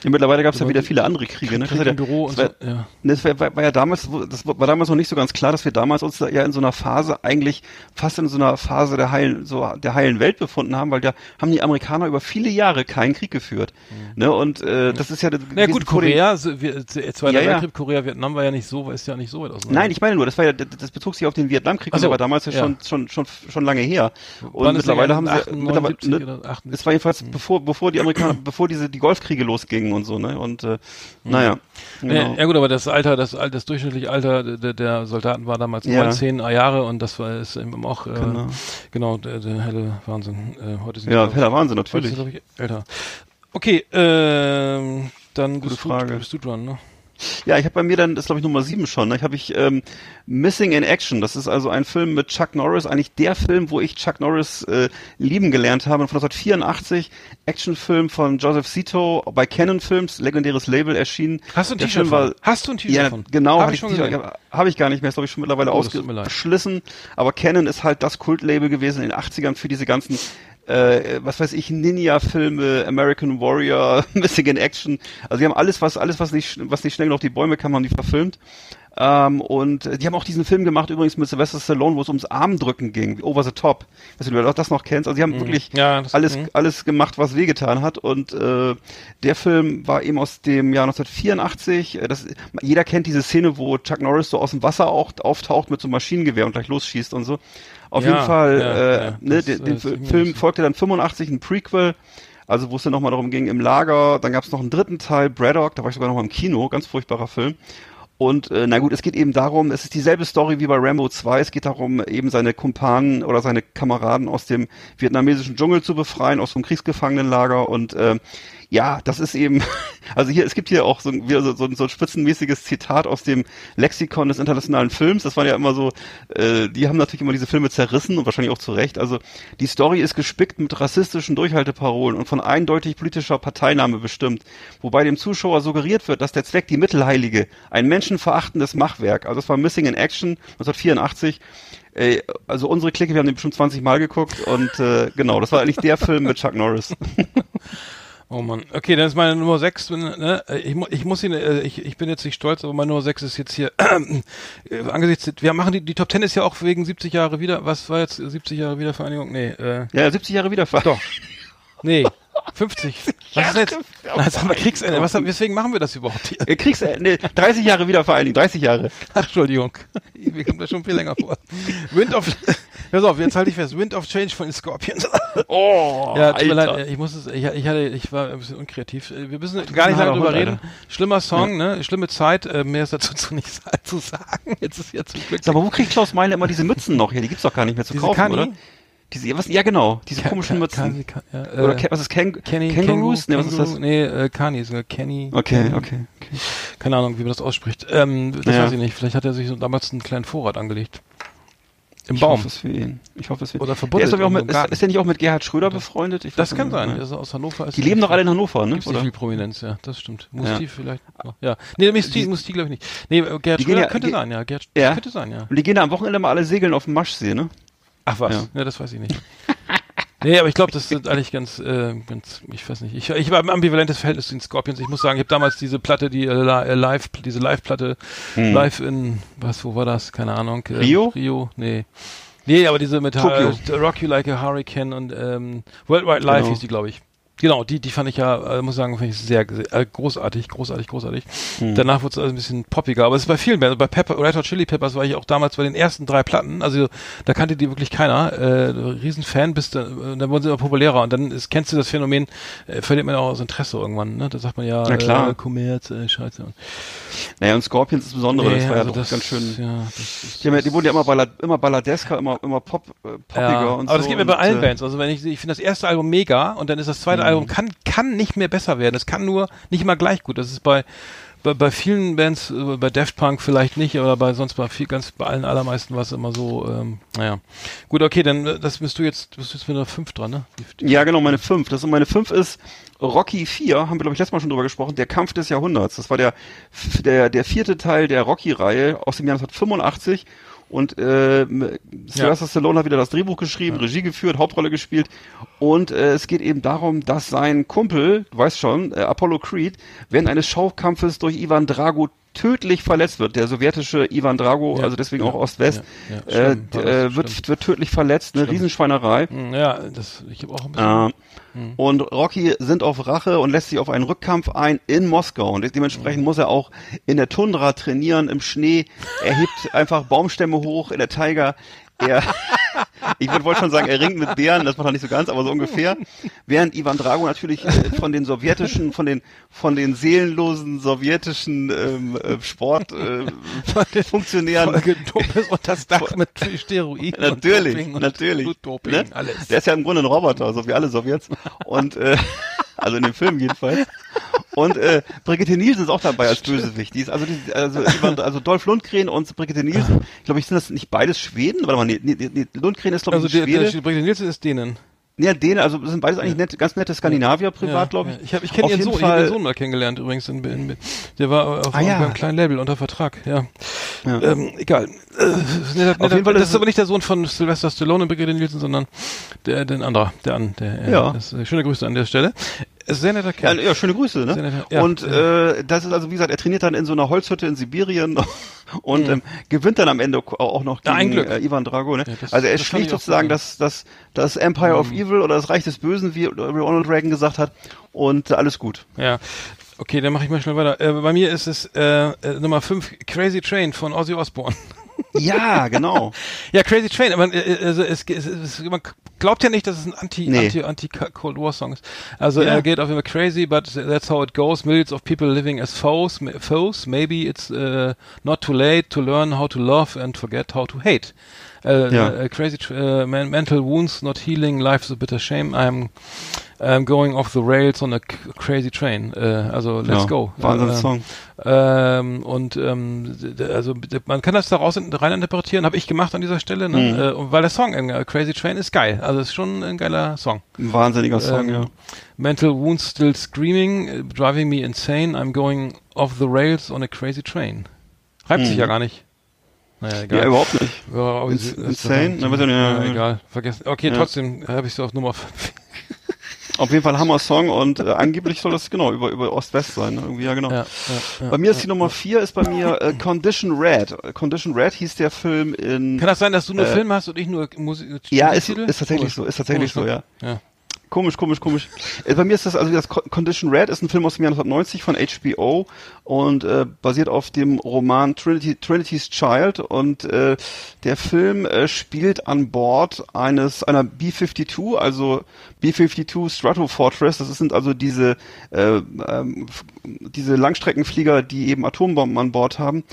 Speaker 3: Ja, mittlerweile gab es ja wieder viele andere Kriege. Ne?
Speaker 2: Krieg
Speaker 3: Das,
Speaker 2: Büro
Speaker 3: das,
Speaker 2: so. Ja.
Speaker 3: war, das war, war, war ja damals, das war damals noch nicht so ganz klar, dass wir damals uns da ja in so einer Phase eigentlich fast in so einer Phase der heilen, so der heilen Welt befunden haben, weil da haben die Amerikaner über viele Jahre keinen Krieg geführt. Ne? Und äh, das ist ja
Speaker 2: Na ja, gut, Korea, so, wir, Zweiter
Speaker 3: Ja.
Speaker 2: Weltkrieg, Korea, Vietnam war ja nicht so, ist ja nicht so weit auseinander.
Speaker 3: Nein, ich meine nur, das war ja, das bezog sich auf den Vietnamkrieg,
Speaker 2: Ach
Speaker 3: und
Speaker 2: so,
Speaker 3: der war damals ja, schon, schon, schon, schon lange her. Und
Speaker 2: Wann
Speaker 3: mittlerweile haben sie,
Speaker 2: 78
Speaker 3: mittlerweile, ne,
Speaker 2: oder 78?
Speaker 3: es war jedenfalls bevor, bevor die Amerikaner, bevor diese, die Golfkriege losgingen und so, ne, und, äh, naja, genau.
Speaker 2: Ja, ja gut, aber das Alter, das, das durchschnittliche Alter der, der Soldaten war damals
Speaker 3: Ja.
Speaker 2: 19 Jahre und das war ist eben auch äh,
Speaker 3: Genau.
Speaker 2: genau, der, der helle Wahnsinn. Äh, heute sind
Speaker 3: Ja, heller Wahnsinn,
Speaker 2: ich, heute
Speaker 3: natürlich.
Speaker 2: sind, ich, älter. Okay, ähm, dann
Speaker 3: Gute
Speaker 2: bist
Speaker 3: Frage.
Speaker 2: Du, bist du dran, ne?
Speaker 3: Ja, ich habe bei mir dann, das glaube ich Nummer sieben schon, ne? ich habe ich ähm, Missing in Action. Das ist also ein Film mit Chuck Norris, eigentlich der Film, wo ich Chuck Norris äh, lieben gelernt habe. Von 1984, Actionfilm von Joseph Zito bei Canon Films, legendäres Label erschienen.
Speaker 2: Hast du ein T-Shirt von? Hast du ein T-Shirt
Speaker 3: Ja,
Speaker 2: von?
Speaker 3: genau,
Speaker 2: Hab
Speaker 3: hatte
Speaker 2: ich schon
Speaker 3: habe ich gar nicht mehr, ist glaube ich schon mittlerweile
Speaker 2: Oh,
Speaker 3: ausgeschlissen. Aber Canon ist halt das Kultlabel gewesen in den 80ern für diese ganzen äh, was weiß ich, Ninja-Filme, American Warrior, Missing in Action. Also die haben alles, was alles, was nicht, was nicht schnell auf die Bäume kam, haben die verfilmt. Ähm, und äh, die haben auch diesen Film gemacht, übrigens mit Sylvester Stallone, wo es ums Armdrücken ging, Over the Top. Weiß nicht, ob du das noch kennst. Also die haben wirklich
Speaker 2: Mhm. Ja, das-
Speaker 3: alles,
Speaker 2: mhm.
Speaker 3: alles gemacht, was wehgetan hat. Und äh, der Film war eben aus dem Jahr 1984. Äh, Das, jeder kennt diese Szene, wo Chuck Norris so aus dem Wasser auch, auftaucht mit so einem Maschinengewehr und gleich losschießt und so. Auf
Speaker 2: Ja,
Speaker 3: jeden Fall,
Speaker 2: ja,
Speaker 3: äh, ne,
Speaker 2: das,
Speaker 3: den, den Film folgte dann 85 ein Prequel, also wo es dann nochmal darum ging im Lager. Dann gab es noch einen dritten Teil, Braddock, da war ich sogar noch mal im Kino, ganz furchtbarer Film. Und äh, na gut, es geht eben darum, es ist dieselbe Story wie bei Rambo 2. Es geht darum, eben seine Kumpanen oder seine Kameraden aus dem vietnamesischen Dschungel zu befreien, aus dem Kriegsgefangenenlager. Und äh, Ja, das ist eben, also hier, es gibt hier auch so, so, so, so ein spitzenmäßiges Zitat aus dem Lexikon des internationalen Films. Das war ja immer so, äh, die haben natürlich immer diese Filme zerrissen und wahrscheinlich auch zu Recht. Also die Story ist gespickt mit rassistischen Durchhalteparolen und von eindeutig politischer Parteinahme bestimmt, wobei dem Zuschauer suggeriert wird, dass der Zweck die Mittelheilige, ein menschenverachtendes Machwerk, also das war Missing in Action 1984, äh, also unsere Clique, wir haben den bestimmt 20 Mal geguckt und äh, genau, das war eigentlich der Film mit Chuck Norris.
Speaker 2: Oh Mann. Okay, dann ist meine Nummer 6. Ne? Ich, mu- ich muss ihn, äh, ich, ich bin jetzt nicht stolz, aber meine Nummer 6 ist jetzt hier äh, angesichts, wir machen die, die Top 10 ist ja auch wegen 70 Jahre wieder, was war jetzt 70 Jahre Wiedervereinigung? Nee, äh,
Speaker 3: Ja, 70 Jahre Wiederfahrt.
Speaker 2: Doch. nee, 50. Was ist jetzt? Na, jetzt haben wir Kriegsende. Was, weswegen machen wir das überhaupt hier?
Speaker 3: Äh, Kriegs, äh, nee, 30 Jahre Wiedervereinigung, 30 Jahre.
Speaker 2: Ach, Entschuldigung. Mir kommt das schon viel länger vor. Wind of, pass auf, jetzt halte ich fest. Wind of Change von den Scorpions.
Speaker 3: Oh,
Speaker 2: Ja, tut mir
Speaker 3: Alter.
Speaker 2: leid, ich muss es, ich, ich hatte, ich war ein bisschen unkreativ. Wir müssen gar nicht lange drüber
Speaker 3: Hund,
Speaker 2: reden. Schlimmer Song, ne? Schlimme Zeit, äh, mehr ist dazu zu nicht sa- zu sagen. Jetzt ist ja zum Glück.
Speaker 3: Mal, wo kriegt Klaus Meine immer diese Mützen noch hier? Die gibt's doch gar nicht mehr zu
Speaker 2: Diese
Speaker 3: kaufen,
Speaker 2: Kani?
Speaker 3: oder? Diese, was, ja genau, diese
Speaker 2: Ka-
Speaker 3: komischen Mützen.
Speaker 2: Ka- Ka- ja,
Speaker 3: oder
Speaker 2: äh,
Speaker 3: was ist Kang
Speaker 2: Kenny,
Speaker 3: Kangaroos? Nee, was ist das?
Speaker 2: Känguru- Nee, äh, Kani, ist sogar Kenny.
Speaker 3: Okay,
Speaker 2: Kenny.
Speaker 3: okay, okay.
Speaker 2: Keine Ahnung, wie man das ausspricht. Ähm, das
Speaker 3: Ja.
Speaker 2: weiß ich nicht. Vielleicht hat er sich so damals einen kleinen Vorrat angelegt. Im
Speaker 3: Ich
Speaker 2: Baum.
Speaker 3: hoffe es für ihn. Ich hoffe es für ihn.
Speaker 2: Oder
Speaker 3: Der
Speaker 2: verbuddelt
Speaker 3: ist, mit,
Speaker 2: im
Speaker 3: ist, ist der nicht auch mit Gerhard Schröder befreundet? Ich
Speaker 2: Das kann sein.
Speaker 3: Ja.
Speaker 2: Der ist aus Hannover. Ist
Speaker 3: Die leben doch alle in Hannover, ne?
Speaker 2: Gibt's
Speaker 3: Oder?
Speaker 2: viel Prominenz, ja, das stimmt.
Speaker 3: Ja.
Speaker 2: Musti vielleicht. noch. Ja. Nee, Musti,
Speaker 3: Die-
Speaker 2: Musti glaube ich nicht. Nee, äh, Gerhard Schröder
Speaker 3: ja-
Speaker 2: könnte sein, ja. Gerhard
Speaker 3: Ja.
Speaker 2: könnte sein, ja.
Speaker 3: Und die gehen da am Wochenende mal alle segeln auf dem Maschsee, ne?
Speaker 2: Ach was?
Speaker 3: Ja.
Speaker 2: Ja, das weiß ich nicht. nee, aber ich glaube, das sind eigentlich ganz, äh, ganz, ich weiß nicht. Ich, ich war ein ambivalentes Verhältnis zu den Scorpions. Ich muss sagen, ich habe damals diese Platte, die äh, äh, live, diese Live-Platte, live in, was, wo war das? Keine Ahnung. Ähm,
Speaker 3: Hm. Rio?
Speaker 2: Rio? Nee. Nee, aber diese mit äh, Rock You Like a Hurricane und ähm, Worldwide Live
Speaker 3: Genau.
Speaker 2: hieß die, glaube ich. Genau, die, die fand ich ja, äh, muss sagen, fand ich sehr, äh, großartig, großartig, großartig.
Speaker 3: Hm.
Speaker 2: Danach wurde es also ein bisschen poppiger, aber es ist bei vielen Bands. Bei Pepper, Red Hot Chili Peppers war ich auch damals bei den ersten drei Platten, also da kannte die wirklich keiner. Äh, Riesenfan bist du, äh, dann wurden sie immer populärer und dann ist, kennst du das Phänomen, äh, verliert man auch das Interesse irgendwann, ne? Da sagt man ja,
Speaker 3: Na klar.
Speaker 2: Äh, Kommerz, äh, Scheiße.
Speaker 3: Naja, und Scorpions insbesondere, das
Speaker 2: Nee,
Speaker 3: war ja
Speaker 2: also
Speaker 3: doch
Speaker 2: das,
Speaker 3: ganz schön.
Speaker 2: Ja, das ist,
Speaker 3: Die, haben ja, die wurden ja immer, ballad, immer balladesker, immer, immer pop, äh, poppiger
Speaker 2: Ja,
Speaker 3: und
Speaker 2: aber
Speaker 3: so.
Speaker 2: das geht mir bei allen
Speaker 3: äh,
Speaker 2: Bands. Also wenn ich, ich finde das erste Album mega und dann ist das zweite Album kann kann nicht mehr besser werden. Es kann nur nicht immer gleich gut. Das ist bei bei, bei vielen Bands, äh, bei Daft Punk vielleicht nicht, oder bei sonst bei viel, ganz bei allen allermeisten war es immer so. Ähm, naja, gut, okay, dann äh, das bist du jetzt, bist du jetzt mit einer 5 dran, ne? Die, die,
Speaker 3: Ja, genau, meine fünf. Das ist meine fünf ist Rocky 4, haben wir, glaube ich, letztes Mal schon drüber gesprochen, der Kampf des Jahrhunderts. Das war der, der, der vierte Teil der Rocky-Reihe aus dem Jahr 1985. Und äh, Sylvester Stallone hat wieder das Drehbuch geschrieben, Regie geführt, Hauptrolle gespielt. Und äh, es geht eben darum, dass sein Kumpel, du weißt schon, äh, Apollo Creed, während eines Schaukampfes durch Ivan Drago tödlich verletzt wird. Der sowjetische Ivan Drago,
Speaker 2: Ja,
Speaker 3: also deswegen
Speaker 2: ja,
Speaker 3: auch Ost-West,
Speaker 2: ja,
Speaker 3: äh, äh, wird,
Speaker 2: stimmt.
Speaker 3: wird tödlich verletzt. Eine
Speaker 2: Schlimm.
Speaker 3: Riesenschweinerei.
Speaker 2: Hm, ja, das, ich habe auch ein bisschen.
Speaker 3: Äh, Und Rocky sind auf Rache und lässt sich auf einen Rückkampf ein in Moskau. Und dementsprechend muss er auch in der Tundra trainieren, im Schnee. Er hebt einfach Baumstämme hoch in der Taiga. Er, ich würde wollte schon sagen, er ringt mit Bären, das macht er nicht so ganz, aber so ungefähr. Während Ivan Drago natürlich äh, von den sowjetischen, von den, von den seelenlosen sowjetischen ähm, äh, Sportfunktionären
Speaker 2: Folge Dopes und das Dach mit Steroiden.
Speaker 3: Natürlich,
Speaker 2: und Doping und
Speaker 3: natürlich.
Speaker 2: Blutdoping,
Speaker 3: Ne?
Speaker 2: alles.
Speaker 3: Der ist ja im Grunde ein Roboter, so wie alle Sowjets. Und äh, also in dem Film jedenfalls. Und äh, Brigitte Nielsen ist auch dabei als Bösewicht. Die ist also, die, also, also Dolph Lundgren und Brigitte Nielsen. Ich glaube, ich sind das nicht beides Schweden? Warte mal, nee, nee, nee, Lundgren ist glaube ich
Speaker 2: Also der
Speaker 3: Schwede.
Speaker 2: Brigitte Nielsen ist denen.
Speaker 3: Ja, denen, also das sind beides eigentlich nett, ganz nette Skandinavier privat, glaube ich.
Speaker 2: Ja. Ich, hab, ich kenne ihren Sohn, ich
Speaker 3: Fall-
Speaker 2: ihren Sohn mal kennengelernt übrigens. In, in, der war auf
Speaker 3: Ah, ja.
Speaker 2: einem kleinen Label unter Vertrag, ja.
Speaker 3: Ja.
Speaker 2: Ähm, egal. Äh, netter, netter,
Speaker 3: jeden Fall
Speaker 2: das
Speaker 3: ist
Speaker 2: aber nicht der Sohn von Sylvester Stallone und Brigitte Nielsen, sondern der, der anderer, der an, der, äh,
Speaker 3: Ja.
Speaker 2: Das, äh, schöne Grüße an der Stelle. Sehr netter
Speaker 3: Ja,
Speaker 2: Kerl.
Speaker 3: ja, schöne Grüße, ne?
Speaker 2: nett, ja.
Speaker 3: und äh, das ist also, wie gesagt, er trainiert dann in so einer Holzhütte in Sibirien und ähm, gewinnt dann am Ende auch noch
Speaker 2: Ja,
Speaker 3: gegen
Speaker 2: ein Glück.
Speaker 3: Äh, Ivan Drago. Ne?
Speaker 2: Ja, das-
Speaker 3: also er schlägt sozusagen das, das, das Empire of Evil oder das Reich des Bösen, wie Ronald Reagan gesagt hat, und äh, alles gut.
Speaker 2: Ja. Okay, dann mache ich mal schnell weiter. Äh, bei mir ist es äh, äh, Nummer 5, Crazy Train von Ozzy Osbourne.
Speaker 3: Ja, genau.
Speaker 2: Ja, Crazy Train, aber äh, also es, es, es, man glaubt ja nicht, dass es ein Anti,
Speaker 3: Nee.
Speaker 2: Anti, Anti Cold War Song ist. Also
Speaker 3: Ja.
Speaker 2: er geht auf Fall crazy, but that's how it goes. Millions of people living as foes, foes. Maybe it's uh, not too late to learn how to love and forget how to hate. Äh,
Speaker 3: Ja.
Speaker 2: äh, crazy äh, men mental wounds not healing, life's a bitter shame. I'm I'm going off the rails on a crazy train. Äh, also let's
Speaker 3: Ja,
Speaker 2: go.
Speaker 3: Wahnsinnssong.
Speaker 2: Ähm, und ähm, also man kann das daraus in- rein interpretieren, habe ich gemacht an dieser Stelle, ne?
Speaker 3: Mhm.
Speaker 2: äh, und weil der Song äh, Crazy Train ist geil, also ist schon ein geiler Song.
Speaker 3: Ein wahnsinniger Song,
Speaker 2: Ähm,
Speaker 3: ja.
Speaker 2: Mental wounds still screaming, driving me insane. I'm going off the rails on a crazy train. Reibt sich
Speaker 3: Mhm.
Speaker 2: ja gar nicht. Naja, egal.
Speaker 3: Ja, überhaupt nicht.
Speaker 2: Ja,
Speaker 3: Ins- insane? Na,
Speaker 2: ja,
Speaker 3: ja, ja.
Speaker 2: egal. Vergessen. Okay,
Speaker 3: Ja.
Speaker 2: trotzdem habe ich so auf Nummer.
Speaker 3: Auf jeden Fall Hammer-Song und äh, angeblich soll das genau über, über Ost-West sein. Ne? Irgendwie, ja, genau.
Speaker 2: ja, ja, ja.
Speaker 3: Bei mir ist die Nummer vier ist bei mir äh, Condition Red. Condition Red hieß der Film in.
Speaker 2: Kann das sein, dass du nur
Speaker 3: Äh,
Speaker 2: Filme hast und ich nur Musik?
Speaker 3: ja, ist, ist tatsächlich
Speaker 2: Komisch.
Speaker 3: so, ist tatsächlich so,
Speaker 2: Komisch,
Speaker 3: ja.
Speaker 2: ne? Ja.
Speaker 3: Komisch, komisch, komisch. Äh, bei mir ist das, also das Co- Condition Red ist ein Film aus dem Jahr 1990 von HBO und äh, basiert auf dem Roman Trinity, Trinity's Child und äh, der Film äh, spielt an Bord eines einer B-52, also B-52 Stratofortress, das sind also diese äh, ähm, diese Langstreckenflieger, die eben Atombomben an Bord haben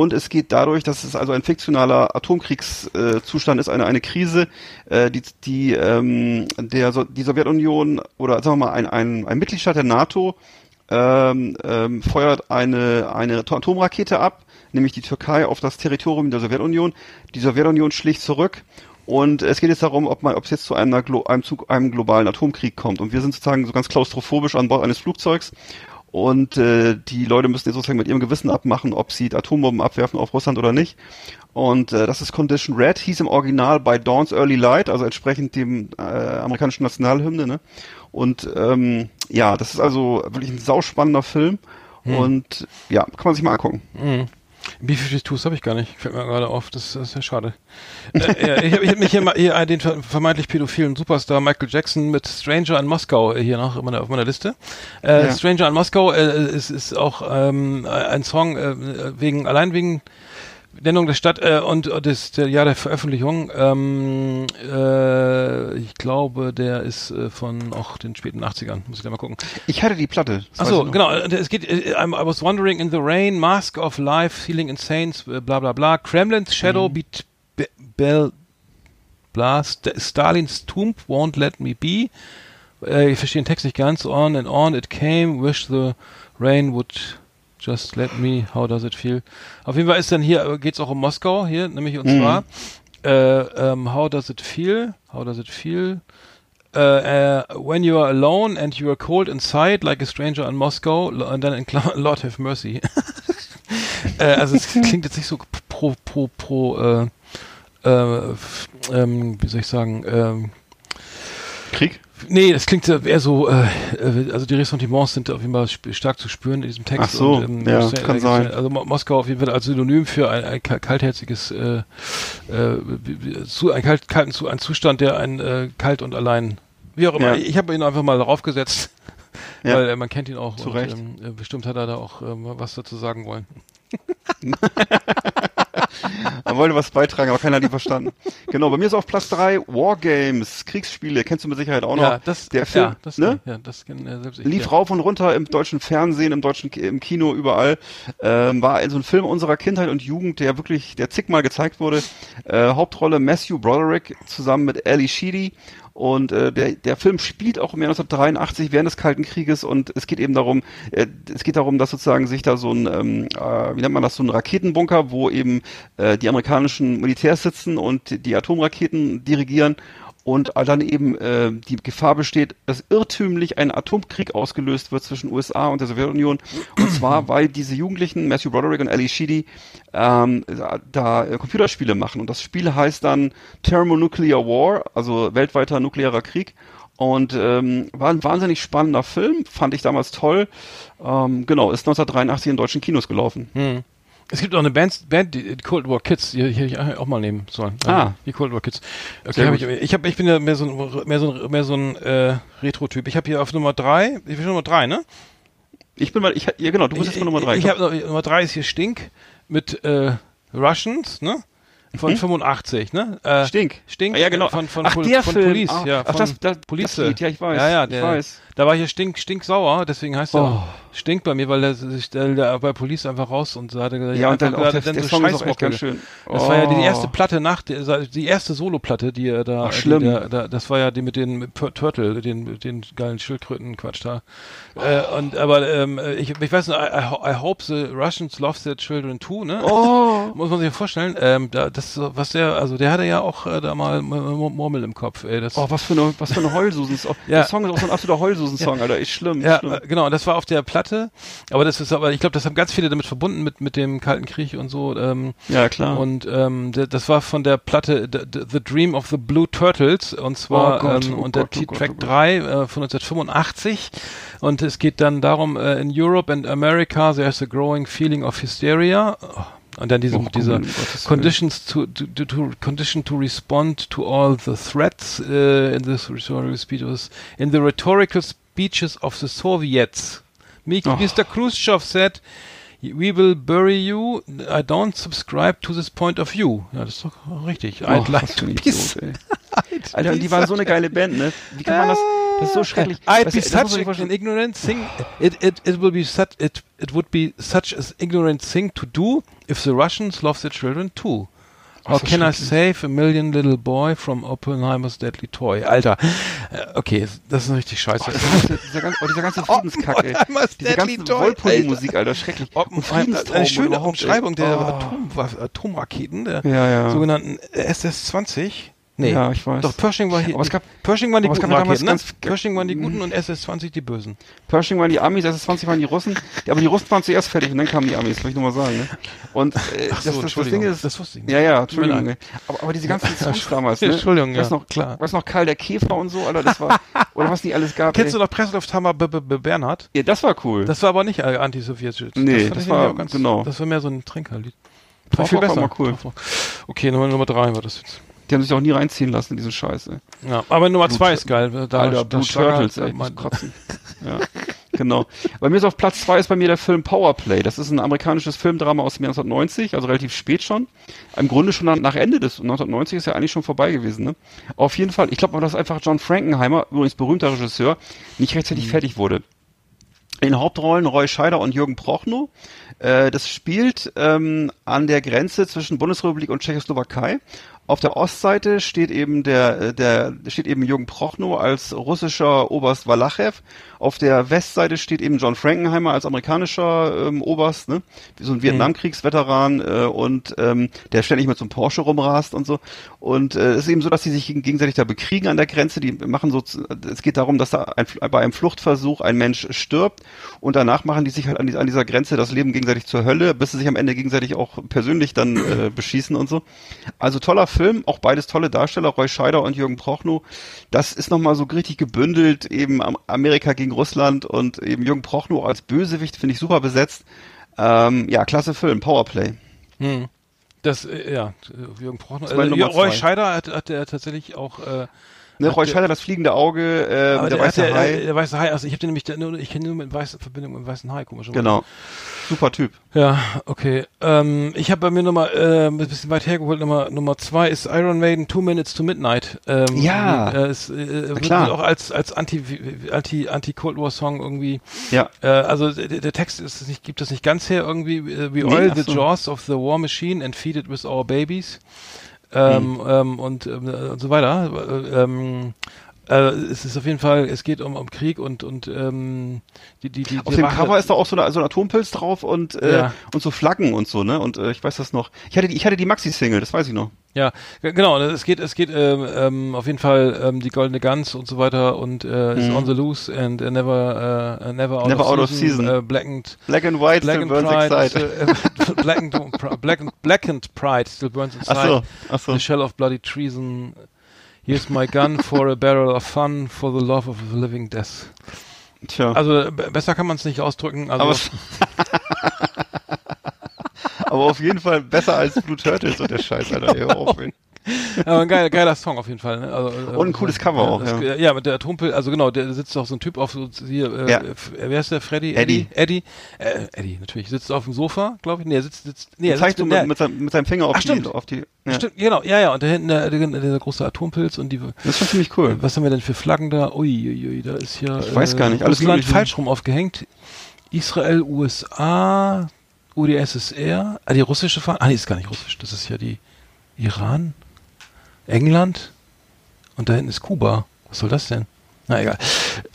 Speaker 3: und es geht dadurch, dass es also ein fiktionaler Atomkriegszustand äh, ist, eine, eine Krise, äh, die, die ähm, der, so die Sowjetunion oder sagen wir mal ein, ein, ein Mitgliedstaat der NATO ähm, ähm, feuert eine, eine Atomrakete ab, nämlich die Türkei auf das Territorium der Sowjetunion. Die Sowjetunion schlägt zurück und es geht jetzt darum, ob man, ob es jetzt zu einer, einem, einem globalen Atomkrieg kommt. Und wir sind sozusagen so ganz klaustrophobisch an Bord eines Flugzeugs. Und äh, die Leute müssen jetzt sozusagen mit ihrem Gewissen abmachen, ob sie Atombomben abwerfen auf Russland oder nicht. Und äh, das ist Condition Red, hieß im Original bei Dawn's Early Light, also entsprechend dem äh, amerikanischen Nationalhymne. Ne? Und ähm, ja, das ist also wirklich ein sauspannender Film. Und ja, kann man sich mal angucken.
Speaker 2: Mhm. B-52s habe ich gar nicht. Fällt mir gerade auf. Das, das ist ja schade. äh, ja, ich habe hab mich hier mal hier den ver- vermeintlich pädophilen Superstar Michael Jackson mit Stranger in Moskau äh, hier noch auf meiner, auf meiner Liste. Äh,
Speaker 3: Ja.
Speaker 2: Stranger in Moskau äh, ist, ist auch ähm, ein Song äh, wegen allein wegen Nennung der Stadt äh, und des der Jahr der Veröffentlichung. Ähm, äh, ich glaube, der ist äh, von auch den späten 80ern. Muss ich da mal gucken.
Speaker 3: Ich hatte die Platte.
Speaker 2: Achso, genau. Es geht, äh, I was wandering in the rain, Mask of Life, Feeling Insane, äh, bla bla bla. Kremlin's Shadow
Speaker 3: Mhm.
Speaker 2: beat Be Bell bla. St Stalin's Tomb won't let me be. Äh, ich verstehe den Text nicht ganz. On and on it came, wish the rain would just let me, how does it feel? Auf jeden Fall ist dann hier, äh, geht's auch um Moskau hier, nämlich und
Speaker 3: Mhm.
Speaker 2: zwar, äh, ähm, how does it feel? How does it feel? uh, uh, when you are alone and you are cold inside, like a stranger in Moscow, and then in Klammer, Lord have mercy. äh, also es klingt jetzt nicht so pro, pro, pro, äh, äh, ähm, wie soll ich sagen, ähm,
Speaker 3: Krieg?
Speaker 2: Nee, das klingt äh, eher so, äh, äh, also die Ressentiments sind auf jeden Fall stark zu spüren in diesem Text.
Speaker 3: Ach so,
Speaker 2: und,
Speaker 3: ja,
Speaker 2: Stra-
Speaker 3: kann sein.
Speaker 2: Also Mo Moskau auf jeden Fall als Synonym für ein, ein ka- kaltherziges, äh, äh, zu, ein, kalt, kalten, zu, ein Zustand, der ein äh, kalt und allein, wie auch immer.
Speaker 3: Ja.
Speaker 2: Ich habe ihn einfach mal darauf gesetzt,
Speaker 3: Ja.
Speaker 2: weil äh, man kennt ihn auch.
Speaker 3: Zu
Speaker 2: und,
Speaker 3: Recht.
Speaker 2: Ähm, äh, bestimmt hat er da auch ähm, was dazu sagen wollen.
Speaker 3: Er wollte was beitragen, aber keiner hat ihn verstanden. Genau, bei mir ist auf Platz drei Wargames, Kriegsspiele, kennst du mit Sicherheit auch noch.
Speaker 2: ja, das,
Speaker 3: der Film,
Speaker 2: ja, das,
Speaker 3: ne?
Speaker 2: ja, das kenn, äh, selbst ich.
Speaker 3: Lief
Speaker 2: ja.
Speaker 3: rauf und runter im deutschen Fernsehen, im deutschen im Kino, überall. Ähm, war so ein Film unserer Kindheit und Jugend, der wirklich, der zigmal gezeigt wurde. Äh, Hauptrolle Matthew Broderick zusammen mit Ali Sheedy. Und äh, der, der Film spielt auch im Jahr 1983 während des Kalten Krieges und es geht eben darum, äh, es geht darum, dass sozusagen sich da so ein, ähm, äh, wie nennt man das, so ein Raketenbunker, wo eben äh, die amerikanischen Militärs sitzen und die Atomraketen dirigieren und dann eben äh, die Gefahr besteht, dass irrtümlich ein Atomkrieg ausgelöst wird zwischen USA und der Sowjetunion. Und zwar, weil diese Jugendlichen, Matthew Broderick und Ali Sheedy, ähm, da, da äh, Computerspiele machen. Und das Spiel heißt dann Thermonuclear War, also weltweiter nuklearer Krieg. Und ähm, war ein wahnsinnig spannender Film, fand ich damals toll. Ähm, genau, ist 1983 in deutschen Kinos gelaufen.
Speaker 2: Hm. Es gibt auch eine Band, Band die Cold War Kids, die, hätte ich auch mal nehmen sollen.
Speaker 3: Ah.
Speaker 2: Also, Die Cold War Kids. Okay, hab ich, ich, hab, ich bin ja mehr so ein, mehr so ein, mehr so ein äh, Retro-Typ. Ich habe hier auf Nummer drei, ich bin Nummer drei, ne?
Speaker 3: Ich bin mal, ich, ja genau, du bist jetzt mal Nummer drei.
Speaker 2: Ich, ich habe Nummer drei ist hier Stink mit äh, Russians, ne? von 85, ne? Äh,
Speaker 3: Stink.
Speaker 2: Stink.
Speaker 3: Ah, ja, genau.
Speaker 2: Von, von,
Speaker 3: Ach,
Speaker 2: Pol-
Speaker 3: der
Speaker 2: von
Speaker 3: Film.
Speaker 2: Police,
Speaker 3: Ah,
Speaker 2: ja.
Speaker 3: ach, das- das-
Speaker 2: Police.
Speaker 3: das Lied, ja, ich weiß.
Speaker 2: Ja, ja,
Speaker 3: Ich
Speaker 2: der,
Speaker 3: weiß.
Speaker 2: Da war hier stink, stinksauer, deswegen heißt er
Speaker 3: Oh.
Speaker 2: Stink bei mir, weil der sich der, bei Police einfach raus und da hat er gesagt,
Speaker 3: Ja, und dann auch der,
Speaker 2: dann
Speaker 3: der
Speaker 2: so
Speaker 3: Song ist auch echt ganz schön.
Speaker 2: Das war ja die
Speaker 3: Oh.
Speaker 2: erste Platte nach die erste Soloplatte, die er da,
Speaker 3: Ach, schlimm.
Speaker 2: Der, da, das war ja die mit den mit Turtle, den den geilen Schildkröten Quatsch da. Äh, und aber ähm, ich, ich weiß nicht, I, I ho- I hope the Russians love their children too, ne?
Speaker 3: Oh.
Speaker 2: Muss man sich vorstellen, ähm, da, das was der, also der hatte ja auch äh, da mal Murmel im Kopf, ey, das
Speaker 3: Oh, was für eine, was für eine Heulsusen-Song.
Speaker 2: Ja.
Speaker 3: Der Song ist auch so ein absoluter Heulsusen-Song, Alter. Ist schlimm.
Speaker 2: Ja,
Speaker 3: schlimm.
Speaker 2: äh, genau, und das war auf der Platte, aber das ist aber, ich glaube, das haben ganz viele damit verbunden mit mit dem Kalten Krieg und so. Ähm,
Speaker 3: Ja, klar.
Speaker 2: Und ähm, das war von der Platte The, Dream of the Blue Turtles und zwar
Speaker 3: Oh Gott,
Speaker 2: ähm,
Speaker 3: oh
Speaker 2: und der
Speaker 3: Gott, oh Gott,
Speaker 2: Track
Speaker 3: oh Gott.
Speaker 2: 3 äh, von 1985 und es geht dann darum äh, in Europe and America there's a growing feeling of hysteria Oh, und dann diese
Speaker 3: Oh, Willen.
Speaker 2: conditions to, to, to, condition to respond to all the threats uh, in the rhetorical speeches in the rhetorical speeches of the Soviets. Mi-
Speaker 3: Oh.
Speaker 2: Mr. Khrushchev said, "We will bury you. I don't subscribe to this point of view." Ja, das ist doch richtig.
Speaker 3: Oh,
Speaker 2: I'd like to be
Speaker 3: ey. Alter, und die waren so eine geile Band, ne? Wie kann man das? Das ist so schrecklich.
Speaker 2: I'd
Speaker 3: Weißt
Speaker 2: be such an ignorant thing. It, it, it will be such it, it would be such an ignorant thing to do if the Russians love their children too. How can I save a million little boy from Oppenheimer's deadly toy? Alter, äh, okay, das ist richtig scheiße.
Speaker 3: Dieser, dieser, ganze, oh, dieser ganze Friedenskack, ey.
Speaker 2: Oppenheimer's
Speaker 3: Diese
Speaker 2: Deadly
Speaker 3: ganze
Speaker 2: Toy,
Speaker 3: Wollpulli-Musik, Alter, schrecklich.
Speaker 2: Oppen,
Speaker 3: Und
Speaker 2: eine schöne Umschreibung der
Speaker 3: Oh.
Speaker 2: Atomraketen, der
Speaker 3: Ja, ja.
Speaker 2: sogenannten SS-20. Nee,
Speaker 3: Ja, ich weiß.
Speaker 2: doch Pershing war hier.
Speaker 3: Aber es gab-
Speaker 2: Pershing waren die guten
Speaker 3: gab damals
Speaker 2: Raketen, ne?
Speaker 3: ganz-
Speaker 2: Pershing waren die guten und SS-20 die bösen.
Speaker 3: Pershing waren die Amis, SS-20 waren die Russen. Aber die Russen waren zuerst fertig und dann kamen die Amis, will ich nur mal sagen. Ne? Und äh,
Speaker 2: Ach so,
Speaker 3: das, das, das Ding ist...
Speaker 2: das wusste ich nicht.
Speaker 3: Ja, ja, Entschuldigung. ne. Aber, aber diese ganzen Songs damals, ne?
Speaker 2: Entschuldigung, ja,
Speaker 3: noch,
Speaker 2: klar.
Speaker 3: Weißt noch, Karl der Käfer und so, Alter, das war... oder was nicht alles gab.
Speaker 2: Kennst
Speaker 3: ey.
Speaker 2: du noch Presslufthammer B -B -B Bernhard?
Speaker 3: Ja, das war cool.
Speaker 2: Das war aber nicht äh, anti-sowjetisch.
Speaker 3: Nee, das
Speaker 2: ich
Speaker 3: war-
Speaker 2: nämlich
Speaker 3: genau.
Speaker 2: Das war mehr so ein Trinkerlied.
Speaker 3: Torfrock
Speaker 2: viel
Speaker 3: war
Speaker 2: besser.
Speaker 3: mal cool.
Speaker 2: Okay, Nummer, Nummer drei war das jetzt.
Speaker 3: Die haben sich auch nie reinziehen lassen, diesen Scheiß, ey.
Speaker 2: Ja, aber Nummer zwei ist geil. Da,
Speaker 3: Alter, Blue Turtles, ey, muss kotzen. Ja, genau. Bei mir ist auf Platz zwei ist bei mir der Film Powerplay. Das ist ein amerikanisches Filmdrama aus dem Jahr 1990, also relativ spät schon. Im Grunde schon nach, Ende des 1990 ist ja eigentlich schon vorbei gewesen. Ne? Auf jeden Fall. Ich glaube, dass einfach John Frankenheimer, übrigens berühmter Regisseur, nicht
Speaker 2: Mhm.
Speaker 3: rechtzeitig fertig wurde. In Hauptrollen Roy Scheider und Jürgen Prochnow. Äh, das spielt ähm, an der Grenze zwischen Bundesrepublik und Tschechoslowakei. Auf der Ostseite steht eben der, äh, der steht eben Jürgen Prochnow als russischer Oberst Walachew. Auf der Westseite steht eben John Frankenheimer als amerikanischer ähm, Oberst, ne? so ein Vietnamkriegsveteran äh, und ähm, der ständig mit so einem Porsche rumrast und so. Und äh, es ist eben so, dass sie sich geg- gegenseitig da bekriegen an der Grenze. Die machen so, es geht darum, dass da ein, bei einem Fluchtversuch ein Mensch stirbt und danach machen die sich halt an, die, an dieser Grenze das Leben gegenseitig zur Hölle, bis sie sich am Ende gegenseitig auch persönlich dann äh, beschießen und so. Also toller Film, auch beides tolle Darsteller, Roy Scheider und Jürgen Prochnow. Das ist nochmal so richtig gebündelt, eben am- Amerika gegen Russland und eben Jürgen Prochnow als Bösewicht, finde ich super besetzt. Ähm, ja, klasse Film, Powerplay.
Speaker 2: Hm. Das, äh, ja, Jürgen Prochnow.
Speaker 3: Nummer
Speaker 2: Roy. Scheider hat, hat er tatsächlich auch, äh,
Speaker 3: Ne, Roy
Speaker 2: der-
Speaker 3: Scheider, das fliegende Auge, äh, der,
Speaker 2: der,
Speaker 3: weiße
Speaker 2: der,
Speaker 3: Hai.
Speaker 2: der, der weiße Hai, also ich habe den nämlich, ich kenne nur mit weißen Verbindung mit dem weißen Hai, komischerweise.
Speaker 3: Genau. Super Typ.
Speaker 2: Ja, okay. Ähm, ich habe bei mir Nummer, äh, ein bisschen weit hergeholt, Nummer, Nummer zwei ist Iron Maiden Two Minutes to Midnight. Ähm,
Speaker 3: Ja.
Speaker 2: Äh, ist, äh, wird
Speaker 3: klar.
Speaker 2: auch als, als Anti, Anti, Anti-Cold War Song irgendwie,
Speaker 3: Ja.
Speaker 2: äh, also der, der Text ist nicht, gibt das nicht ganz her irgendwie, äh, we
Speaker 3: Nee,
Speaker 2: oil the
Speaker 3: so.
Speaker 2: jaws of the war machine and feed it with our babies. Ähm,
Speaker 3: Hm.
Speaker 2: ähm, und, ähm, und so weiter. Äh, ähm, äh, es ist auf jeden Fall, es geht um, um Krieg und, und ähm, die, die, die,
Speaker 3: Auf dem
Speaker 2: Rache-
Speaker 3: Cover ist da auch so, eine, so ein Atompilz drauf und, äh,
Speaker 2: Ja.
Speaker 3: und so Flaggen und so, ne? Und äh, ich weiß das noch. Ich hatte die, ich hatte die Maxi-Single, das weiß ich noch.
Speaker 2: Ja, genau. Es geht, es geht ähm, ähm, auf jeden Fall ähm, die goldene Gans und so weiter und äh, is
Speaker 3: Mhm.
Speaker 2: on the loose and uh, never, uh, never out
Speaker 3: Never
Speaker 2: of
Speaker 3: out of
Speaker 2: season.
Speaker 3: season.
Speaker 2: Äh, blackened,
Speaker 3: Black and White
Speaker 2: black
Speaker 3: still
Speaker 2: and
Speaker 3: burns
Speaker 2: pride,
Speaker 3: inside.
Speaker 2: uh, blackened, blackened, blackened pride still burns inside.
Speaker 3: Ach so, ach so.
Speaker 2: The shell of bloody treason. Here's my gun for a barrel of fun for the love of a living death.
Speaker 3: Tja.
Speaker 2: Also besser kann man es nicht ausdrücken. Also
Speaker 3: aber, aber auf jeden Fall besser als Blue Turtles und der Scheiß, Alter. Ey, hör auf, ey.
Speaker 2: Aber ein geiler, geiler Song auf jeden Fall. Ne? Also, äh,
Speaker 3: Und ein cooles Cover
Speaker 2: ja,
Speaker 3: auch,
Speaker 2: das-
Speaker 3: ja.
Speaker 2: ja. mit der Atompil, also genau, der sitzt auch so ein Typ auf so hier, äh,
Speaker 3: Ja.
Speaker 2: f- wer ist der? Freddy?
Speaker 3: Eddie.
Speaker 2: Eddie? Äh, Eddie, natürlich. Sitzt auf dem Sofa, glaube ich. Nee, er sitzt, sitzt, nee, er
Speaker 3: Zeigt
Speaker 2: sitzt
Speaker 3: mit, mit, seinem, mit seinem Finger auf
Speaker 2: Ach,
Speaker 3: die,
Speaker 2: stimmt.
Speaker 3: auf die. Ja.
Speaker 2: Stimmt, genau, ja, ja, und da hinten der, der, der große Atompilz und die,
Speaker 3: Das ist schon ziemlich cool.
Speaker 2: was haben wir denn für Flaggen da? Ui, ui, ui da ist ja,
Speaker 3: Ich weiß gar nicht, alles
Speaker 2: Russland falsch rum aufgehängt. Israel, USA, UdSSR, ah, die russische Fahne, ah, nee, ist gar nicht russisch, das ist ja die Iran, England und da hinten ist Kuba. Was soll das denn? Na egal.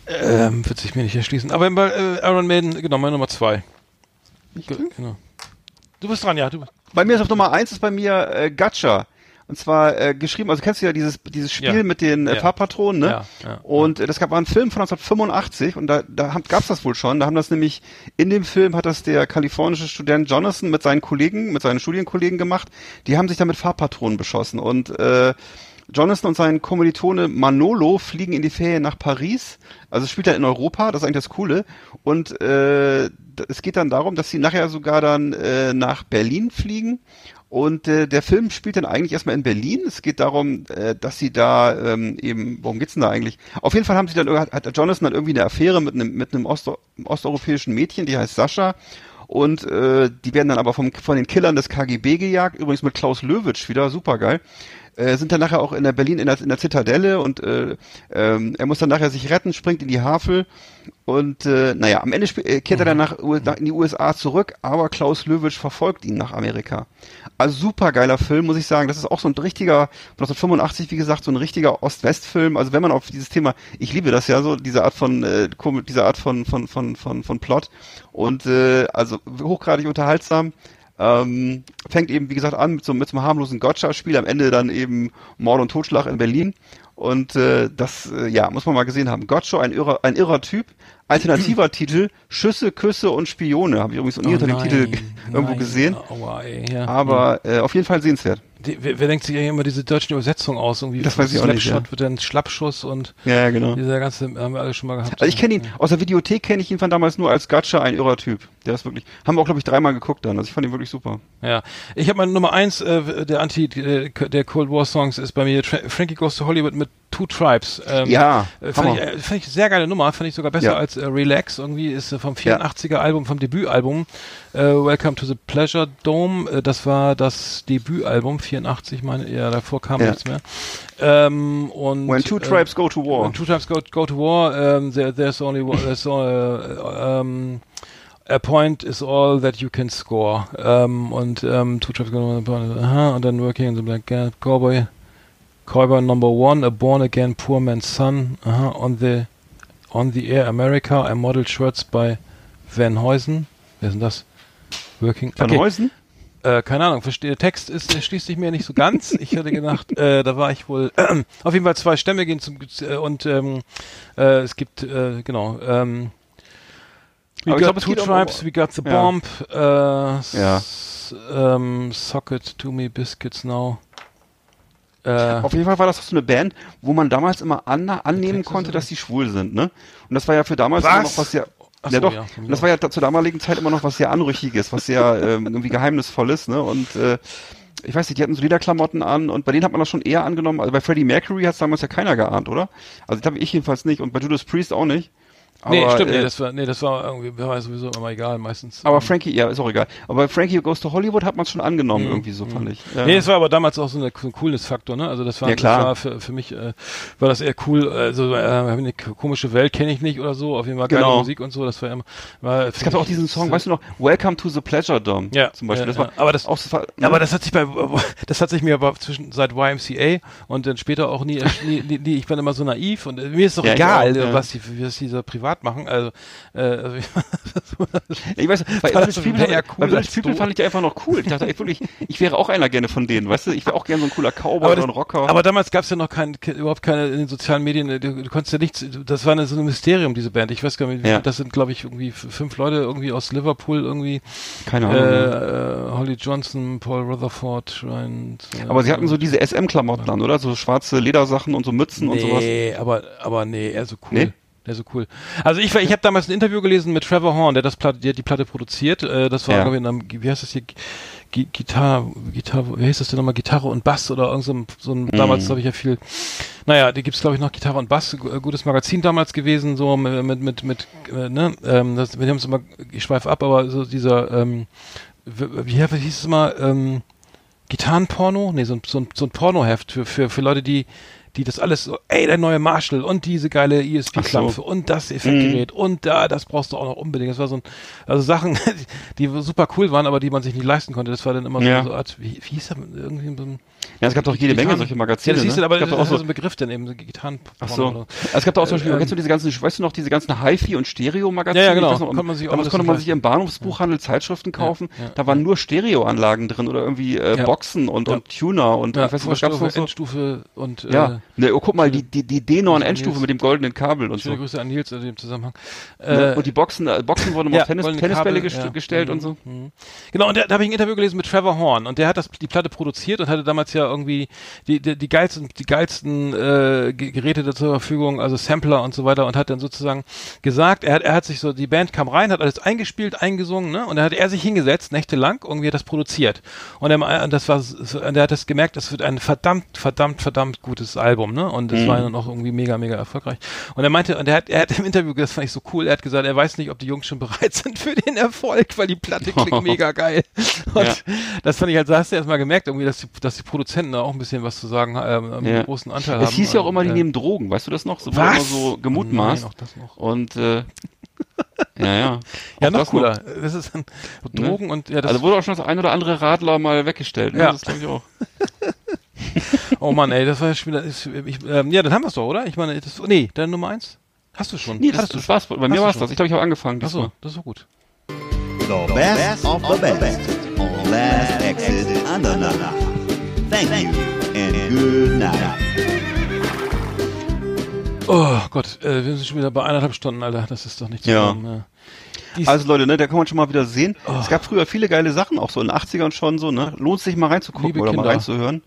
Speaker 2: Ähm, wird sich mir nicht erschließen. Aber bei äh, Iron Maiden, genau, meine Nummer zwei. Ge genau. Du bist dran, ja. Du,
Speaker 3: Bei mir ist auf Nummer eins ist bei mir äh, Gacha. Und zwar äh, geschrieben, also kennst du ja dieses, dieses Spiel
Speaker 2: Ja.
Speaker 3: mit den äh,
Speaker 2: Ja.
Speaker 3: Farbpatronen, ne?
Speaker 2: Ja, ja.
Speaker 3: und äh, das gab war ein Film von 1985 und da, da haben- gab's das wohl schon. Da haben das nämlich, in dem Film hat das der kalifornische Student Jonathan mit seinen Kollegen, mit seinen Studienkollegen gemacht. Die haben sich da mit Farbpatronen beschossen und äh, Jonathan und sein Kommilitone Manolo fliegen in die Ferien nach Paris. Also spielt dann in Europa, das ist eigentlich das Coole. Und äh, es geht dann darum, dass sie nachher sogar dann äh, nach Berlin fliegen. Und äh, der Film spielt dann eigentlich erstmal in Berlin. Es geht darum, äh, dass sie da ähm, eben, worum geht's denn da eigentlich? Auf jeden Fall haben sie dann hat hat Jonathan dann irgendwie eine Affäre mit einem mit einem Osto osteuropäischen Mädchen, die heißt Sascha. Und äh, die werden dann aber vom, von den Killern des KGB gejagt, übrigens mit Klaus Löwitsch wieder, supergeil. Äh, sind dann nachher auch in der Berlin in der, in der Zitadelle und äh, ähm, er muss dann nachher sich retten, springt in die Havel und äh, naja, am Ende äh, kehrt er dann nach, U- nach in die USA zurück, aber Klaus Löwitsch verfolgt ihn nach Amerika. Also super geiler Film, muss ich sagen. Das ist auch so ein richtiger, von 1985, wie gesagt, so ein richtiger Ost-West-Film. Also wenn man auf dieses Thema, ich liebe das ja so, diese Art von, äh, diese Art von, von, von, von, von Plot. Und äh, also hochgradig unterhaltsam. Ähm, fängt eben, wie gesagt, an mit so, mit so einem harmlosen Gotcha-Spiel, am Ende dann eben Mord und Totschlag in Berlin. Und äh, das, äh, ja, muss man mal gesehen haben. Gotcha, ein irrer, ein irrer Typ. Alternativer Titel, Schüsse, Küsse und Spione. Habe ich übrigens noch nie unter dem Titel g- irgendwo
Speaker 2: nein.
Speaker 3: gesehen.
Speaker 2: Aua, ey, ja.
Speaker 3: Aber äh, auf jeden Fall sehenswert.
Speaker 2: Die, wer, wer denkt sich eigentlich immer diese deutschen Übersetzungen aus? Irgendwie
Speaker 3: Das weiß ich auch nicht, ja.
Speaker 2: wird dann Schlappschuss und
Speaker 3: Ja, ja, genau.
Speaker 2: dieser ganze, haben wir alle schon mal gehabt.
Speaker 3: Also ich kenne ihn, aus der Videothek kenne ich ihn von damals nur als Gacha, ein irrer Typ. Der ist wirklich, haben wir auch, glaube ich, dreimal geguckt dann. Also ich fand ihn wirklich super.
Speaker 2: Ja, ich habe meine Nummer eins äh, der Anti äh, der Cold War Songs ist bei mir Tra Frankie Goes to Hollywood mit Two Tribes. Ähm,
Speaker 3: Ja,
Speaker 2: äh, fand ich, äh, fand ich sehr geile Nummer, fand ich sogar besser
Speaker 3: Ja.
Speaker 2: als äh, Relax. Irgendwie ist äh, vom 84er Album, vom Debütalbum äh, Welcome to the Pleasure Dome. Äh, das war das Debütalbum 84, meine ja davor kam
Speaker 3: Ja.
Speaker 2: nichts mehr. Ähm, und
Speaker 3: When two tribes go to war.
Speaker 2: When two tribes go, go to war, um, there, there's only one, there's uh, um, a point is all that you can score. Um, und um, two tribes go to war, aha, und dann working in the black cowboy, cowboy number one, a born again poor man's son, aha, on the on the air America, a model shirts by Van Heusen. Wer ist denn das? Working.
Speaker 3: Van Heusen?
Speaker 2: Äh, keine Ahnung, verstehe. Text ist, äh, schließt sich mir nicht so ganz. Ich hätte gedacht, äh, da war ich wohl auf jeden Fall zwei Stämme gehen zum äh, und ähm, äh, es gibt äh, genau. Ähm, we
Speaker 3: Aber ich
Speaker 2: got
Speaker 3: glaub,
Speaker 2: two tribes,
Speaker 3: um-
Speaker 2: we got the
Speaker 3: Ja.
Speaker 2: bomb. Äh,
Speaker 3: Ja.
Speaker 2: ähm, socket to me biscuits now. Äh,
Speaker 3: Auf jeden Fall war das so eine Band, wo man damals immer an, annehmen
Speaker 2: Texas,
Speaker 3: konnte, dass die schwul sind, ne? Und das war ja für damals
Speaker 2: Was?
Speaker 3: immer noch was sehr,
Speaker 2: Ach
Speaker 3: ja
Speaker 2: so,
Speaker 3: doch,
Speaker 2: ja,
Speaker 3: und das war ja zur damaligen Zeit immer noch was sehr Anrüchiges, was sehr ähm, irgendwie Geheimnisvolles, ne? Und äh, ich weiß nicht, die hatten so Lederklamotten an und bei denen hat man das schon eher angenommen. Also bei Freddie Mercury hat es damals ja keiner geahnt, oder? Also das habe ich jedenfalls nicht und bei Judas Priest auch nicht.
Speaker 2: Nee,
Speaker 3: Aber,
Speaker 2: stimmt, nee,
Speaker 3: äh,
Speaker 2: das war, nee, das war irgendwie, war sowieso immer egal, meistens.
Speaker 3: aber
Speaker 2: Ähm,
Speaker 3: Frankie, ja, ist auch egal. Aber Frankie Goes to Hollywood hat man es schon angenommen,
Speaker 2: Mhm,
Speaker 3: irgendwie so, fand ich. Ja.
Speaker 2: Nee, es war aber damals auch so, eine, so ein Coolness-Faktor, ne? Also das war,
Speaker 3: Ja, klar.
Speaker 2: Das war für, für mich äh, war das eher cool. Also äh, eine komische Welt kenne ich nicht oder so. Auf jeden Fall geile
Speaker 3: Genau.
Speaker 2: Musik und so. Das war immer. War
Speaker 3: es gab auch diesen Song, weißt du noch, Welcome to the Pleasure Dome,
Speaker 2: Ja,
Speaker 3: zum Beispiel.
Speaker 2: ja,
Speaker 3: das war.
Speaker 2: Aber das-
Speaker 3: auch, war,
Speaker 2: Aber das hat sich bei, das hat sich mir aber zwischen seit YMCA und dann später auch nie, nie, nie, nie ich bin immer so naiv und mir ist doch egal, was die, was die so privat machen. Also, äh, also
Speaker 3: Ich weiß, bei Village People,
Speaker 2: ja
Speaker 3: bei
Speaker 2: cool
Speaker 3: Village
Speaker 2: als
Speaker 3: People fand ich die einfach noch cool. Ich dachte ey, wirklich, ich wäre auch einer gerne von denen, weißt du? Ich wäre auch gerne so ein cooler Cowboy
Speaker 2: aber,
Speaker 3: oder ein Rocker.
Speaker 2: aber damals gab es ja noch kein, ke- überhaupt keine in den sozialen Medien. äh, Du, du konntest ja nichts. Das war eine, so ein Mysterium diese Band. Ich weiß gar nicht. wie-
Speaker 3: Ja.
Speaker 2: Das sind glaube ich irgendwie fünf Leute irgendwie aus Liverpool irgendwie.
Speaker 3: Keine
Speaker 2: Äh,
Speaker 3: Ahnung. ne?
Speaker 2: äh, Holly Johnson, Paul Rutherford, Ryan. Äh,
Speaker 3: aber sie hatten so diese SM-Klamotten an, oder? So schwarze Ledersachen und so Mützen und sowas.
Speaker 2: Nee, aber aber nee, eher so cool.
Speaker 3: Nee?
Speaker 2: Der so cool. Also ich ich habe damals ein Interview gelesen mit Trevor Horn, der das Platte, der die Platte produziert. Äh, das war
Speaker 3: Ja.
Speaker 2: glaube ich in einem, wie heißt das hier? Gi Gitarre, Gitarre, wie heißt das denn nochmal? Gitarre und Bass oder irgend so ein, so ein damals habe ich ja viel, naja, die gibt's glaube ich noch Gitarre und Bass, äh, gutes Magazin damals gewesen, so mit, mit, mit, mit äh, ne, ähm, das, wir haben es immer, ich schweife ab, aber so dieser, ähm, wie, wie wie hieß es mal, ähm, Gitarrenporno? Nee, so ein, so ein, so ein Pornoheft für, für, für Leute, die, die das alles so, ey, der neue Marshall und diese geile ESP-Klampfe und das Effektgerät und da, das brauchst du auch noch unbedingt. Das war so ein, also Sachen, die super cool waren, aber die man sich nicht leisten konnte. Das war dann immer so,
Speaker 3: Ja.
Speaker 2: so eine Art, wie, wie hieß das? Irgendwie so ein
Speaker 3: Ja, es gab doch jede Menge
Speaker 2: Gitarren-
Speaker 3: solche Magazine.
Speaker 2: Ja, das hieß
Speaker 3: ne?
Speaker 2: aber
Speaker 3: es
Speaker 2: das
Speaker 3: gab
Speaker 2: ist
Speaker 3: auch
Speaker 2: so ein Begriff dann eben, so Gitarren.
Speaker 3: Ach so. Es gab da auch zum Beispiel,
Speaker 2: Ähm,
Speaker 3: kennst du diese ganzen, weißt du noch, diese ganzen Hi-Fi und Stereo-Magazine?
Speaker 2: Ja, ja, genau.
Speaker 3: Noch,
Speaker 2: Konnte man sich
Speaker 3: damals konnte man sich im Bahnhofsbuchhandel Zeitschriften kaufen.
Speaker 2: ja,
Speaker 3: da waren nur Stereoanlagen drin oder irgendwie äh,
Speaker 2: Ja.
Speaker 3: Boxen und,
Speaker 2: Ja.
Speaker 3: und Tuner und
Speaker 2: ja,
Speaker 3: ich weiß nicht, was gab's noch so?
Speaker 2: Endstufe und äh,
Speaker 3: Ja, ne, oh, guck mal, die, die, die D9
Speaker 2: Grüße an
Speaker 3: Endstufe
Speaker 2: Nils.
Speaker 3: mit dem goldenen Kabel und
Speaker 2: schöne
Speaker 3: so.
Speaker 2: Grüße an Nils in dem Zusammenhang.
Speaker 3: Ne?
Speaker 2: Äh,
Speaker 3: Und die Boxen, äh, Boxen wurden auf Tennisbälle
Speaker 2: ja.
Speaker 3: gestellt
Speaker 2: Mhm,
Speaker 3: und so.
Speaker 2: mhm. Genau, und da, habe ich ein Interview gelesen mit Trevor Horn und der hat die Platte produziert und hatte damals ja irgendwie die die, die geilsten die geilsten äh, Ge- Geräte da zur Verfügung, also Sampler und so weiter und hat dann sozusagen gesagt, er hat er hat sich so die Band kam rein, hat alles eingespielt, eingesungen, ne? Und dann hat er sich hingesetzt nächtelang irgendwie hat das produziert. Und er, und das war so- und er hat das gemerkt, das wird ein verdammt verdammt verdammt gutes Album, ne? Und es war dann auch irgendwie mega mega erfolgreich. Und er meinte und er hat er hat im Interview, das fand ich so cool, er hat gesagt, er weiß nicht, ob die Jungs schon bereit sind für den Erfolg, weil die Platte klingt mega geil. Und
Speaker 3: Ja.
Speaker 2: das fand ich halt, da hast du erst mal gemerkt, irgendwie, dass die, dass die Produzenten da auch ein bisschen was zu sagen, ähm, einen
Speaker 3: Ja.
Speaker 2: großen Anteil haben.
Speaker 3: Es hieß ja auch immer, die
Speaker 2: Äh,
Speaker 3: nehmen Drogen, weißt du das noch? So,
Speaker 2: Was?
Speaker 3: Immer so gemutmaßt.
Speaker 2: Nein, auch das noch.
Speaker 3: Und äh, ja, ja.
Speaker 2: Ja, noch
Speaker 3: das
Speaker 2: cooler. Das ist ein, Drogen und ja, das,
Speaker 3: Also wurde auch schon das ein oder andere Radler mal weggestellt. Ne?
Speaker 2: Ja.
Speaker 3: Das glaube ich auch.
Speaker 2: oh Mann, ey, das war ja schon wieder, ähm, ja, dann haben wir es doch, oder? Ich meine, das, nee, deine Nummer eins? Hast du schon?
Speaker 3: Nee, das, das
Speaker 2: du
Speaker 3: war's. Bei mir
Speaker 2: Hast
Speaker 3: war's
Speaker 2: schon?
Speaker 3: das. Ich glaube, ich habe angefangen.
Speaker 2: Achso, das ist so gut.
Speaker 6: The best of the best on Last Exit Andernach. Thank you and good night.
Speaker 2: Oh Gott, äh, wir sind schon wieder bei eineinhalb Stunden, Alter. Das ist doch nicht zu
Speaker 3: Ja.
Speaker 2: Dies,
Speaker 3: Also Leute, ne, da kann man schon mal wieder sehen. Es gab früher viele geile Sachen, auch so in den 80ern schon so, ne? Lohnt sich mal reinzugucken
Speaker 2: Liebe
Speaker 3: oder mal
Speaker 2: Kinder.
Speaker 3: reinzuhören.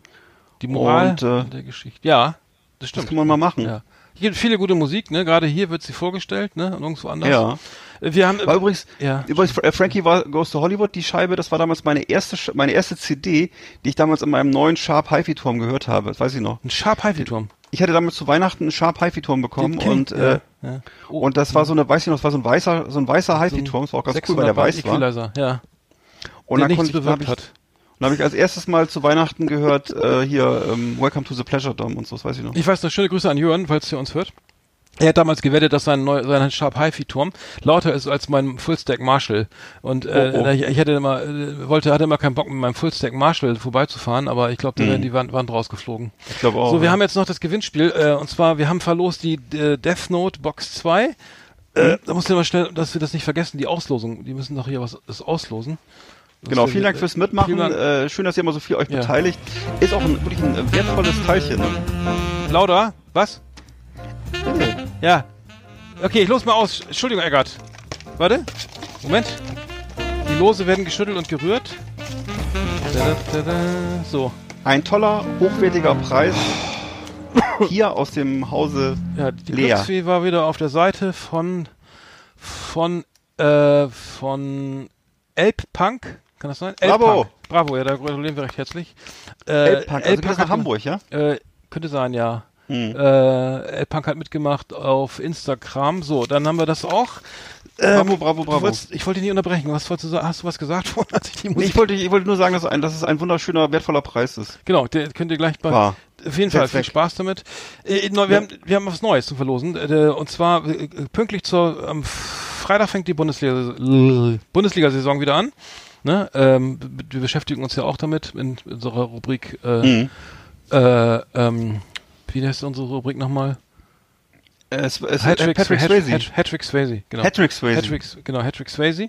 Speaker 2: die Moral
Speaker 3: und, äh,
Speaker 2: der Geschichte. Ja, das stimmt.
Speaker 3: Das kann man mal machen.
Speaker 2: Ja. Hier gibt viele gute Musik, ne? Gerade hier wird sie vorgestellt, ne? Und irgendwo anders.
Speaker 3: Ja.
Speaker 2: Wir haben
Speaker 3: War übrigens,
Speaker 2: Ja.
Speaker 3: übrigens äh, Frankie war, Goes to Hollywood, die Scheibe, das war damals meine erste, meine erste CD, die ich damals in meinem neuen Sharp HiFi-Turm gehört habe. Das weiß ich noch.
Speaker 2: ein Sharp HiFi Turm.
Speaker 3: Ich hatte damals zu Weihnachten einen Sharp HiFi-Turm bekommen
Speaker 2: Den kenn
Speaker 3: und,
Speaker 2: ich,
Speaker 3: äh,
Speaker 2: ja, ja. Oh,
Speaker 3: und das war so eine, weiß ich noch, das war so ein weißer, so ein weißer HiFi-Turm, das war auch ganz cool, weil der
Speaker 2: 600
Speaker 3: weiß war.
Speaker 2: Ja.
Speaker 3: Und
Speaker 2: der
Speaker 3: dann konnte ich, hab ich,
Speaker 2: hat.
Speaker 3: dann habe ich als erstes Mal zu Weihnachten gehört, äh, hier, ähm, Welcome to the Pleasure Dome und so, das weiß ich noch.
Speaker 2: Ich weiß noch, schöne Grüße an Jörn, falls der uns hört. Er hat damals gewettet, dass sein, neu, sein Sharp HiFi Turm lauter ist als mein Fullstack Marshall. Und äh,
Speaker 3: Oh, oh.
Speaker 2: Ich, ich hatte immer, äh, wollte, hatte immer keinen Bock mit meinem Fullstack Marshall vorbeizufahren, aber ich glaube, da wären die Wand, Wand rausgeflogen.
Speaker 3: Ich glaube auch.
Speaker 2: so, wir
Speaker 3: ja.
Speaker 2: haben jetzt noch das Gewinnspiel, äh, und zwar, wir haben verlost die äh, Death Note Box 2. Äh, da musst du mal schnell, dass wir das nicht vergessen, die Auslosung, die müssen doch hier was das auslosen.
Speaker 3: Genau, vielen Dank fürs Mitmachen.
Speaker 2: Vielen Dank.
Speaker 3: Äh, schön, dass ihr immer so viel euch
Speaker 2: Ja.
Speaker 3: beteiligt. Ist auch ein, wirklich ein äh, wertvolles Teilchen. Ne?
Speaker 2: Lauter, was? Ja. Okay, ich los mal aus. Entschuldigung, Eggert. Warte. Moment. Die Lose werden geschüttelt und gerührt. So.
Speaker 3: Ein toller, hochwertiger Preis. Hier aus dem Hause.
Speaker 2: Ja, die
Speaker 3: Lea.
Speaker 2: Glücksfee war wieder auf der Seite von von äh, von Elbpunk. Kann das sein?
Speaker 3: Bravo.
Speaker 2: Elbpunk. Bravo, ja, da gratulieren wir recht herzlich. Äh,
Speaker 3: Elbpunk. Also das nach Hamburg, ja?
Speaker 2: Äh, könnte sein, ja.
Speaker 3: Hm.
Speaker 2: Äh, Elbpunk hat mitgemacht auf Instagram. So, dann haben wir das auch. Ähm,
Speaker 3: Bravo, bravo, bravo.
Speaker 2: wolltest- ich wollte dich nicht unterbrechen. Was wolltest du sagen? Hast du was gesagt vorhin, als ich die
Speaker 3: Nee,
Speaker 2: Musik...
Speaker 3: ich, wollte, ich wollte nur sagen, dass, ein, dass es ein wunderschöner, wertvoller Preis ist.
Speaker 2: genau, der könnt ihr gleich bei...
Speaker 3: Wahr.
Speaker 2: Auf jeden Fall, viel. Spaß damit. Äh, neu- wir, haben, wir haben was Neues zu verlosen. Äh, und zwar äh, pünktlich zur... Am Freitag fängt die Bundesliga, Bundesliga-Saison wieder an. Ne? Ähm, wir beschäftigen uns ja auch damit in unserer Rubrik... Äh,
Speaker 3: Mhm.
Speaker 2: äh, ähm, wie heißt unsere Rubrik nochmal?
Speaker 3: Es, es, äh,
Speaker 2: Hattrick
Speaker 3: Patrick
Speaker 2: Hat-
Speaker 3: Swayze.
Speaker 2: Hattrick Swayze, genau.
Speaker 3: Hattrick Swayze.
Speaker 2: Hattrick, genau, Hattrick Swayze.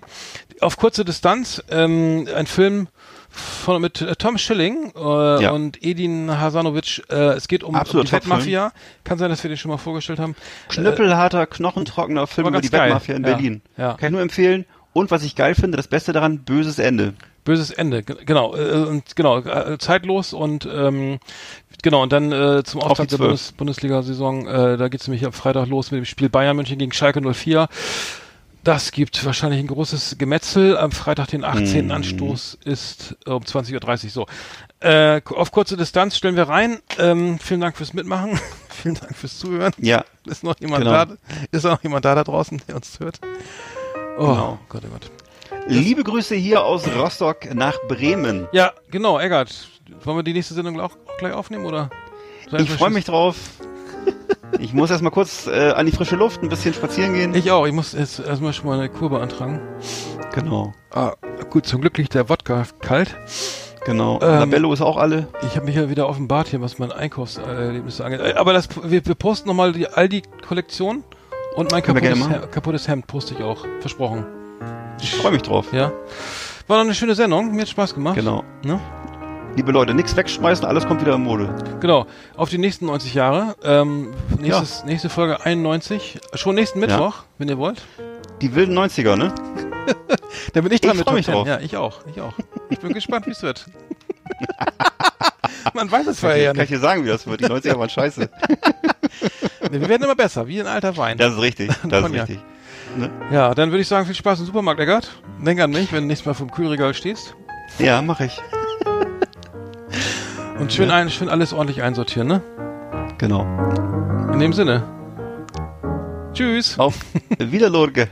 Speaker 2: Auf kurze Distanz, ähm, ein Film von, mit äh, Tom Schilling äh,
Speaker 3: Ja.
Speaker 2: und Edin Hasanovic. Äh, es geht um, um die Wettmafia. Kann sein, dass wir den schon mal vorgestellt haben.
Speaker 3: Knüppelharter, knochentrockener Film über die
Speaker 2: geil.
Speaker 3: Wettmafia in
Speaker 2: Ja.
Speaker 3: Berlin.
Speaker 2: Ja.
Speaker 3: Kann ich nur empfehlen. Und was ich geil finde, das Beste daran, böses Ende.
Speaker 2: Böses Ende, ge- genau, äh, und genau, äh, zeitlos und ähm, genau, und dann äh, zum
Speaker 3: Auf
Speaker 2: Auftakt der. Bundes Bundesliga-Saison, äh, da geht's nämlich am Freitag los mit dem Spiel Bayern München gegen Schalke 04. Das gibt wahrscheinlich ein großes Gemetzel. Am Freitag, den 18.
Speaker 3: Mhm.
Speaker 2: Anstoß ist um 20.30 Uhr so. Äh, auf kurze Distanz stellen wir rein. Ähm, vielen Dank fürs Mitmachen. vielen Dank fürs Zuhören.
Speaker 3: Ja,
Speaker 2: Ist noch jemand
Speaker 3: Genau.
Speaker 2: da? Ist noch jemand da da draußen, der uns hört? Oh
Speaker 3: Genau.
Speaker 2: Gott, oh Gott.
Speaker 3: liebe Grüße hier aus Rostock nach Bremen.
Speaker 2: Ja, genau, Eggert. Wollen wir die nächste Sendung auch, auch gleich aufnehmen oder? Sei
Speaker 3: Ich freue mich drauf. Ich muss erstmal kurz äh, an die frische Luft, ein bisschen spazieren gehen.
Speaker 2: Ich auch. Ich muss jetzt erstmal schon mal eine Kur beantragen.
Speaker 3: genau,
Speaker 2: Ah, gut, zum Glück liegt der Wodka kalt.
Speaker 3: genau.
Speaker 2: Ähm,
Speaker 3: Labello ist auch alle.
Speaker 2: Ich habe mich ja wieder offenbart hier, was mein Einkaufserlebnisse angeht. Äh, Aber das, wir, wir posten nochmal die Aldi-Kollektion und mein kaputtes. Hemd, kaputtes Hemd poste ich auch. Versprochen.
Speaker 3: Ich freue mich drauf.
Speaker 2: Ja. War noch eine schöne Sendung. Mir hat Spaß gemacht.
Speaker 3: Genau.
Speaker 2: Ne?
Speaker 3: Liebe Leute, nichts wegschmeißen, alles kommt wieder in Mode.
Speaker 2: Genau. Auf die nächsten 90 Jahre. Ähm, nächstes, Nächste Folge 91. Schon nächsten
Speaker 3: Ja.
Speaker 2: Mittwoch, wenn ihr wollt.
Speaker 3: Die wilden 90er, ne?
Speaker 2: Da bin ich dran
Speaker 3: Ich
Speaker 2: mit
Speaker 3: mich
Speaker 2: 10.
Speaker 3: drauf.
Speaker 2: Ja, ich auch. Ich auch. Ich bin gespannt, wie es wird. Man weiß es vorher ja
Speaker 3: Kann ich
Speaker 2: nicht.
Speaker 3: dir sagen, wie das wird. Die 90er waren scheiße.
Speaker 2: Nee, Wir werden immer besser, wie ein alter Wein.
Speaker 3: Das ist richtig. Das ist richtig.
Speaker 2: Ja, dann würde ich sagen, viel Spaß im Supermarkt, Eggert. Denk an mich, wenn du nächstes Mal vom Kühlregal stehst.
Speaker 3: Ja, mache ich.
Speaker 2: Und schön, ein, schön alles ordentlich einsortieren, ne?
Speaker 3: Genau.
Speaker 2: In dem Sinne. Tschüss.
Speaker 3: Auf Wiederlorge.